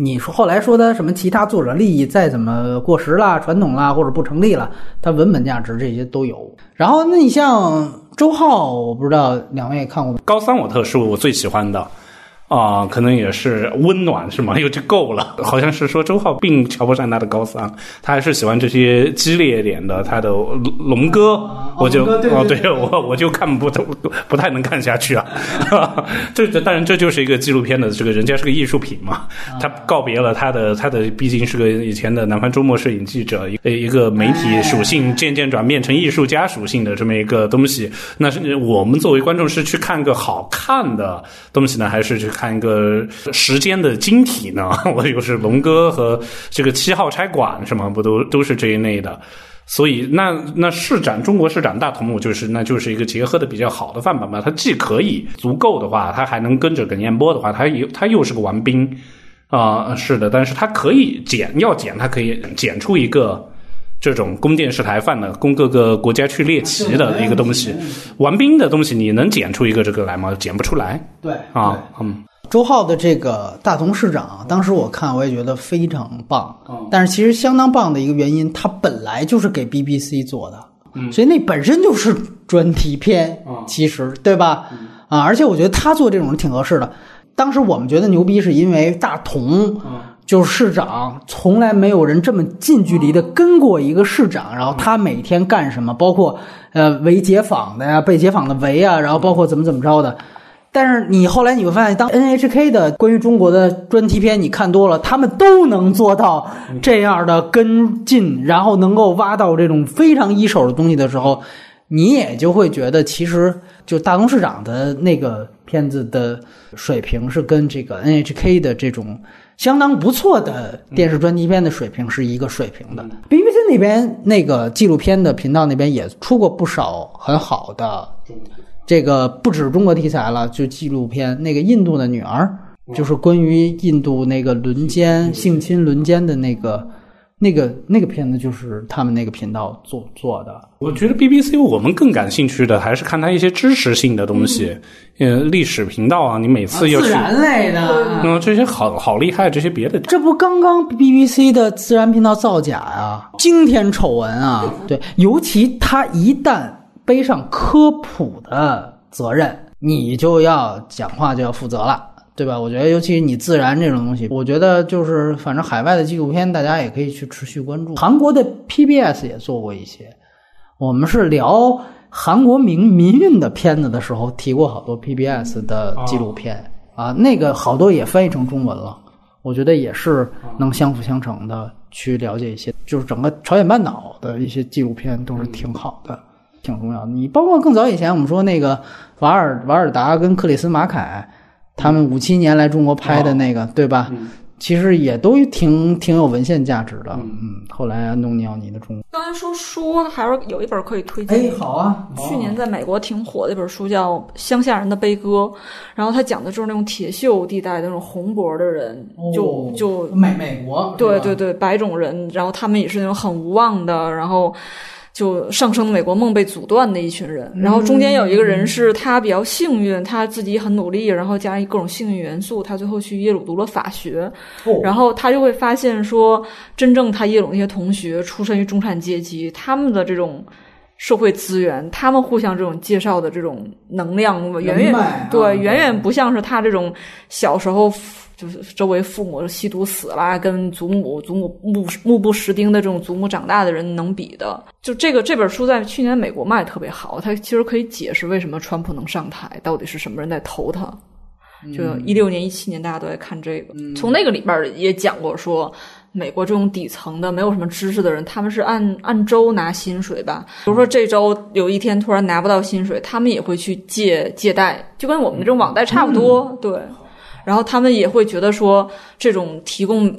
你说后来说的什么其他作者利益再怎么过时啦、传统啦或者不成立了，它文本价值这些都有。然后那你像周浩，我不知道两位看过
高三，我特殊我最喜欢的。啊，可能也是温暖是吗？(laughs) 又就够了。好像是说周浩并瞧不上他的高三，他还是喜欢这些激烈一点的。他的龙哥，我就哦，对 (laughs) 我我就看不不太能看下去啊。这这当然这就是一个纪录片的这个人家是个艺术品嘛。他告别了他的他的毕竟是个以前的南方周末摄影记者，一一个媒体属性渐渐转变成艺术家属性的这么一个东西。那是我们作为观众是去看个好看的东西呢，还是去？看一个时间的晶体呢，(laughs) 我又是龙哥和这个七号差馆，什么不都都是这一类的。所以那那市展中国市展大头目就是那就是一个结合的比较好的范本吧。它既可以足够的话，它还能跟着耿彦波的话，它又它又是个玩兵啊、是的，但是它可以剪要剪，它可以剪出一个。这种供电视台范的，供各个国家去猎奇的一个东西，玩兵的东西，你能剪出一个这个来吗？剪不出来
对
啊，嗯，
周浩的这个大同市长，当时我看我也觉得非常棒，
嗯。
但是其实相当棒的一个原因，他本来就是给 BBC 做的，
嗯。
所以那本身就是专题片，
嗯。
其实对吧？啊，而且我觉得他做这种挺合适的。当时我们觉得牛逼，是因为大同
嗯。
就是市长，从来没有人这么近距离的跟过一个市长，然后他每天干什么，包括呃围解访的呀，被解访的围啊，然后包括怎么怎么着的。但是你后来你会发现，当 NHK 的关于中国的专题片你看多了，他们都能做到这样的跟进，然后能够挖到这种非常一手的东西的时候，你也就会觉得，其实就大东市长的那个片子的水平是跟这个 NHK 的这种相当不错的电视专题片的水平是一个水平的。BBC 那边那个纪录片的频道那边也出过不少很好的这个不止中国题材了，就纪录片，那个印度的女儿，就是关于印度那个轮奸、性侵轮奸的那个、那个、那个片子，就是他们那个频道做做的。
我觉得 BBC 我们更感兴趣的还是看它一些知识性的东西，呃，历史频道啊，你每次要去，
自然类的，
嗯，这些好好厉害，这些别的
这不刚刚 BBC 的自然频道造假啊、惊天丑闻啊！对，尤其他一旦背上科普的责任，你就要讲话就要负责了。对吧？我觉得，尤其是你自然这种东西，我觉得就是，反正海外的纪录片，大家也可以去持续关注。韩国的 PBS 也做过一些，我们是聊韩国民民运的片子的时候，提过好多 PBS 的纪录片、啊，那个好多也翻译成中文了。我觉得也是能相辅相成的去了解一些，就是整个朝鲜半岛的一些纪录片都是挺好的，挺重要的。你包括更早以前我们说那个瓦尔瓦尔达跟克里斯马凯，他们五七年来中国拍的那个，对吧？其实也都挺挺有文献价值的。嗯，后来安东尼奥尼的中国，
刚才说书，还是有一本可以推荐。
哎，好啊，
去年在美国挺火的一本书叫《乡下人的悲歌》，然后他讲的就是那种铁锈地带的那种红脖的人，就就
美美国，
对对对，白种人，然后他们也是那种很无望的，然后就上升的美国梦被阻断的一群人。然后中间有一个人是他比较幸运，他自己很努力，然后加上各种幸运元素，他最后去耶鲁读了法学。
哦
然后他就会发现说，真正他耶鲁那些同学出身于中产阶级，他们的这种。社会资源，他们互相这种介绍的这种能量，远远
啊
对，远远不像是他这种小时候就是周围父母吸毒死啦，跟祖母祖母目目不识丁的这种祖母长大的人能比的。就这个这本书在去年美国卖得特别好，它其实可以解释为什么川普能上台，到底是什么人在投他。就一六年、一七年，大家都在看这个，从那个里边也讲过说，美国这种底层的没有什么知识的人，他们是按按周拿薪水吧。比如说这周有一天突然拿不到薪水，他们也会去借借贷，就跟我们这种网贷差不多，对。然后他们也会觉得说，这种提供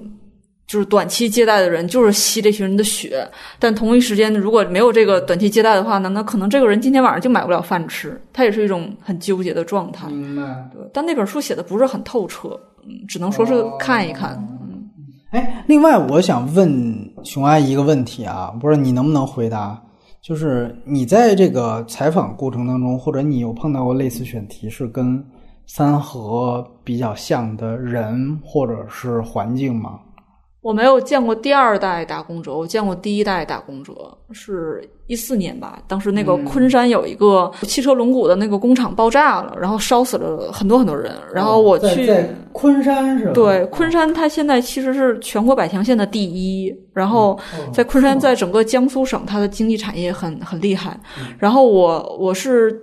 就是短期借贷的人就是吸这群人的血，但同一时间如果没有这个短期借贷的话呢，那可能这个人今天晚上就买不了饭吃，他也是一种很纠结的状态。
明白。
对，但那本书写的不是很透彻，嗯，只能说是看一看。
哎，另外我想问熊阿姨一个问题啊，不知道你能不能回答？就是你在这个采访过程当中，或者你有碰到过类似选题是跟三河比较像的人或者是环境吗？
我没有见过第二代打工者，我见过第一代打工者，是一四年吧。当时那个昆山有一个汽车轮毂的那个工厂爆炸了，然后烧死了很多很多人。然后我去，
昆山是吧？
对，昆山它现在其实是全国百强县的第一，然后在昆山，在整个江苏省，它的经济产业很很厉害。然后我我是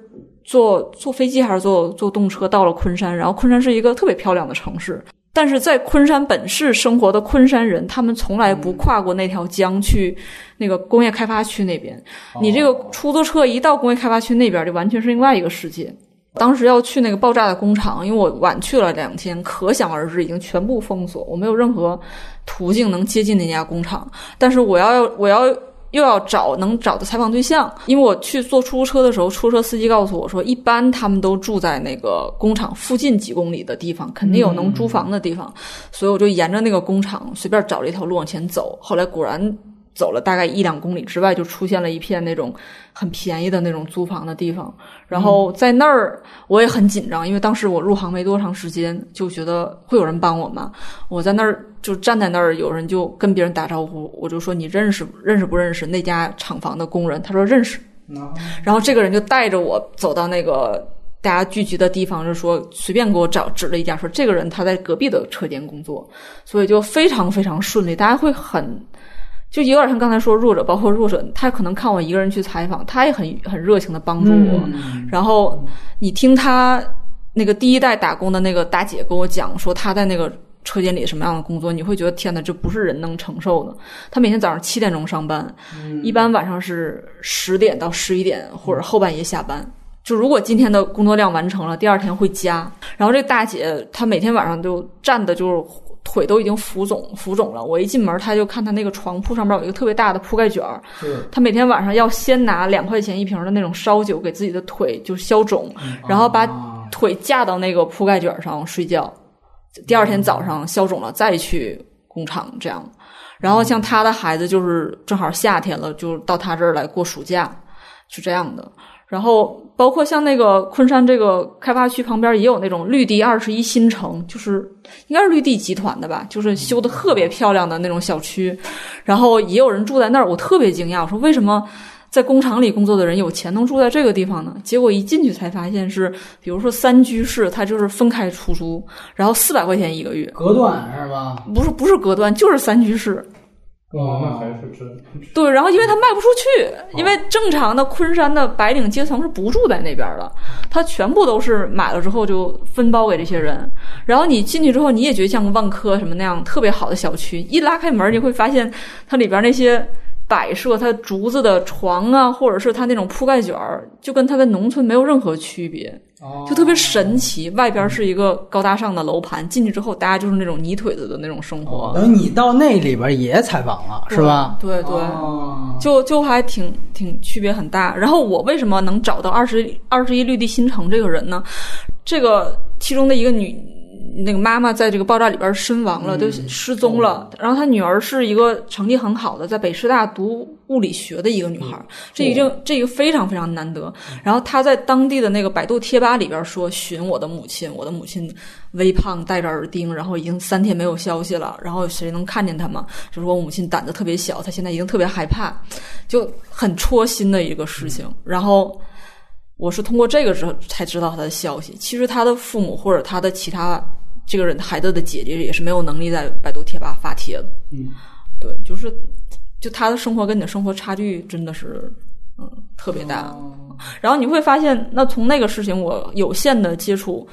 坐坐飞机还是坐坐动车到了昆山，然后昆山是一个特别漂亮的城市。但是在昆山本市生活的昆山人，他们从来不跨过那条江去那个工业开发区那边。你这个出租车一到工业开发区那边，就完全是另外一个世界。当时要去那个爆炸的工厂，因为我晚去了两天，可想而知已经全部封锁，我没有任何途径能接近那家工厂。但是我要我要又要找能找的采访对象，因为我去坐出租车的时候，出租车司机告诉我说，一般他们都住在那个工厂附近几公里的地方，肯定有能租房的地方，所以我就沿着那个工厂随便找了一条路往前走。后来果然走了大概一两公里之外，就出现了一片那种很便宜的那种租房的地方。然后在那儿我也很紧张，因为当时我入行没多长时间，就觉得会有人帮我吗？我在那儿就站在那儿，有人就跟别人打招呼，我就说你认识认识不认识那家厂房的工人？他说认识。然后这个人就带着我走到那个大家聚集的地方，就说随便给我找指了一家，说这个人他在隔壁的车间工作，所以就非常非常顺利，大家会很。就有点像刚才说弱者，包括弱者，他可能看我一个人去采访，他也很很热情的帮助我。然后你听他那个第一代打工的那个大姐跟我讲说，他在那个车间里什么样的工作，你会觉得天哪，这不是人能承受的。他每天早上七点钟上班，一般晚上是十点到十一点或者后半夜下班。就如果今天的工作量完成了，第二天会加。然后这大姐她每天晚上就站的就是。腿都已经浮肿浮肿了。我一进门，她就看她那个床铺上面有一个特别大的铺盖卷儿。她每天晚上要先拿两块钱一瓶的那种烧酒给自己的腿就消肿，然后把腿架到那个铺盖卷上睡觉。第二天早上消肿了再去工厂这样。然后像他的孩子就是正好夏天了，就到他这儿来过暑假，是这样的。然后包括像那个昆山这个开发区旁边也有那种绿地二十一新城，就是应该是绿地集团的吧，就是修的特别漂亮的那种小区。然后也有人住在那儿，我特别惊讶，我说为什么在工厂里工作的人有钱能住在这个地方呢？结果一进去才发现是，比如说三居室，它就是分开出租，然后四百块钱一个月，
隔断是吧？
不是不是隔断，就是三居室。
哦，那还是真
对，然后因为他卖不出去，因为正常的昆山的白领阶层是不住在那边的，他全部都是买了之后就分包给这些人。然后你进去之后，你也觉得像万科什么那样特别好的小区，一拉开门你会发现它里边那些摆设，它竹子的床啊，或者是它那种铺盖卷儿，就跟它在农村没有任何区别。就特别神奇，外边是一个高大上的楼盘，进去之后大家就是那种泥腿子的那种生活。
等于你到那里边也采访了，是吧？
对对，就就还挺挺区别很大。然后我为什么能找到二十二十一绿地新城这个人呢？这个其中的一个女。那个妈妈在这个爆炸里边身亡了，就失踪了。然后她女儿是一个成绩很好的，在北师大读物理学的一个女孩，这已经这个非常非常难得。然后她在当地的那个百度贴吧里边说寻我的母亲，我的母亲微胖，戴着耳钉，然后已经三天没有消息了。然后谁能看见她吗？就是我母亲胆子特别小，她现在已经特别害怕，就很戳心的一个事情。然后我是通过这个之后才知道她的消息。其实她的父母或者她的其他。这个人孩子的姐姐也是没有能力在百度贴吧发帖的，
嗯，
对，就是就他的生活跟你的生活差距真的是嗯特别大。然后你会发现，那从那个事情我有限的接触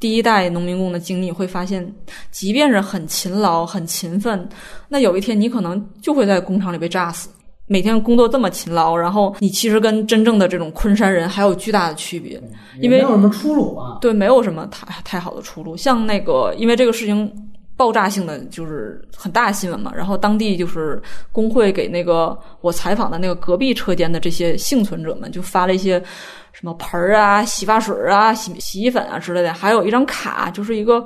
第一代农民工的经历，会发现，即便是很勤劳、很勤奋，那有一天你可能就会在工厂里被炸死。每天工作这么勤劳，然后你其实跟真正的这种昆山人还有巨大的区别，因为
没有什么出路啊。
对，没有什么太太好的出路。像那个，因为这个事情爆炸性的就是很大新闻嘛，然后当地就是工会给那个我采访的那个隔壁车间的这些幸存者们就发了一些什么盆儿啊、洗发水啊、洗洗衣粉啊之类的，还有一张卡，就是一个。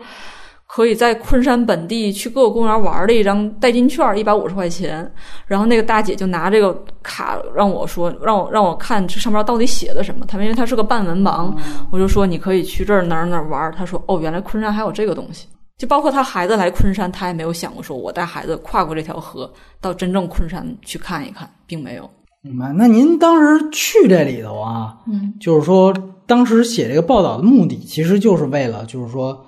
可以在昆山本地去各个公园玩的一张代金券，一百五十块钱。然后那个大姐就拿这个卡让我说，让我让我看这上面到底写的什么。她因为她是个半文盲，我就说你可以去这儿哪儿哪儿玩。她说哦，原来昆山还有这个东西。就包括她孩子来昆山，她也没有想过说我带孩子跨过这条河到真正昆山去看一看，并没有。
明白？那您当时去这里头啊，
嗯，
就是说当时写这个报道的目的，其实就是为了就是说。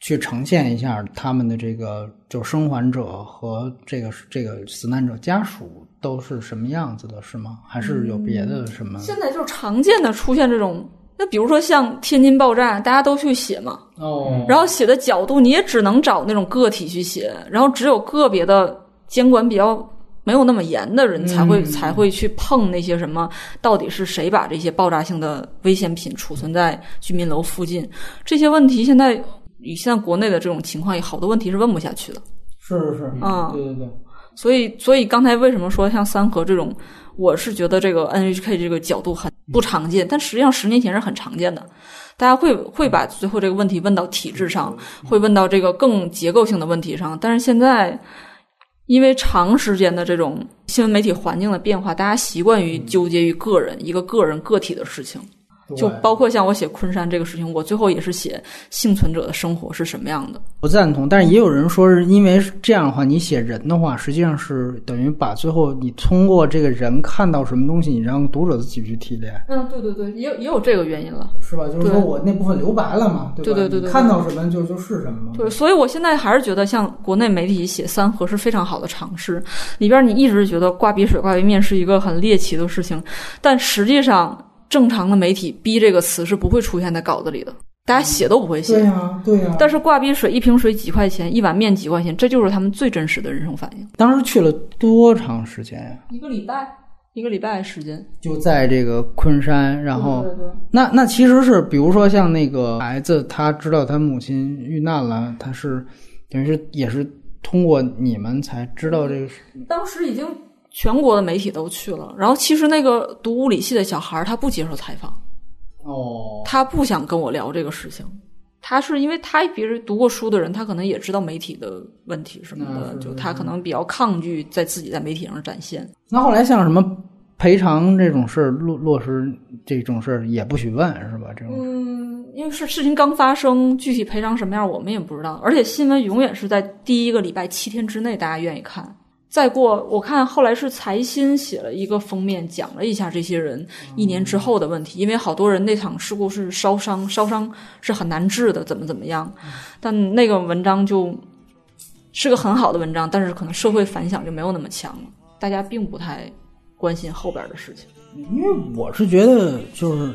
去呈现一下他们的这个，就生还者和这个这个死难者家属都是什么样子的，是吗？还是有别的什么？
现在就是常见的出现这种，那比如说像天津爆炸，大家都去写嘛，
哦，
然后写的角度你也只能找那种个体去写，然后只有个别的监管比较没有那么严的人才会才会去碰那些什么，到底是谁把这些爆炸性的危险品储存在居民楼附近？这些问题现在。以现在国内的这种情况，有好多问题是问不下去的。
是是是，
嗯，
对对对。
所以，所以刚才为什么说像三和这种，我是觉得这个 NHK 这个角度很不常见，但实际上十年前是很常见的。大家会会把最后这个问题问到体制上，会问到这个更结构性的问题上。但是现在，因为长时间的这种新闻媒体环境的变化，大家习惯于纠结于个人一个个人个体的事情。就包括像我写昆山这个事情，我最后也是写幸存者的生活是什么样的。
不赞同，但是也有人说是因为这样的话，你写人的话，实际上是等于把最后你通过这个人看到什么东西，你让读者自己去提炼。
嗯，对对对，也有也有这个原因了，
是吧？就是说我那部分留白了嘛，
对对对对，
看到什么就就是什么。
对，所以我现在还是觉得，像国内媒体写三河是非常好的尝试。里边你一直觉得挂鼻水、挂鼻面是一个很猎奇的事情，但实际上。正常的媒体“逼”这个词是不会出现在稿子里的，大家写都不会写。
对呀，对呀。
但是挂逼水，一瓶水几块钱，一碗面几块钱，这就是他们最真实的人生反应。
当时去了多长时间呀？
一个礼拜，一个礼拜时间。
就在这个昆山，然后
对对对。
那那其实是，比如说像那个孩子，他知道他母亲遇难了，他是等于是也是通过你们才知道这个。
当时已经。全国的媒体都去了，然后其实那个读物理系的小孩他不接受采访，
哦，
他不想跟我聊这个事情，他是因为他别人读过书的人，他可能也知道媒体的问题什么的，就他可能比较抗拒在自己在媒体上展现。
那后来像什么赔偿这种事儿落落实这种事儿也不许问是吧？这种
嗯，因为是事情刚发生，具体赔偿什么样我们也不知道，而且新闻永远是在第一个礼拜七天之内大家愿意看。再过，我看后来是财新写了一个封面，讲了一下这些人一年之后的问题。因为好多人那场事故是烧伤，烧伤是很难治的，怎么怎么样。但那个文章就是个很好的文章，但是可能社会反响就没有那么强了，大家并不太关心后边的事情。
因为我是觉得，就是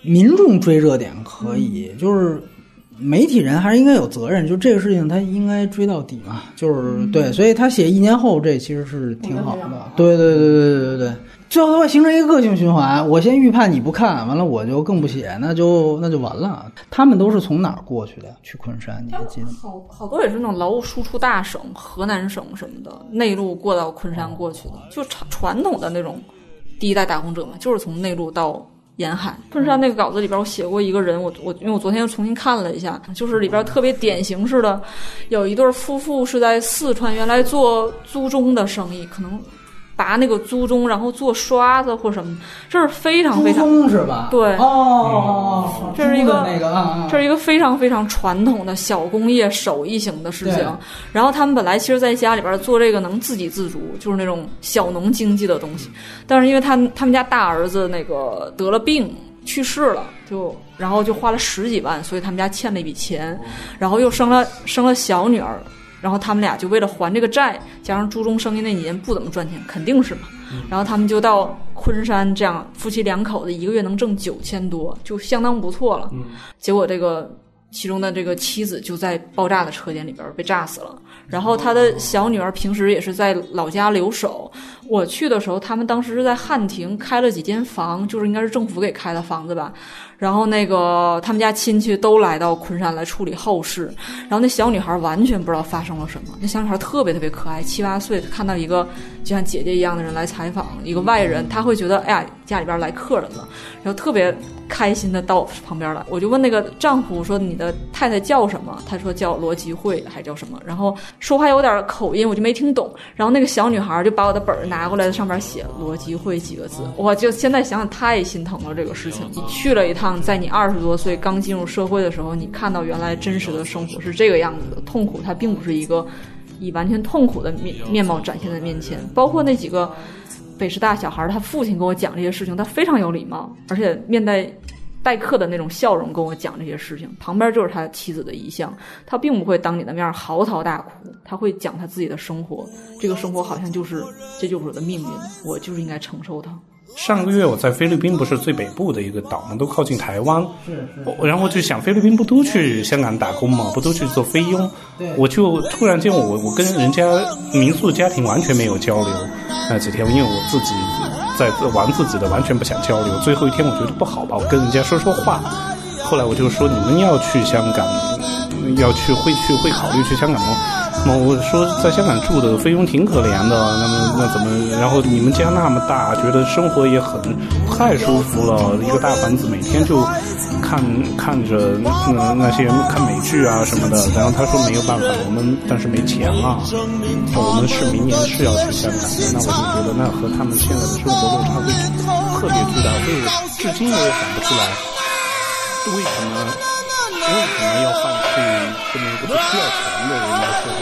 民众追热点可以，就是。媒体人还是应该有责任，就这个事情他应该追到底嘛，就是对，所以他写一年后这其实是挺好的，对对对对对对对，最后他会形成一个恶性循环。我先预判你不看，完了我就更不写，那就那就完了。他们都是从哪儿过去的？去昆山，你还记得？
好好多也是那种劳务输出大省，河南省什么的，内陆过到昆山过去的，就传传统的那种第一代打工者嘛，就是从内陆到。沿海昆山那个稿子里边，我写过一个人，我我因为我昨天又重新看了一下，就是里边特别典型似的，有一对夫妇是在四川原来做租中的生意，可能。拔那个猪鬃，然后做刷子或什么，这是非常非常
租是吧？
对
哦，
这是一个
那个，
这是一个非常非常传统的小工业手艺型的事情。然后他们本来其实在家里边做这个能自给自足，就是那种小农经济的东西。但是因为他他们家大儿子那个得了病去世了，就然后就花了十几万，所以他们家欠了一笔钱，然后又生了生了小女儿。然后他们俩就为了还这个债，加上朱中生意那年不怎么赚钱，肯定是嘛。然后他们就到昆山，这样夫妻两口子一个月能挣九千多，就相当不错了。结果这个其中的这个妻子就在爆炸的车间里边被炸死了。然后他的小女儿平时也是在老家留守。我去的时候，他们当时是在汉庭开了几间房，就是应该是政府给开的房子吧。然后那个他们家亲戚都来到昆山来处理后事，然后那小女孩完全不知道发生了什么。那小女孩特别特别可爱，七八岁，看到一个就像姐姐一样的人来采访，一个外人，她会觉得哎呀家里边来客人了，然后特别开心的到旁边来。我就问那个丈夫说你的太太叫什么？他说叫罗吉慧还叫什么？然后说话有点口音，我就没听懂。然后那个小女孩就把我的本儿拿过来，上面写罗吉慧几个字，我就现在想想太心疼了这个事情。你去了一趟。在你二十多岁刚进入社会的时候，你看到原来真实的生活是这个样子的，痛苦它并不是一个以完全痛苦的面面貌展现在面前。包括那几个北师大小孩，他父亲跟我讲这些事情，他非常有礼貌，而且面带待客的那种笑容跟我讲这些事情。旁边就是他妻子的遗像，他并不会当你的面嚎啕大哭，他会讲他自己的生活。这个生活好像就是这就是我的命运，我就是应该承受它。
上个月我在菲律宾，不是最北部的一个岛嘛，都靠近台湾。
是是。
然后就想，菲律宾不都去香港打工嘛，不都去做菲佣？我就突然间，我我跟人家民宿家庭完全没有交流。那几天，因为我自己在玩自己的，完全不想交流。最后一天，我觉得不好吧，我跟人家说说话。后来我就说，你们要去香港，要去会去会考虑去香港吗？我说在香港住的菲佣挺可怜的，那么那怎么？然后你们家那么大，觉得生活也很太舒服了，一个大房子每天就看看着那那些看美剧啊什么的。然后他说没有办法，我们但是没钱啊，我们是明年是要去香港的。那我就觉得那和他们现在的生活落差会特别巨大，所以我至今我也想不出来为什么为什么要放弃这么一个不需要钱的人的社会，